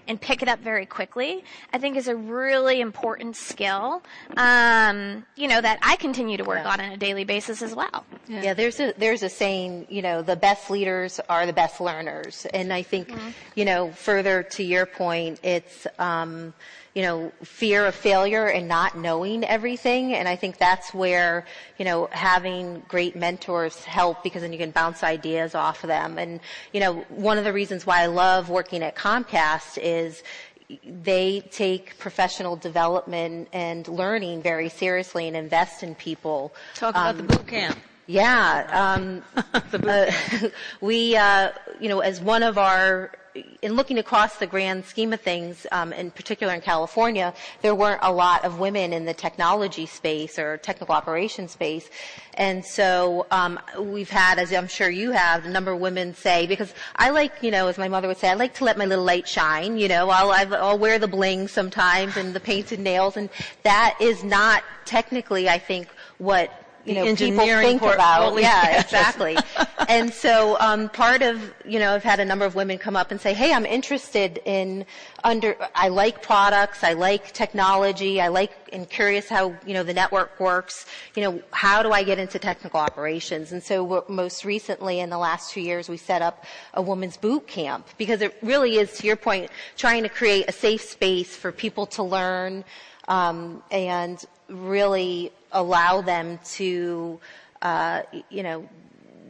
and pick it up very quickly, I think is a really important skill, um, you know, that I continue to work on on a daily basis as well. Yeah. there's a there's a saying, you know, the best leaders are the best learners, and I think, you know, further to your point, it's. Um, you know, fear of failure and not knowing everything. And I think that's where, you know, having great mentors help because then you can bounce ideas off of them. And, you know, one of the reasons why I love working at Comcast is they take professional development and learning very seriously and invest in people. Talk about the boot camp. Yeah, um, uh, we, uh, you know, as one of our, in looking across the grand scheme of things, um, in particular in California, there weren't a lot of women in the technology space or technical operations space, and so um, we've had, as I'm sure you have, a number of women say, because I like, you know, as my mother would say, I like to let my little light shine. You know, I'll, I'll wear the bling sometimes and the painted nails, and that is not technically, I think, what you know people think about. portfolio. Yeah, Yes. exactly. and so um, part of you know I've had a number of women come up and say, "Hey, I'm interested in under. I like products. I like technology. I like and curious how you know the network works. You know, how do I get into technical operations?" And so most recently, in the last two years, we set up a women's boot camp because it really is, to your point, trying to create a safe space for people to learn um, and really allow them to, uh, you know,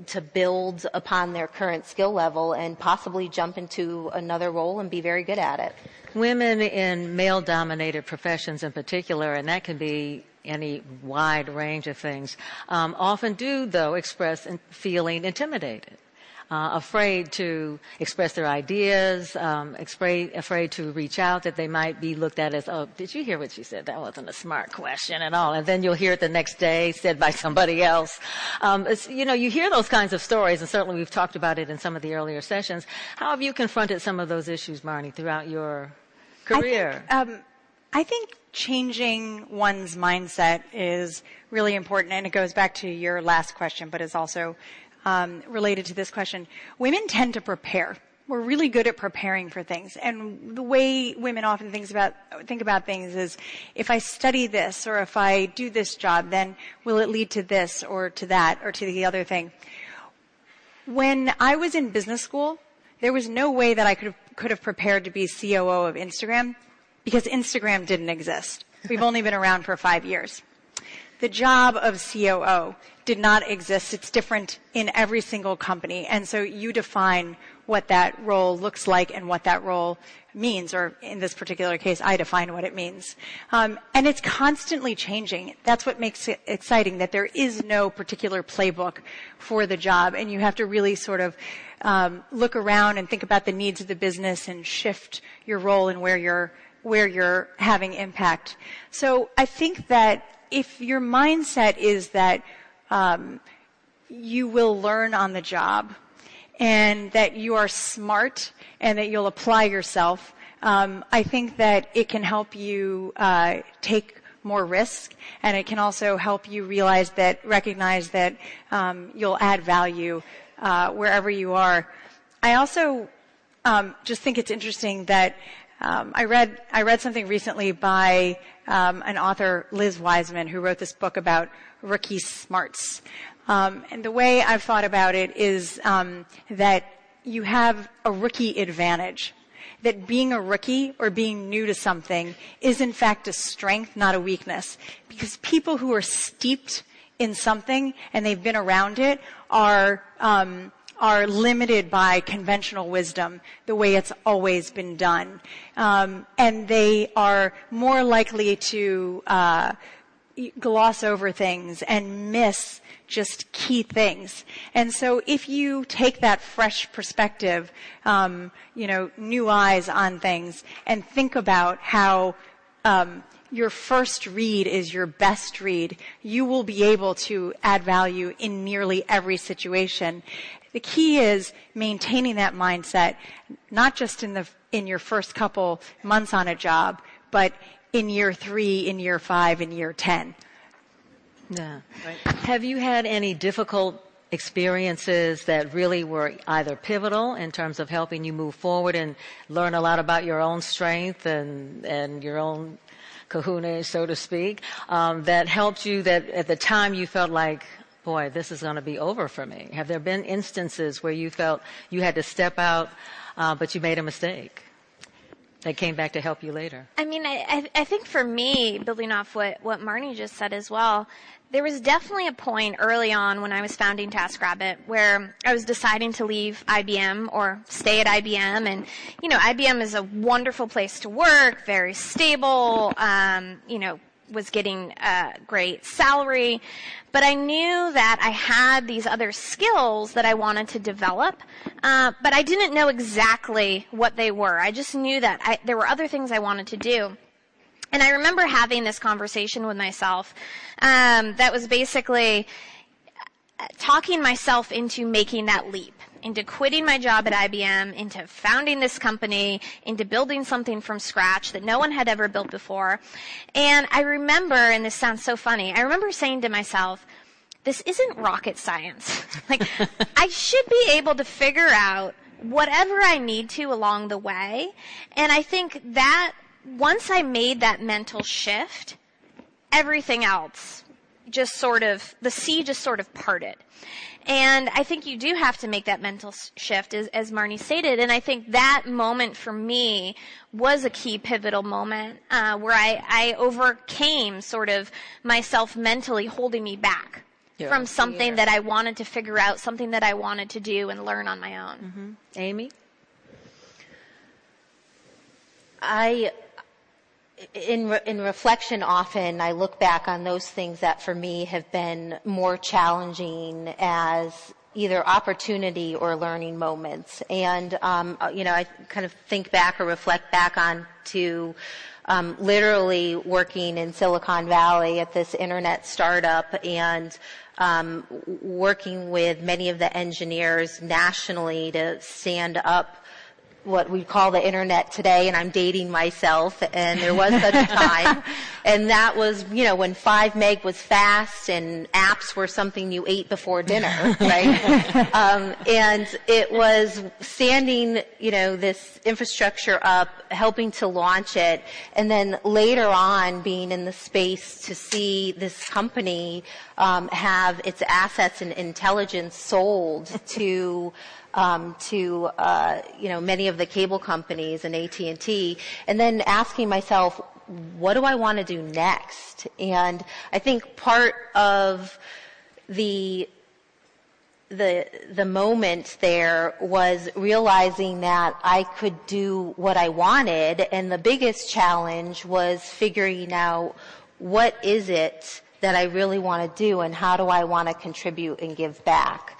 to build upon their current skill level and possibly jump into another role and be very good at it. Women in male dominated professions in particular, and that can be any wide range of things, um, often do, though, express feeling intimidated. Uh, afraid to express their ideas, um, afraid, afraid to reach out, that they might be looked at as, oh, did you hear what she said? That wasn't a smart question at all. And then you'll hear it the next day said by somebody else. Um, you know, you hear those kinds of stories, and certainly we've talked about it in some of the earlier sessions. How have you confronted some of those issues, Marne, throughout your career? I think, um, I think changing one's mindset is really important, and it goes back to your last question, but is also um, related to this question. Women tend to prepare. We're really good at preparing for things, and the way women often think about think about things is, if I study this or if I do this job, then will it lead to this or to that or to the other thing? When I was in business school, there was no way that I could have, could have prepared to be COO of Instagram because Instagram didn't exist. We've only been around for five years. The job of COO did not exist. It's different in every single company. And so you define what that role looks like and what that role means, or in this particular case, I define what it means. Um, and it's constantly changing. That's what makes it exciting, that there is no particular playbook for the job, and you have to really sort of um, look around and think about the needs of the business and shift your role and where you're where you're having impact. So I think that if your mindset is that um, you will learn on the job and that you are smart and that you'll apply yourself, um, I think that it can help you uh, take more risk and it can also help you realize that recognize that um, you'll add value uh, wherever you are. I also um, just think it's interesting that um, I read I read something recently by um, an author, Liz Wiseman, who wrote this book about rookie smarts. Um, and the way I've thought about it is um, that you have a rookie advantage. That being a rookie or being new to something is in fact a strength, not a weakness. Because people who are steeped in something and they've been around it are um, are limited by conventional wisdom, the way it's always been done. Um, and they are more likely to uh, gloss over things and miss just key things. And so if you take that fresh perspective, um, you know, new eyes on things and think about how um, your first read is your best read, you will be able to add value in nearly every situation. The key is maintaining that mindset, not just in the, in your first couple months on a job, but in year three, in year five, in year ten. Yeah. Right. Have you had any difficult experiences that really were either pivotal in terms of helping you move forward and learn a lot about your own strength and, and your own kahuna, so to speak, um, that helped you that at the time you felt like, boy, this is going to be over for me? Have there been instances where you felt you had to step out, uh, but you made a mistake? That came back to help you later. I mean, I, I think for me, building off what, what Marne just said as well, there was definitely a point early on when I was founding TaskRabbit where I was deciding to leave IBM or stay at IBM. And, you know, IBM is a wonderful place to work, very stable, um, you know, was getting a great salary, but I knew that I had these other skills that I wanted to develop, uh, but I didn't know exactly what they were. I just knew that I, there were other things I wanted to do. And I remember having this conversation with myself um, that was basically talking myself into making that leap into quitting my job at IBM, into founding this company, into building something from scratch that no one had ever built before. And I remember, and this sounds so funny, I remember saying to myself, this isn't rocket science. like, I should be able to figure out whatever I need to along the way. And I think that once I made that mental shift, everything else just sort of, the sea just sort of parted. And I think you do have to make that mental shift, as, as Marne stated. And I think that moment for me was a key pivotal moment uh, where I, I overcame sort of myself mentally holding me back yeah, from something that I wanted to figure out, something that I wanted to do and learn on my own. Mm-hmm. Amy? I in re- in reflection, often I look back on those things that for me have been more challenging as either opportunity or learning moments. And um, uh, you know, I kind of think back or reflect back on to um, literally working in Silicon Valley at this internet startup and um, working with many of the engineers nationally to stand up what we call the internet today, and I'm dating myself, and there was such a time. and that was, you know, when 5 meg was fast and apps were something you ate before dinner, right? um, and it was standing, you know, this infrastructure up, helping to launch it, and then later on being in the space to see this company um, have its assets and intelligence sold to um, to uh, you know many of the cable companies and AT&T, and then asking myself, what do I want to do next? And I think part of the the the moment there was realizing that I could do what I wanted, and the biggest challenge was figuring out what is it that I really want to do, and how do I want to contribute and give back.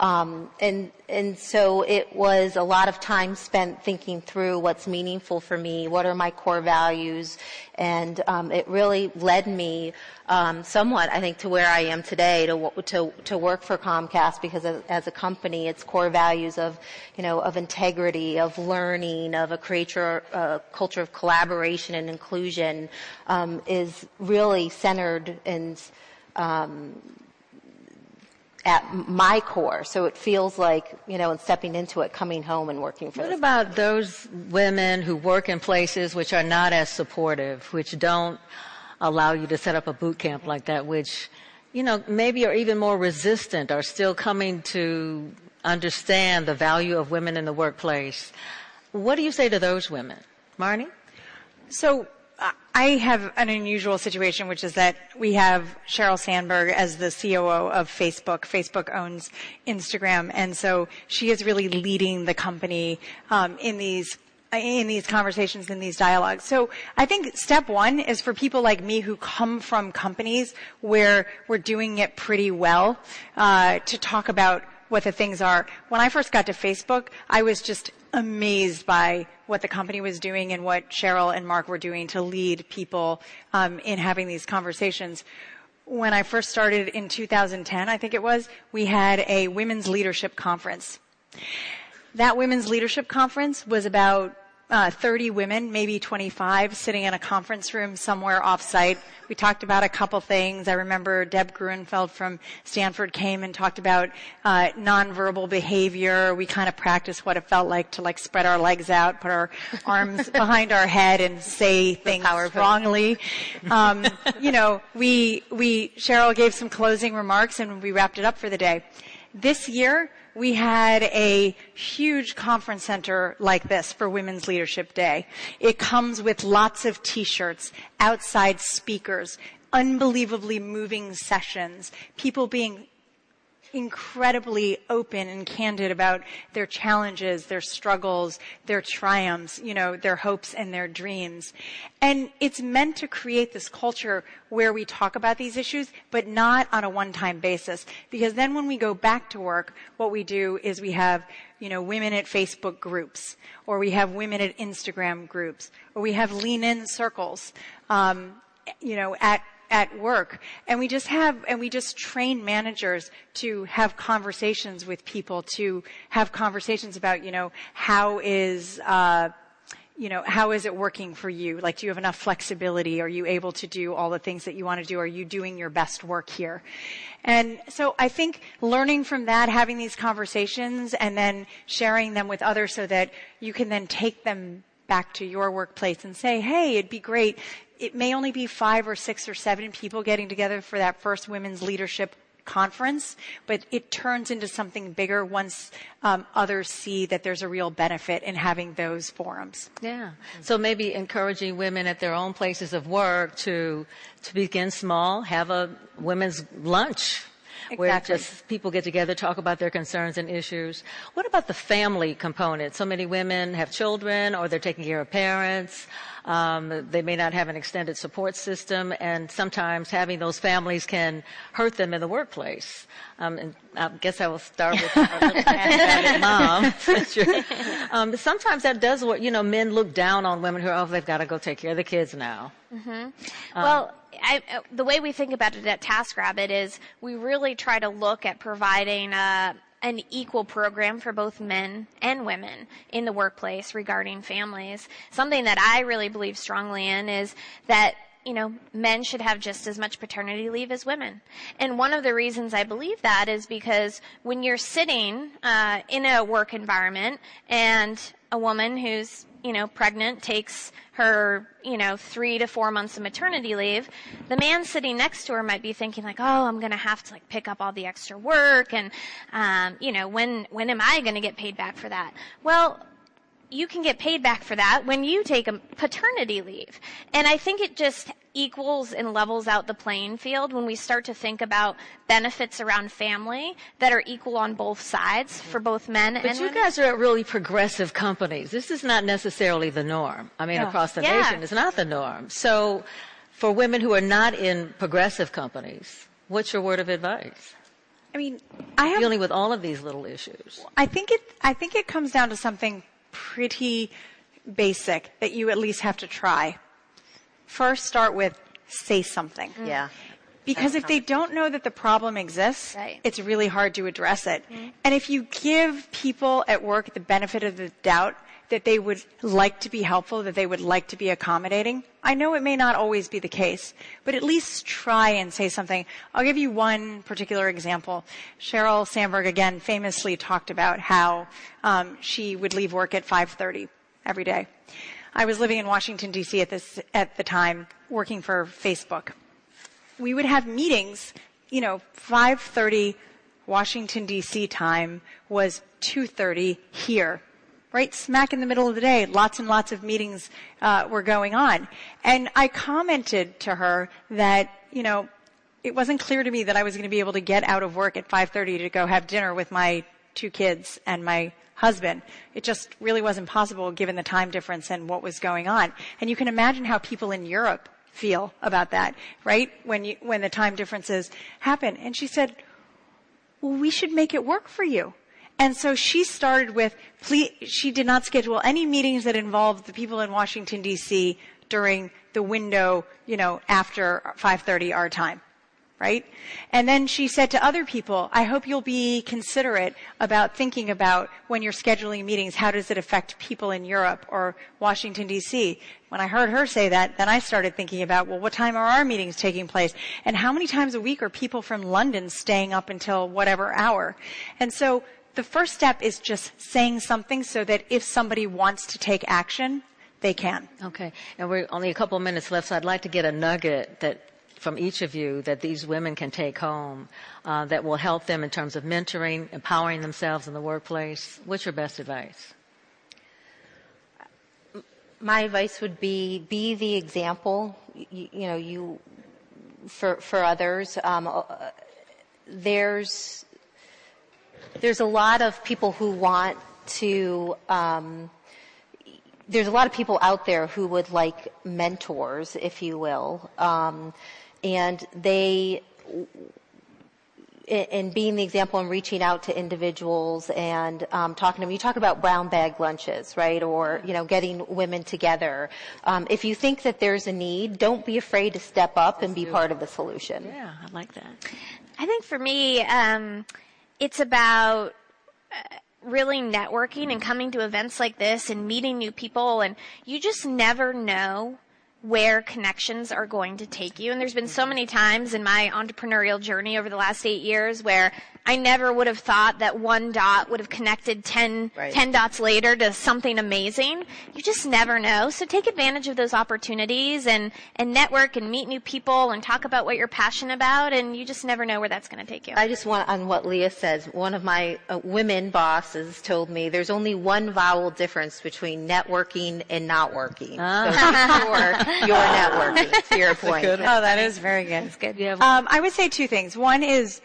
Um, and and so it was a lot of time spent thinking through what's meaningful for me, what are my core values, and um, it really led me um, somewhat, I think, to where I am today to to to work for Comcast because as, as a company, its core values of you know of integrity, of learning, of a creature, uh, culture of collaboration and inclusion um, is really centered and um, at my core. So it feels like, you know, and stepping into it, coming home and working for What this. about those women who work in places which are not as supportive, which don't allow you to set up a boot camp like that, which, you know, maybe are even more resistant, are still coming to understand the value of women in the workplace. What do you say to those women? Marne? So I have an unusual situation, which is that we have Sheryl Sandberg as the COO of Facebook. Facebook owns Instagram, and so she is really leading the company um, in these in these conversations, in these dialogues. So I think step one is for people like me who come from companies where we're doing it pretty well uh, to talk about what the things are. When I first got to Facebook, I was just amazed by what the company was doing and what Sheryl and Mark were doing to lead people um, in having these conversations. When I first started in 2010, I think it was, we had a women's leadership conference. That women's leadership conference was about uh, 30 women, maybe 25, sitting in a conference room somewhere off-site. We talked about a couple things. I remember Deb Gruenfeld from Stanford came and talked about uh, nonverbal behavior. We kind of practiced what it felt like to like spread our legs out, put our arms behind our head, and say things strongly. Um, you know, we we Sheryl gave some closing remarks, and we wrapped it up for the day. This year, we had a huge conference center like this for Women's Leadership Day. It comes with lots of t-shirts, outside speakers, unbelievably moving sessions, people being incredibly open and candid about their challenges, their struggles, their triumphs, you know, their hopes and their dreams. And it's meant to create this culture where we talk about these issues, but not on a one-time basis. Because then when we go back to work, what we do is we have you know, women at Facebook groups, or we have women at Instagram groups, or we have lean in circles, um, you know, at at work. And we just have, and we just train managers to have conversations with people, to have conversations about, you know, how is, uh, you know, how is it working for you? Like, do you have enough flexibility? Are you able to do all the things that you want to do? Are you doing your best work here? And so I think learning from that, having these conversations and then sharing them with others so that you can then take them back to your workplace and say, hey, it'd be great it may only be five or six or seven people getting together for that first women's leadership conference, but it turns into something bigger once um, others see that there's a real benefit in having those forums. Yeah. So maybe encouraging women at their own places of work to to begin small, have a women's lunch Exactly. where just people get together, talk about their concerns and issues. What about the family component? So many women have children or they're taking care of parents. Um, they may not have an extended support system, and sometimes having those families can hurt them in the workplace. Um, and I guess I will start with mom. um, sometimes that does what you know. Men look down on women who are, oh they've got to go take care of the kids now. Mm-hmm. Um, well, I, the way we think about it at TaskRabbit is we really try to look at providing a an equal program for both men and women in the workplace regarding families. Something that I really believe strongly in is that you know, men should have just as much paternity leave as women. And one of the reasons I believe that is because when you're sitting uh, in a work environment and a woman who's you know pregnant takes her you know three to four months of maternity leave the man sitting next to her might be thinking like oh i'm going to have to like pick up all the extra work and um, you know when when am i going to get paid back for that? Well you can get paid back for that when you take a paternity leave. And I think it just equals and levels out the playing field when we start to think about benefits around family that are equal on both sides for both men and women. but and you women. guys are at really progressive companies. This is not necessarily the norm. I mean, No. across the Yeah. nation, it's not the norm. So, for women who are not in progressive companies, what's your word of advice? I mean, I have dealing with all of these little issues. I think it I think it comes down to something pretty basic that you at least have to try. First start with say something. Mm. Yeah. Because if they don't know that the problem exists, it's really hard to address it. Mm-hmm. And if you give people at work the benefit of the doubt that they would like to be helpful, that they would like to be accommodating, I know it may not always be the case, but at least try and say something. I'll give you one particular example. Sheryl Sandberg again famously talked about how um, she would leave work at 5:30 every day. I was living in Washington D.C. at this at the time, working for Facebook we would have meetings, you know, 5:30 Washington D.C. time was 2:30 here. Right smack in the middle of the day, lots and lots of meetings uh, were going on, and I commented to her that you know it wasn't clear to me that I was going to be able to get out of work at 5:30 to go have dinner with my two kids and my husband. It just really wasn't possible given the time difference and what was going on. And you can imagine how people in Europe feel about that, right? When you, when the time differences happen. And she said, well, we should make it work for you. And so she started with, please, she did not schedule any meetings that involved the people in Washington DC during the window, you know, after 5:30 our time. Right? And then she said to other people, I hope you'll be considerate about thinking about when you're scheduling meetings, how does it affect people in Europe or Washington DC? When I heard her say that, then I started thinking about, well, what time are our meetings taking place? And how many times a week are people from London staying up until whatever hour? And so the first step is just saying something so that if somebody wants to take action, they can. Okay, and we're only a couple of minutes left, so I'd like to get a nugget that from each of you that these women can take home uh, that will help them in terms of mentoring, empowering themselves in the workplace. What's your best advice? my advice would be be the example you, you know you for for others um, uh, there's there's a lot of people who want to um, there's a lot of people out there who would like mentors if you will um, and they in being the example and reaching out to individuals and um, talking to them. You talk about brown bag lunches, right? Or you know, getting women together. Um, if you think that there's a need, don't be afraid to step up and be part of the solution. Yeah, I like that. I think for me, um, it's about uh, really networking and coming to events like this and meeting new people, and you just never know where connections are going to take you. And there's been so many times in my entrepreneurial journey over the last eight years where I never would have thought that one dot would have connected 10, 10 dots later to something amazing. You just never know. So take advantage of those opportunities and, and network and meet new people and talk about what you're passionate about and you just never know where that's going to take you. I just want on what Leah says. One of my uh, women bosses told me there's only one vowel difference between networking and not working. So be network. To your point. Oh, that is very good. That's good. Um, I would say two things. One is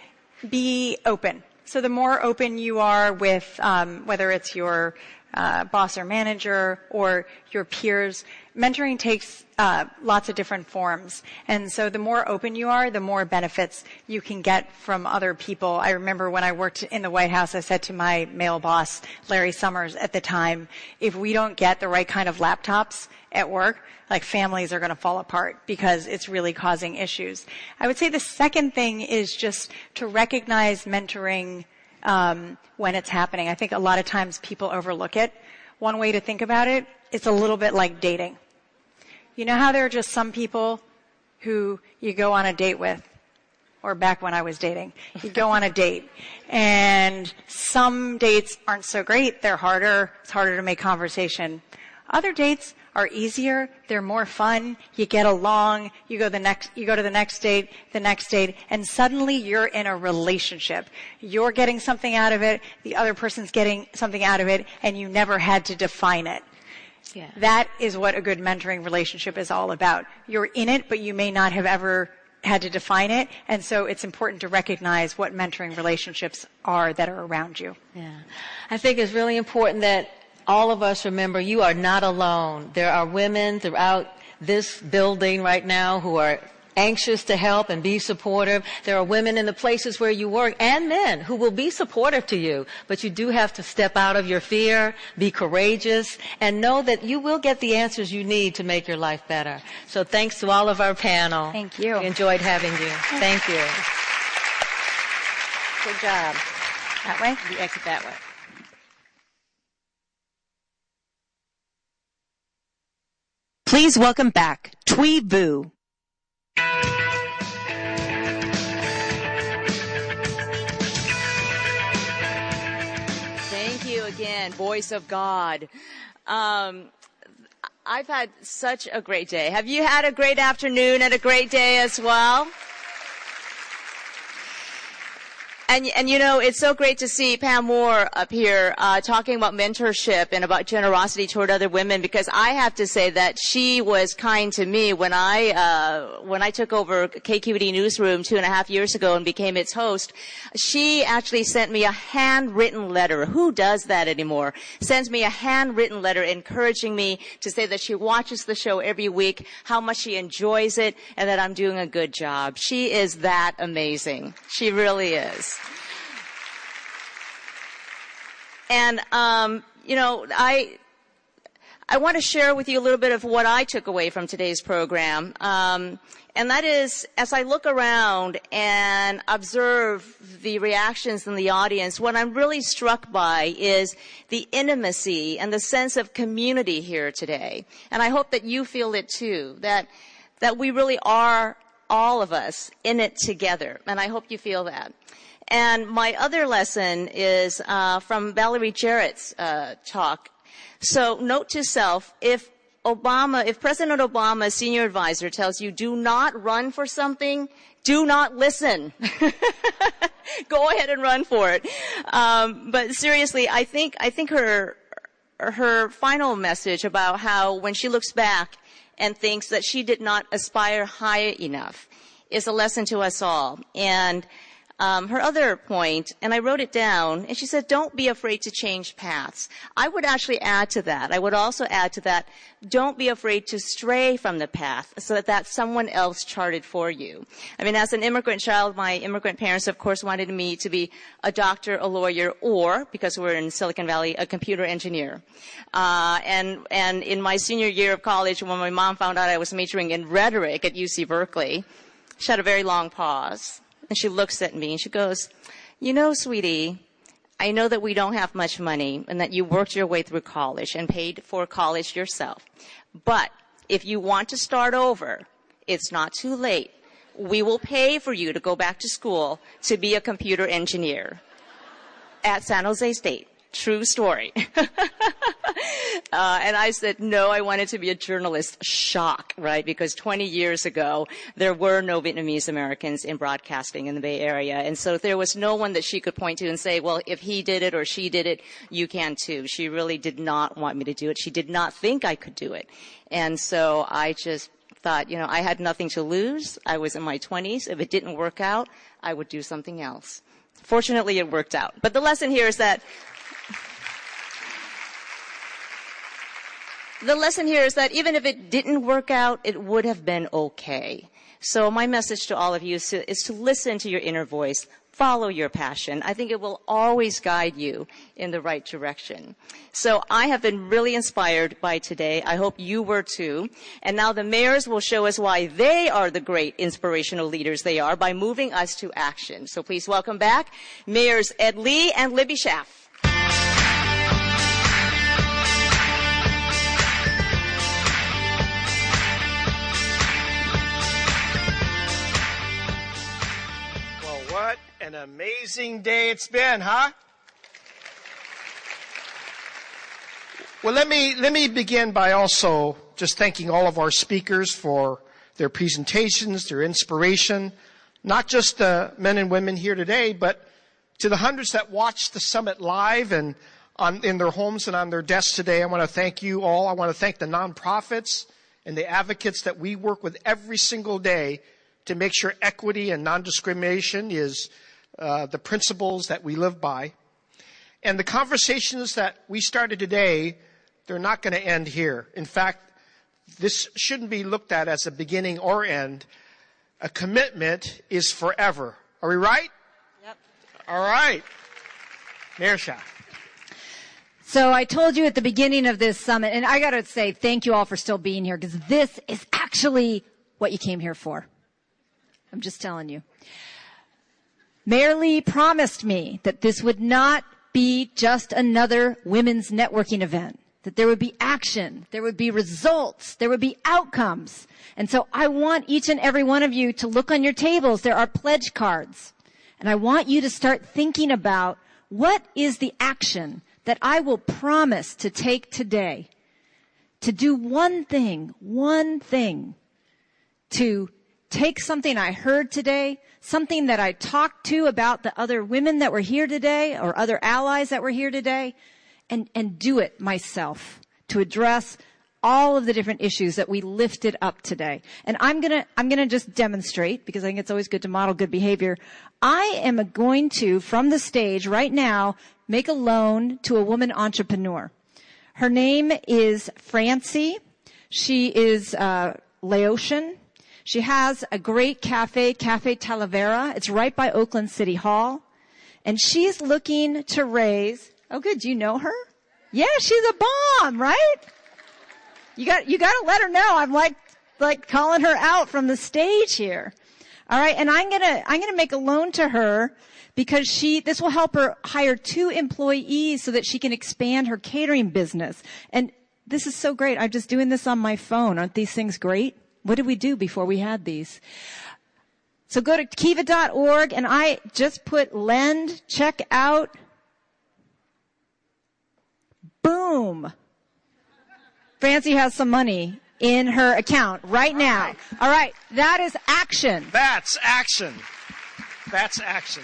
be open. So the more open you are with um, whether it's your uh, boss or manager or your peers, mentoring takes uh, lots of different forms. And so the more open you are, the more benefits you can get from other people. I remember when I worked in the White House, I said to my male boss, Larry Summers, at the time, if we don't get the right kind of laptops at work, like families are going to fall apart because it's really causing issues. I would say the second thing is just to recognize mentoring um, when it's happening. I think a lot of times people overlook it. One way to think about it, it's a little bit like dating. You know how there are just some people who you go on a date with, or back when I was dating, you go on a date, and some dates aren't so great. They're harder. It's harder to make conversation. Other dates are easier. They're more fun. You get along. You go the next, you go to the next date, the next date, and suddenly you're in a relationship. You're getting something out of it. The other person's getting something out of it, and you never had to define it. Yeah. That is what a good mentoring relationship is all about. You're in it, but you may not have ever had to define it. And so it's important to recognize what mentoring relationships are that are around you. Yeah. I think it's really important that all of us remember you are not alone. There are women throughout this building right now who are anxious to help and be supportive. There are women in the places where you work and men who will be supportive to you, but you do have to step out of your fear, be courageous, and know that you will get the answers you need to make your life better. So thanks to all of our panel. Thank you. We enjoyed having you. Thank you. Good job. That way? You exit that way. Please welcome back Thuy Vu. Thank you again, voice of God. Um, I've had such a great day. Have you had a great afternoon and a great day as well? And, and you know, it's so great to see Pam Moore up here uh, talking about mentorship and about generosity toward other women because I have to say that she was kind to me when I uh, when I took over KQED Newsroom two and a half years ago and became its host. She actually sent me a handwritten letter. Who does that anymore? Sends me a handwritten letter encouraging me to say that she watches the show every week, how much she enjoys it, and that I'm doing a good job. She is that amazing. She really is. And um, you know, I I want to share with you a little bit of what I took away from today's program. Um, and that is, as I look around and observe the reactions in the audience, what I'm really struck by is the intimacy and the sense of community here today. And I hope that you feel it too, that, that we really are, all of us, in it together. And I hope you feel that. And my other lesson is uh, from Valerie Jarrett's uh, talk. So note to self, if Obama, if President Obama's senior advisor tells you do not run for something, do not listen. Go ahead and run for it. Um, but seriously, I think I think her her final message about how when she looks back and thinks that she did not aspire high enough is a lesson to us all. And her other point, and I wrote it down, and she said, don't be afraid to change paths. I would actually add to that. I would also add to that, don't be afraid to stray from the path so that that's someone else charted for you. I mean, as an immigrant child, my immigrant parents, of course, wanted me to be a doctor, a lawyer, or, because we're in Silicon Valley, a computer engineer. Uh, and, and in my senior year of college, when my mom found out I was majoring in rhetoric at UC Berkeley, she had a very long pause. And she looks at me and she goes, you know, sweetie, I know that we don't have much money and that you worked your way through college and paid for college yourself. But if you want to start over, it's not too late. We will pay for you to go back to school to be a computer engineer at San Jose State. True story. Uh, and I said, no, I wanted to be a journalist. Shock, right? Because 20 years ago, there were no Vietnamese Americans in broadcasting in the Bay Area. And so there was no one that she could point to and say, well, if he did it or she did it, you can too. She really did not want me to do it. She did not think I could do it. And so I just thought, you know, I had nothing to lose. I was in my 20s. If it didn't work out, I would do something else. Fortunately, it worked out. But the lesson here is that the lesson here is that even if it didn't work out, it would have been okay. So my message to all of you is to, is to listen to your inner voice, follow your passion. I think it will always guide you in the right direction. So I have been really inspired by today. I hope you were too. And now the mayors will show us why they are the great inspirational leaders they are by moving us to action. So please welcome back Mayors Ed Lee and Libby Schaaf. An amazing day it's been, huh? Well, let me, let me begin by also just thanking all of our speakers for their presentations, their inspiration, not just the men and women here today, but to the hundreds that watched the summit live and on, in their homes and on their desks today. I want to thank you all. I want to thank the nonprofits and the advocates that we work with every single day to make sure equity and non-discrimination is uh, the principles that we live by. And the conversations that we started today, they're not going to end here. In fact, this shouldn't be looked at as a beginning or end. A commitment is forever. Are we right? Yep. All right. Mayor So I told you at the beginning of this summit, and I gotta say thank you all for still being here because this is actually what you came here for. I'm just telling you. Mayor Lee promised me that this would not be just another women's networking event, that there would be action, there would be results, there would be outcomes. And so I want each and every one of you to look on your tables. There are pledge cards. And I want you to start thinking about what is the action that I will promise to take today to do one thing, one thing to take something I heard today, something that I talked to about the other women that were here today or other allies that were here today and, and do it myself to address all of the different issues that we lifted up today. And I'm gonna, I'm gonna just demonstrate because I think it's always good to model good behavior. I am going to, from the stage right now, make a loan to a woman entrepreneur. Her name is Francie. She is, uh, Laotian. She has a great cafe, Cafe Talavera. It's right by Oakland City Hall. And she's looking to raise, oh good, you know her? Yeah, she's a bomb, right? You got, you gotta let her know. I'm like, like calling her out from the stage here. All right. And I'm gonna, I'm gonna make a loan to her because she, this will help her hire two employees so that she can expand her catering business. And this is so great. I'm just doing this on my phone. Aren't these things great? What did we do before we had these? So go to kiva.org and I just put lend, check out. Boom. Francie has some money in her account right now. All right. That is action. That's action. That's action.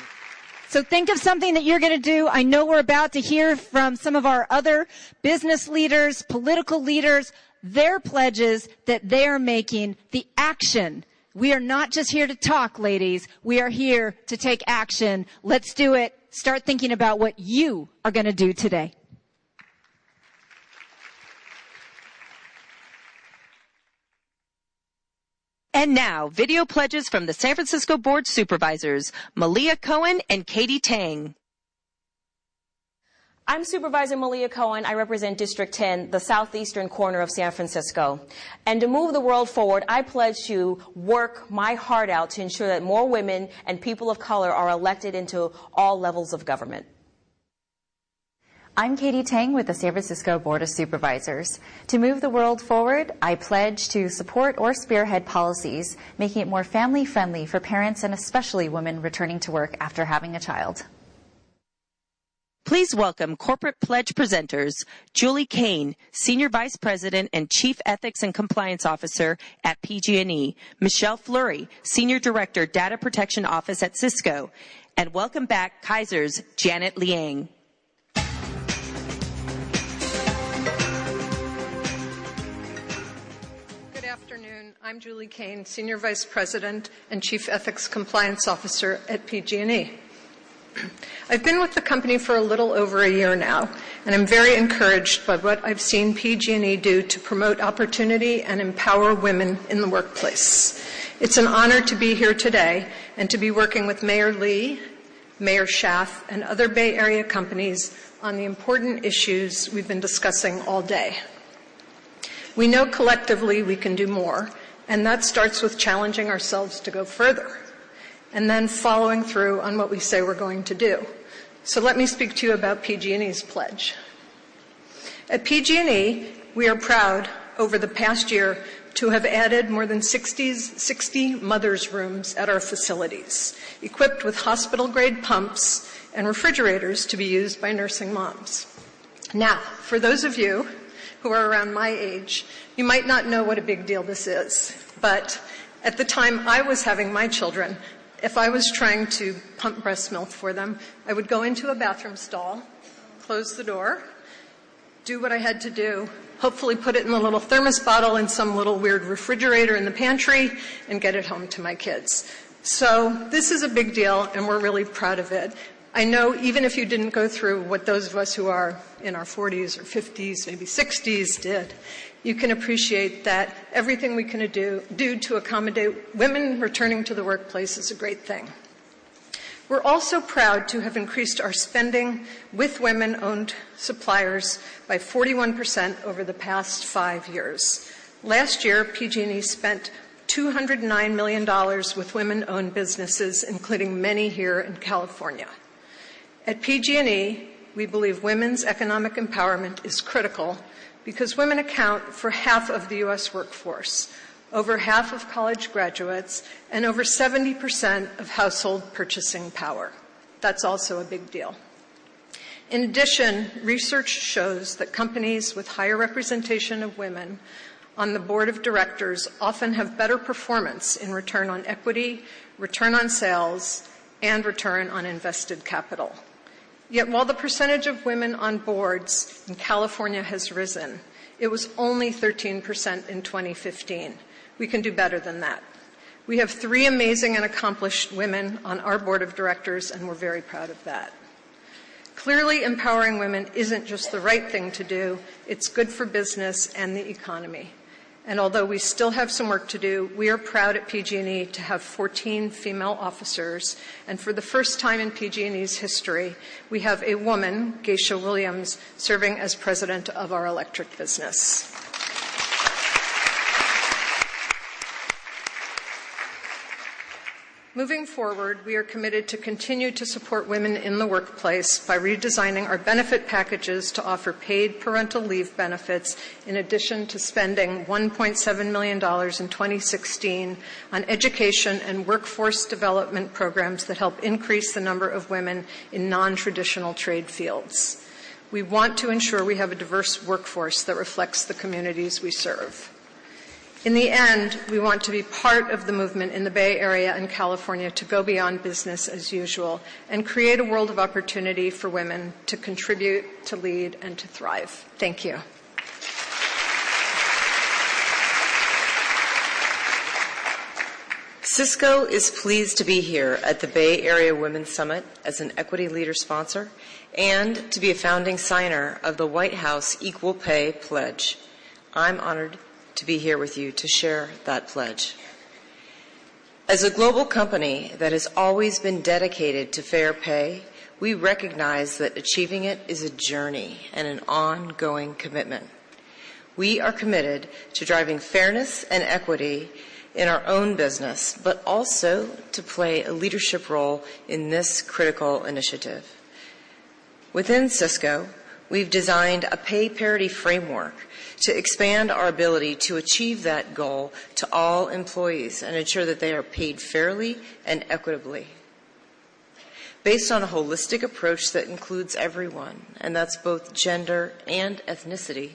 So think of something that you're going to do. I know we're about to hear from some of our other business leaders, political leaders, their pledges that they are making, the action. We are not just here to talk, ladies. We are here to take action. Let's do it. Start thinking about what you are going to do today. And now, video pledges from the San Francisco Board Supervisors, Malia Cohen and Katie Tang. I'm Supervisor Malia Cohen. I represent District 10, the southeastern corner of San Francisco. And to move the world forward, I pledge to work my heart out to ensure that more women and people of color are elected into all levels of government. I'm Katie Tang with the San Francisco Board of Supervisors. To move the world forward, I pledge to support or spearhead policies making it more family friendly for parents and especially women returning to work after having a child. Please welcome corporate pledge presenters Julie Kane, Senior Vice President and Chief Ethics and Compliance Officer at PG&E, Michelle Fleury, Senior Director Data Protection Office at Cisco, and welcome back Kaiser's Janet Liang. Good afternoon. I'm Julie Kane, Senior Vice President and Chief Ethics Compliance Officer at PG&E. I've been with the company for a little over a year now, and I'm very encouraged by what I've seen PG&E do to promote opportunity and empower women in the workplace. It's an honor to be here today and to be working with Mayor Lee, Mayor Schaaf, and other Bay Area companies on the important issues we've been discussing all day. We know collectively we can do more, and that starts with challenging ourselves to go further and then following through on what we say we're going to do. So let me speak to you about PG&E's pledge. At PG&E, we are proud over the past year to have added more than 60, 60 mothers' rooms at our facilities, equipped with hospital-grade pumps and refrigerators to be used by nursing moms. Now, for those of you who are around my age, you might not know what a big deal this is, but at the time I was having my children, if I was trying to pump breast milk for them, I would go into a bathroom stall, close the door, do what I had to do, hopefully put it in a little thermos bottle in some little weird refrigerator in the pantry, and get it home to my kids. So this is a big deal, and we're really proud of it. I know even if you didn't go through what those of us who are in our 40s or 50s, maybe 60s did, you can appreciate that everything we can do, do to accommodate women returning to the workplace is a great thing. We're also proud to have increased our spending with women owned suppliers by 41% over the past five years. Last year, PG&E spent $209 million with women owned businesses, including many here in California. At PG&E, we believe women's economic empowerment is critical because women account for half of the U.S. workforce, over half of college graduates, and over 70% of household purchasing power. That's also a big deal. In addition, research shows that companies with higher representation of women on the board of directors often have better performance in return on equity, return on sales, and return on invested capital. Yet while the percentage of women on boards in California has risen, it was only 13% in 2015. We can do better than that. We have three amazing and accomplished women on our board of directors, and we're very proud of that. Clearly, empowering women isn't just the right thing to do, it's good for business and the economy. And although we still have some work to do, we are proud at PG&E to have 14 female officers. And for the first time in PG&E's history, we have a woman, Geisha Williams, serving as president of our electric business. Moving forward, we are committed to continue to support women in the workplace by redesigning our benefit packages to offer paid parental leave benefits, in addition to spending $1.7 million in 2016 on education and workforce development programs that help increase the number of women in non traditional trade fields. We want to ensure we have a diverse workforce that reflects the communities we serve. In the end, we want to be part of the movement in the Bay Area and California to go beyond business as usual and create a world of opportunity for women to contribute, to lead, and to thrive. Thank you. Cisco is pleased to be here at the Bay Area Women's Summit as an equity leader sponsor and to be a founding signer of the White House Equal Pay Pledge. I'm honored to be here with you to share that pledge. As a global company that has always been dedicated to fair pay, we recognize that achieving it is a journey and an ongoing commitment. We are committed to driving fairness and equity in our own business, but also to play a leadership role in this critical initiative. Within Cisco, we've designed a pay parity framework to expand our ability to achieve that goal to all employees and ensure that they are paid fairly and equitably. Based on a holistic approach that includes everyone, and that's both gender and ethnicity,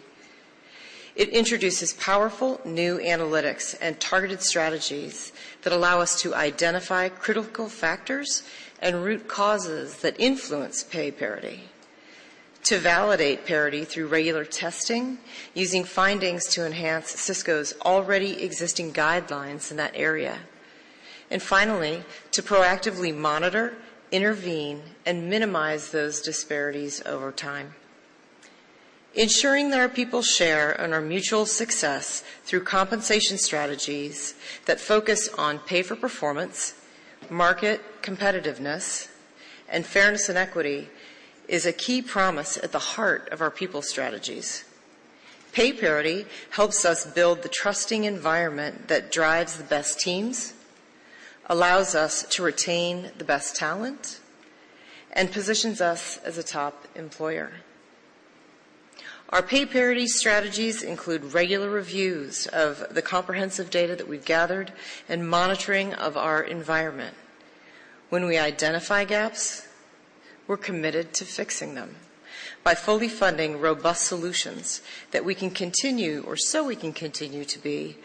it introduces powerful new analytics and targeted strategies that allow us to identify critical factors and root causes that influence pay parity to validate parity through regular testing, using findings to enhance Cisco's already existing guidelines in that area. And finally, to proactively monitor, intervene, and minimize those disparities over time. Ensuring that our people share in our mutual success through compensation strategies that focus on pay for performance, market competitiveness, and fairness and equity is a key promise at the heart of our people strategies. Pay parity helps us build the trusting environment that drives the best teams, allows us to retain the best talent, and positions us as a top employer. Our pay parity strategies include regular reviews of the comprehensive data that we've gathered and monitoring of our environment. When we identify gaps, we're committed to fixing them by fully funding robust solutions that we can continue, or so we can continue to be,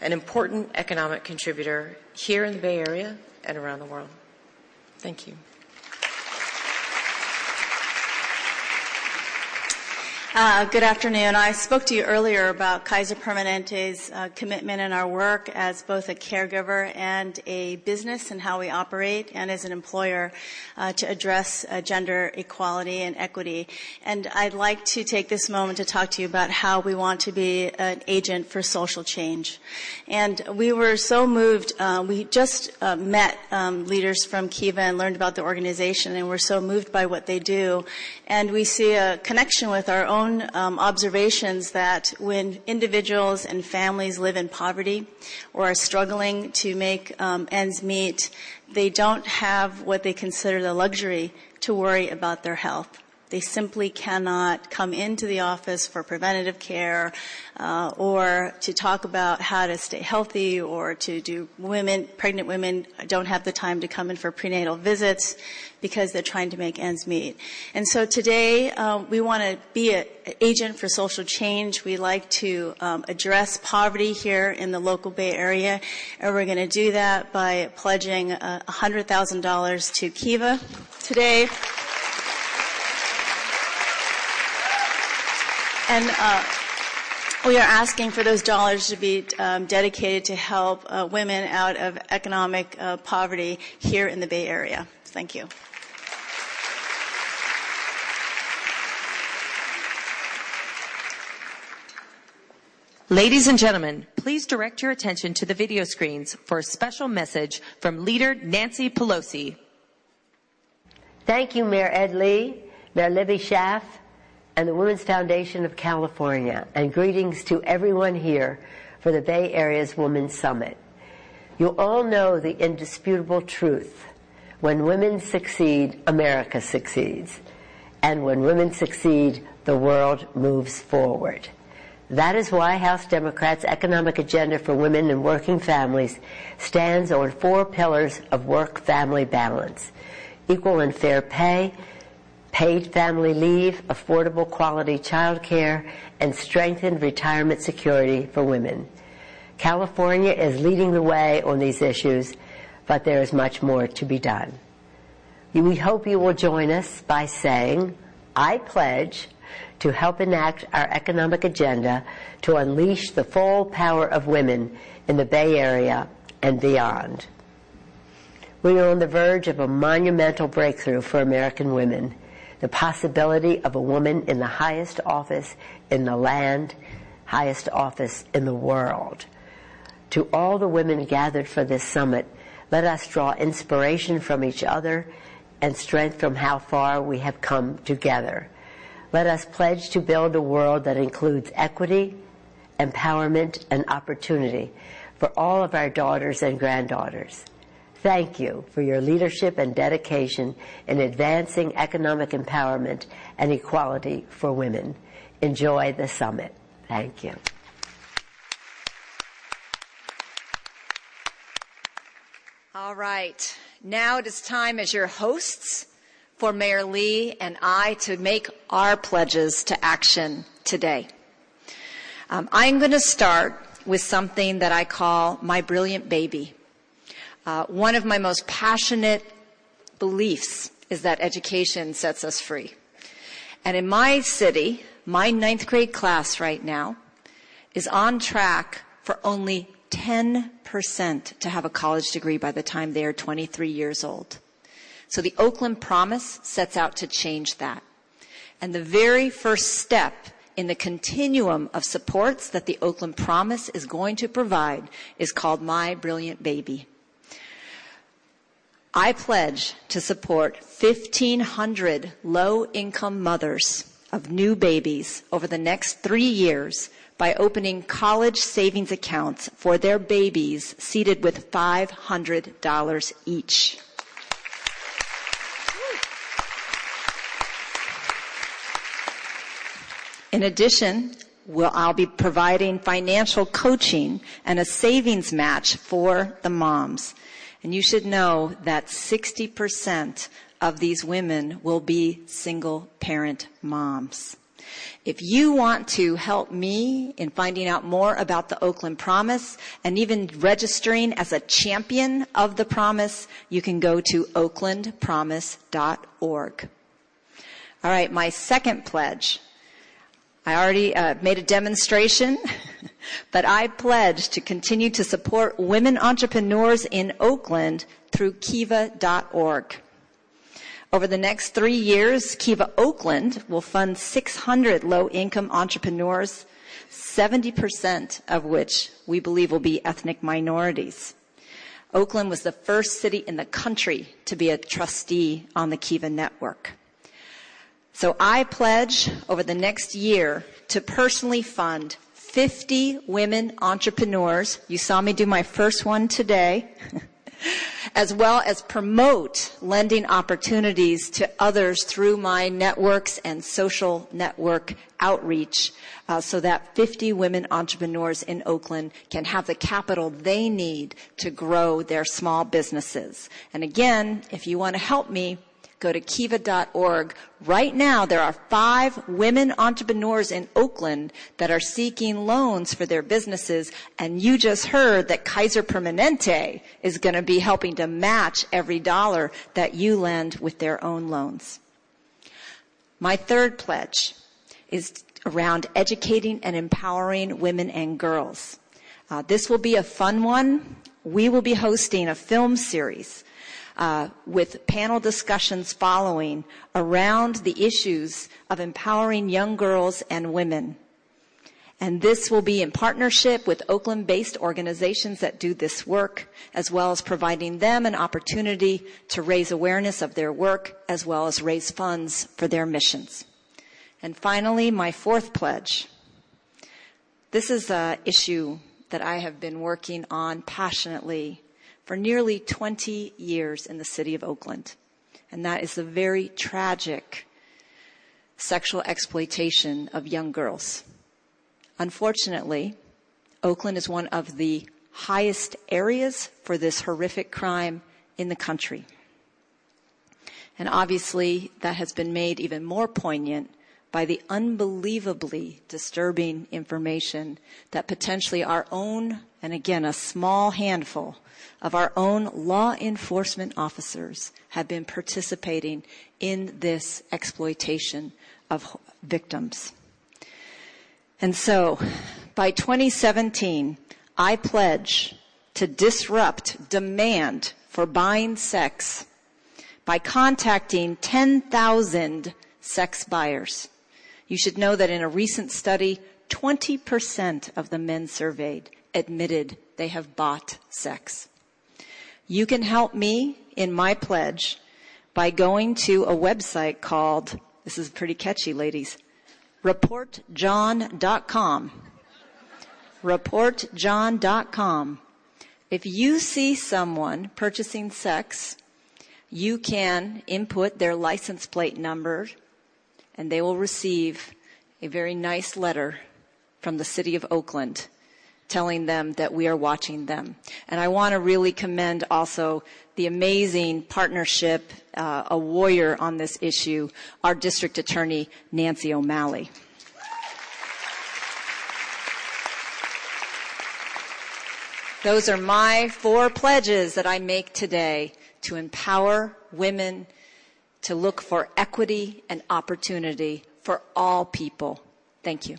an important economic contributor here in the Bay Area and around the world. Thank you. Good afternoon. I spoke to you earlier about Kaiser Permanente's uh, commitment in our work as both a caregiver and a business and how we operate, and as an employer uh, to address uh, gender equality and equity. And I'd like to take this moment to talk to you about how we want to be an agent for social change. And we were so moved. Uh, we just uh, met um, leaders from Kiva and learned about the organization, and we're so moved by what they do. And we see a connection with our own own um, observations that when individuals and families live in poverty or are struggling to make um, ends meet, they don't have what they consider the luxury to worry about their health. They simply cannot come into the office for preventative care uh, or to talk about how to stay healthy or to do women, pregnant women don't have the time to come in for prenatal visits because they're trying to make ends meet. And so today uh, we want to be an agent for social change. We like to um, address poverty here in the local Bay Area, and we're going to do that by pledging uh, $100,000 to Kiva today. And uh, we are asking for those dollars to be um, dedicated to help uh, women out of economic uh, poverty here in the Bay Area. Thank you. Ladies and gentlemen, please direct your attention to the video screens for a special message from leader Nancy Pelosi. Thank you, Mayor Ed Lee, Mayor Libby Schaaf, and the Women's Foundation of California, and greetings to everyone here for the Bay Area's Women's Summit. You all know the indisputable truth. When women succeed, America succeeds. And when women succeed, the world moves forward. That is why House Democrats' economic agenda for women and working families stands on four pillars of work-family balance. Equal and fair pay, paid family leave, affordable quality child care, and strengthened retirement security for women. California is leading the way on these issues, but there is much more to be done. We hope you will join us by saying, I pledge to help enact our economic agenda to unleash the full power of women in the Bay Area and beyond. We are on the verge of a monumental breakthrough for American women the possibility of a woman in the highest office in the land, highest office in the world. To all the women gathered for this summit, let us draw inspiration from each other and strength from how far we have come together. Let us pledge to build a world that includes equity, empowerment, and opportunity for all of our daughters and granddaughters. Thank you for your leadership and dedication in advancing economic empowerment and equality for women. Enjoy the summit. Thank you. All right. Now it is time as your hosts for Mayor Lee and I to make our pledges to action today. Um, I'm going to start with something that I call my brilliant baby. Uh, one of my most passionate beliefs is that education sets us free. And in my city, my ninth grade class right now is on track for only 10% to have a college degree by the time they are 23 years old. So the Oakland Promise sets out to change that. And the very first step in the continuum of supports that the Oakland Promise is going to provide is called My Brilliant Baby. I pledge to support 1,500 low income mothers of new babies over the next three years by opening college savings accounts for their babies seeded with $500 each. In addition, we'll, I'll be providing financial coaching and a savings match for the moms. And you should know that 60% of these women will be single parent moms. If you want to help me in finding out more about the Oakland Promise and even registering as a champion of the promise, you can go to oaklandpromise.org. All right, my second pledge. I already uh, made a demonstration, but I pledge to continue to support women entrepreneurs in Oakland through kiva.org. Over the next three years, Kiva Oakland will fund 600 low-income entrepreneurs, 70% of which we believe will be ethnic minorities. Oakland was the first city in the country to be a trustee on the Kiva network. So I pledge over the next year to personally fund 50 women entrepreneurs. You saw me do my first one today. as well as promote lending opportunities to others through my networks and social network outreach uh, so that 50 women entrepreneurs in Oakland can have the capital they need to grow their small businesses. And again, if you want to help me, go to kiva.org. Right now, there are five women entrepreneurs in Oakland that are seeking loans for their businesses. And you just heard that Kaiser Permanente is going to be helping to match every dollar that you lend with their own loans. My third pledge is around educating and empowering women and girls. Uh, this will be a fun one. We will be hosting a film series uh, with panel discussions following around the issues of empowering young girls and women. And this will be in partnership with Oakland based organizations that do this work, as well as providing them an opportunity to raise awareness of their work, as well as raise funds for their missions. And finally, my fourth pledge. This is an issue that I have been working on passionately for nearly 20 years in the city of Oakland. And that is the very tragic sexual exploitation of young girls. Unfortunately, Oakland is one of the highest areas for this horrific crime in the country. And obviously, that has been made even more poignant by the unbelievably disturbing information that potentially our own, and again, a small handful of our own law enforcement officers have been participating in this exploitation of victims. And so, by 2017, I pledge to disrupt demand for buying sex by contacting 10,000 sex buyers. You should know that in a recent study, 20% of the men surveyed admitted they have bought sex. You can help me in my pledge by going to a website called, this is pretty catchy, ladies, reportjohn.com. Reportjohn.com. If you see someone purchasing sex, you can input their license plate number and they will receive a very nice letter from the city of Oakland telling them that we are watching them. And I want to really commend also the amazing partnership, uh, a warrior on this issue, our district attorney, Nancy O'Malley. Those are my four pledges that I make today to empower women to look for equity and opportunity for all people. Thank you.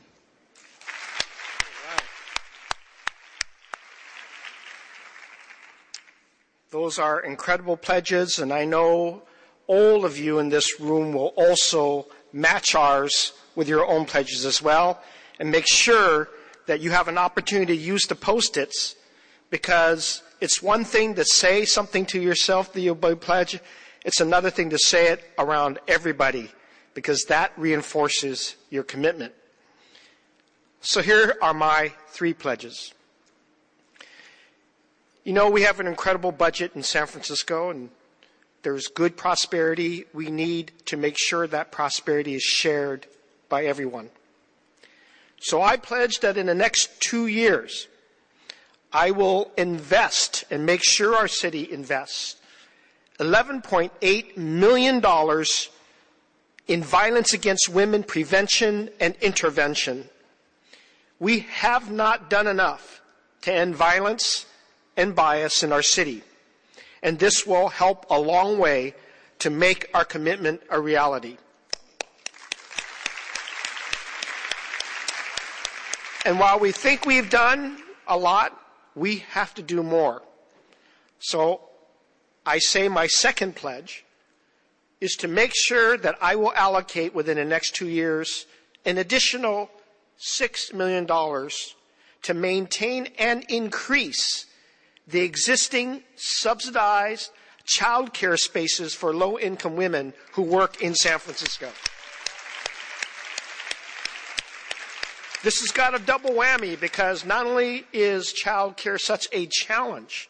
Those are incredible pledges, and I know all of you in this room will also match ours with your own pledges as well and make sure that you have an opportunity to use the post-its because it's one thing to say something to yourself that you pledge. It's another thing to say it around everybody because that reinforces your commitment. So here are my three pledges. You know, we have an incredible budget in San Francisco and there's good prosperity. We need to make sure that prosperity is shared by everyone. So I pledge that in the next two years, I will invest and make sure our city invests $11.8 million in violence against women prevention and intervention. We have not done enough to end violence and bias in our city. And this will help a long way to make our commitment a reality. And while we think we've done a lot, we have to do more. So I say my second pledge is to make sure that I will allocate within the next two years an additional $6 million to maintain and increase the existing subsidized child care spaces for low income women who work in San Francisco. This has got a double whammy because not only is child care such a challenge,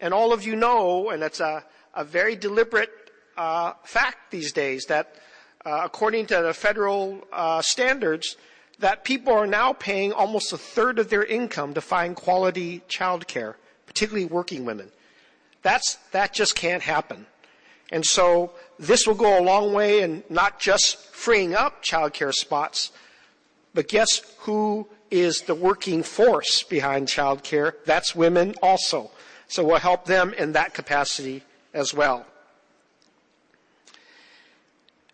and all of you know, and it's a, a very deliberate uh, fact these days, that uh, according to the federal uh, standards, that people are now paying almost a third of their income to find quality child care, particularly working women. That's, that just can't happen. And so this will go a long way in not just freeing up child care spots, but guess who is the working force behind childcare? That's women also. So we'll help them in that capacity as well.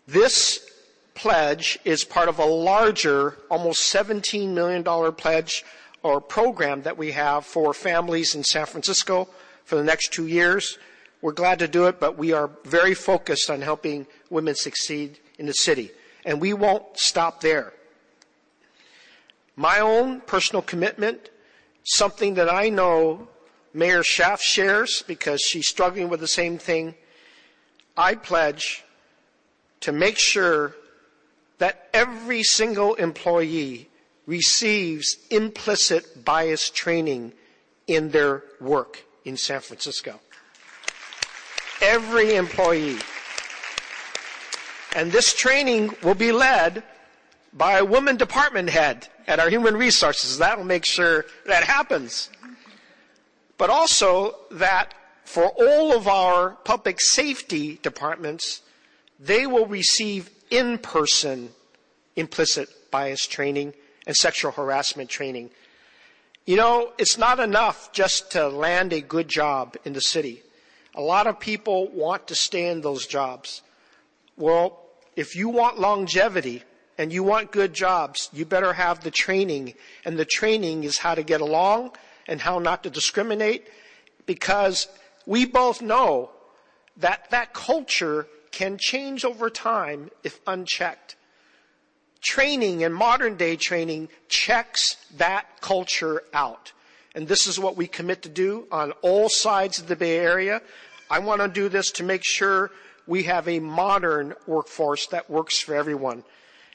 This pledge is part of a larger, almost $17 million pledge or program that we have for families in San Francisco for the next two years. We're glad to do it, but we are very focused on helping women succeed in the city. And we won't stop there. My own personal commitment, something that I know Mayor Schaaf shares because she's struggling with the same thing. I pledge to make sure that every single employee receives implicit bias training in their work in San Francisco. Every employee. And this training will be led by a woman department head at our human resources. That will make sure that happens. But also that for all of our public safety departments, they will receive in-person implicit bias training and sexual harassment training. You know, it's not enough just to land a good job in the city. A lot of people want to stay in those jobs. Well, if you want longevity, and you want good jobs, you better have the training. And the training is how to get along and how not to discriminate because we both know that that culture can change over time if unchecked. Training and modern day training checks that culture out. And this is what we commit to do on all sides of the Bay Area. I want to do this to make sure we have a modern workforce that works for everyone.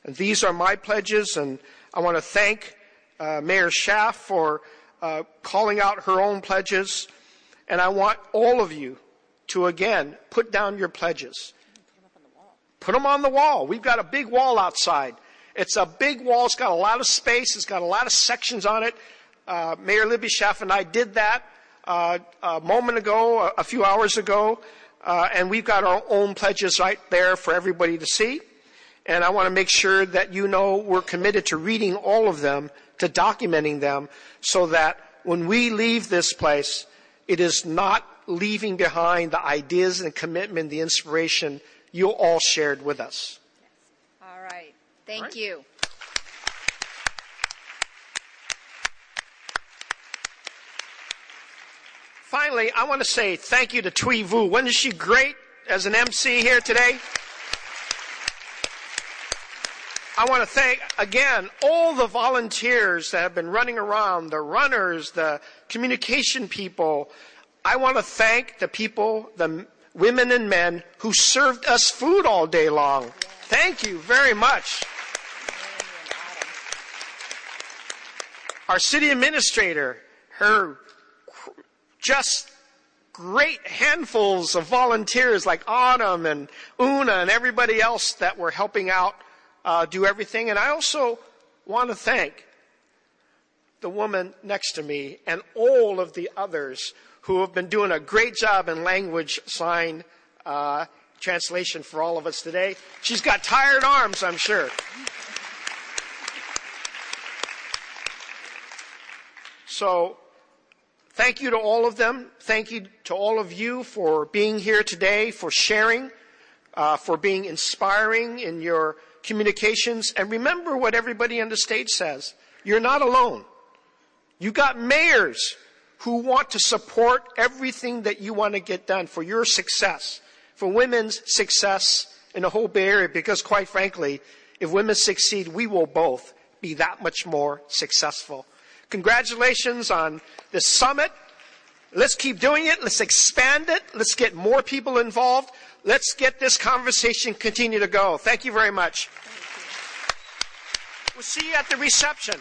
And these are my pledges, and I want to thank uh, Mayor Schaaf for uh, calling out her own pledges. And I want all of you to again put down your pledges. Put them on the wall. We've got a big wall outside. It's a big wall. It's got a lot of space. It's got a lot of sections on it. Uh, Mayor Libby Schaaf and I did that uh, a moment ago, a, a few hours ago, uh, and we've got our own pledges right there for everybody to see. And I want to make sure that you know we're committed to reading all of them, to documenting them, so that when we leave this place, it is not leaving behind the ideas and commitment, the inspiration you all shared with us. Thank right. you. Finally, I want to say thank you to Thuy Vu. Wasn't she great as an MC here today. I want to thank again all the volunteers that have been running around, the runners, the communication people. I want to thank the people, the women and men who served us food all day long. Thank you very much. Our city administrator, her just great handfuls of volunteers like Autumn and Una and everybody else that were helping out uh, do everything. And I also want to thank the woman next to me and all of the others who have been doing a great job in language sign uh, translation for all of us today. She's got tired arms, I'm sure. So, thank you to all of them. Thank you to all of you for being here today, for sharing, uh, for being inspiring in your communications. And remember what everybody on the stage says. You're not alone. You got mayors who want to support everything that you want to get done for your success, for women's success in the whole Bay Area, because quite frankly, if women succeed, we will both be that much more successful. Congratulations on this summit. Let's keep doing it. Let's expand it. Let's get more people involved. Let's get this conversation continue to go. Thank you very much. We'll see you at the reception.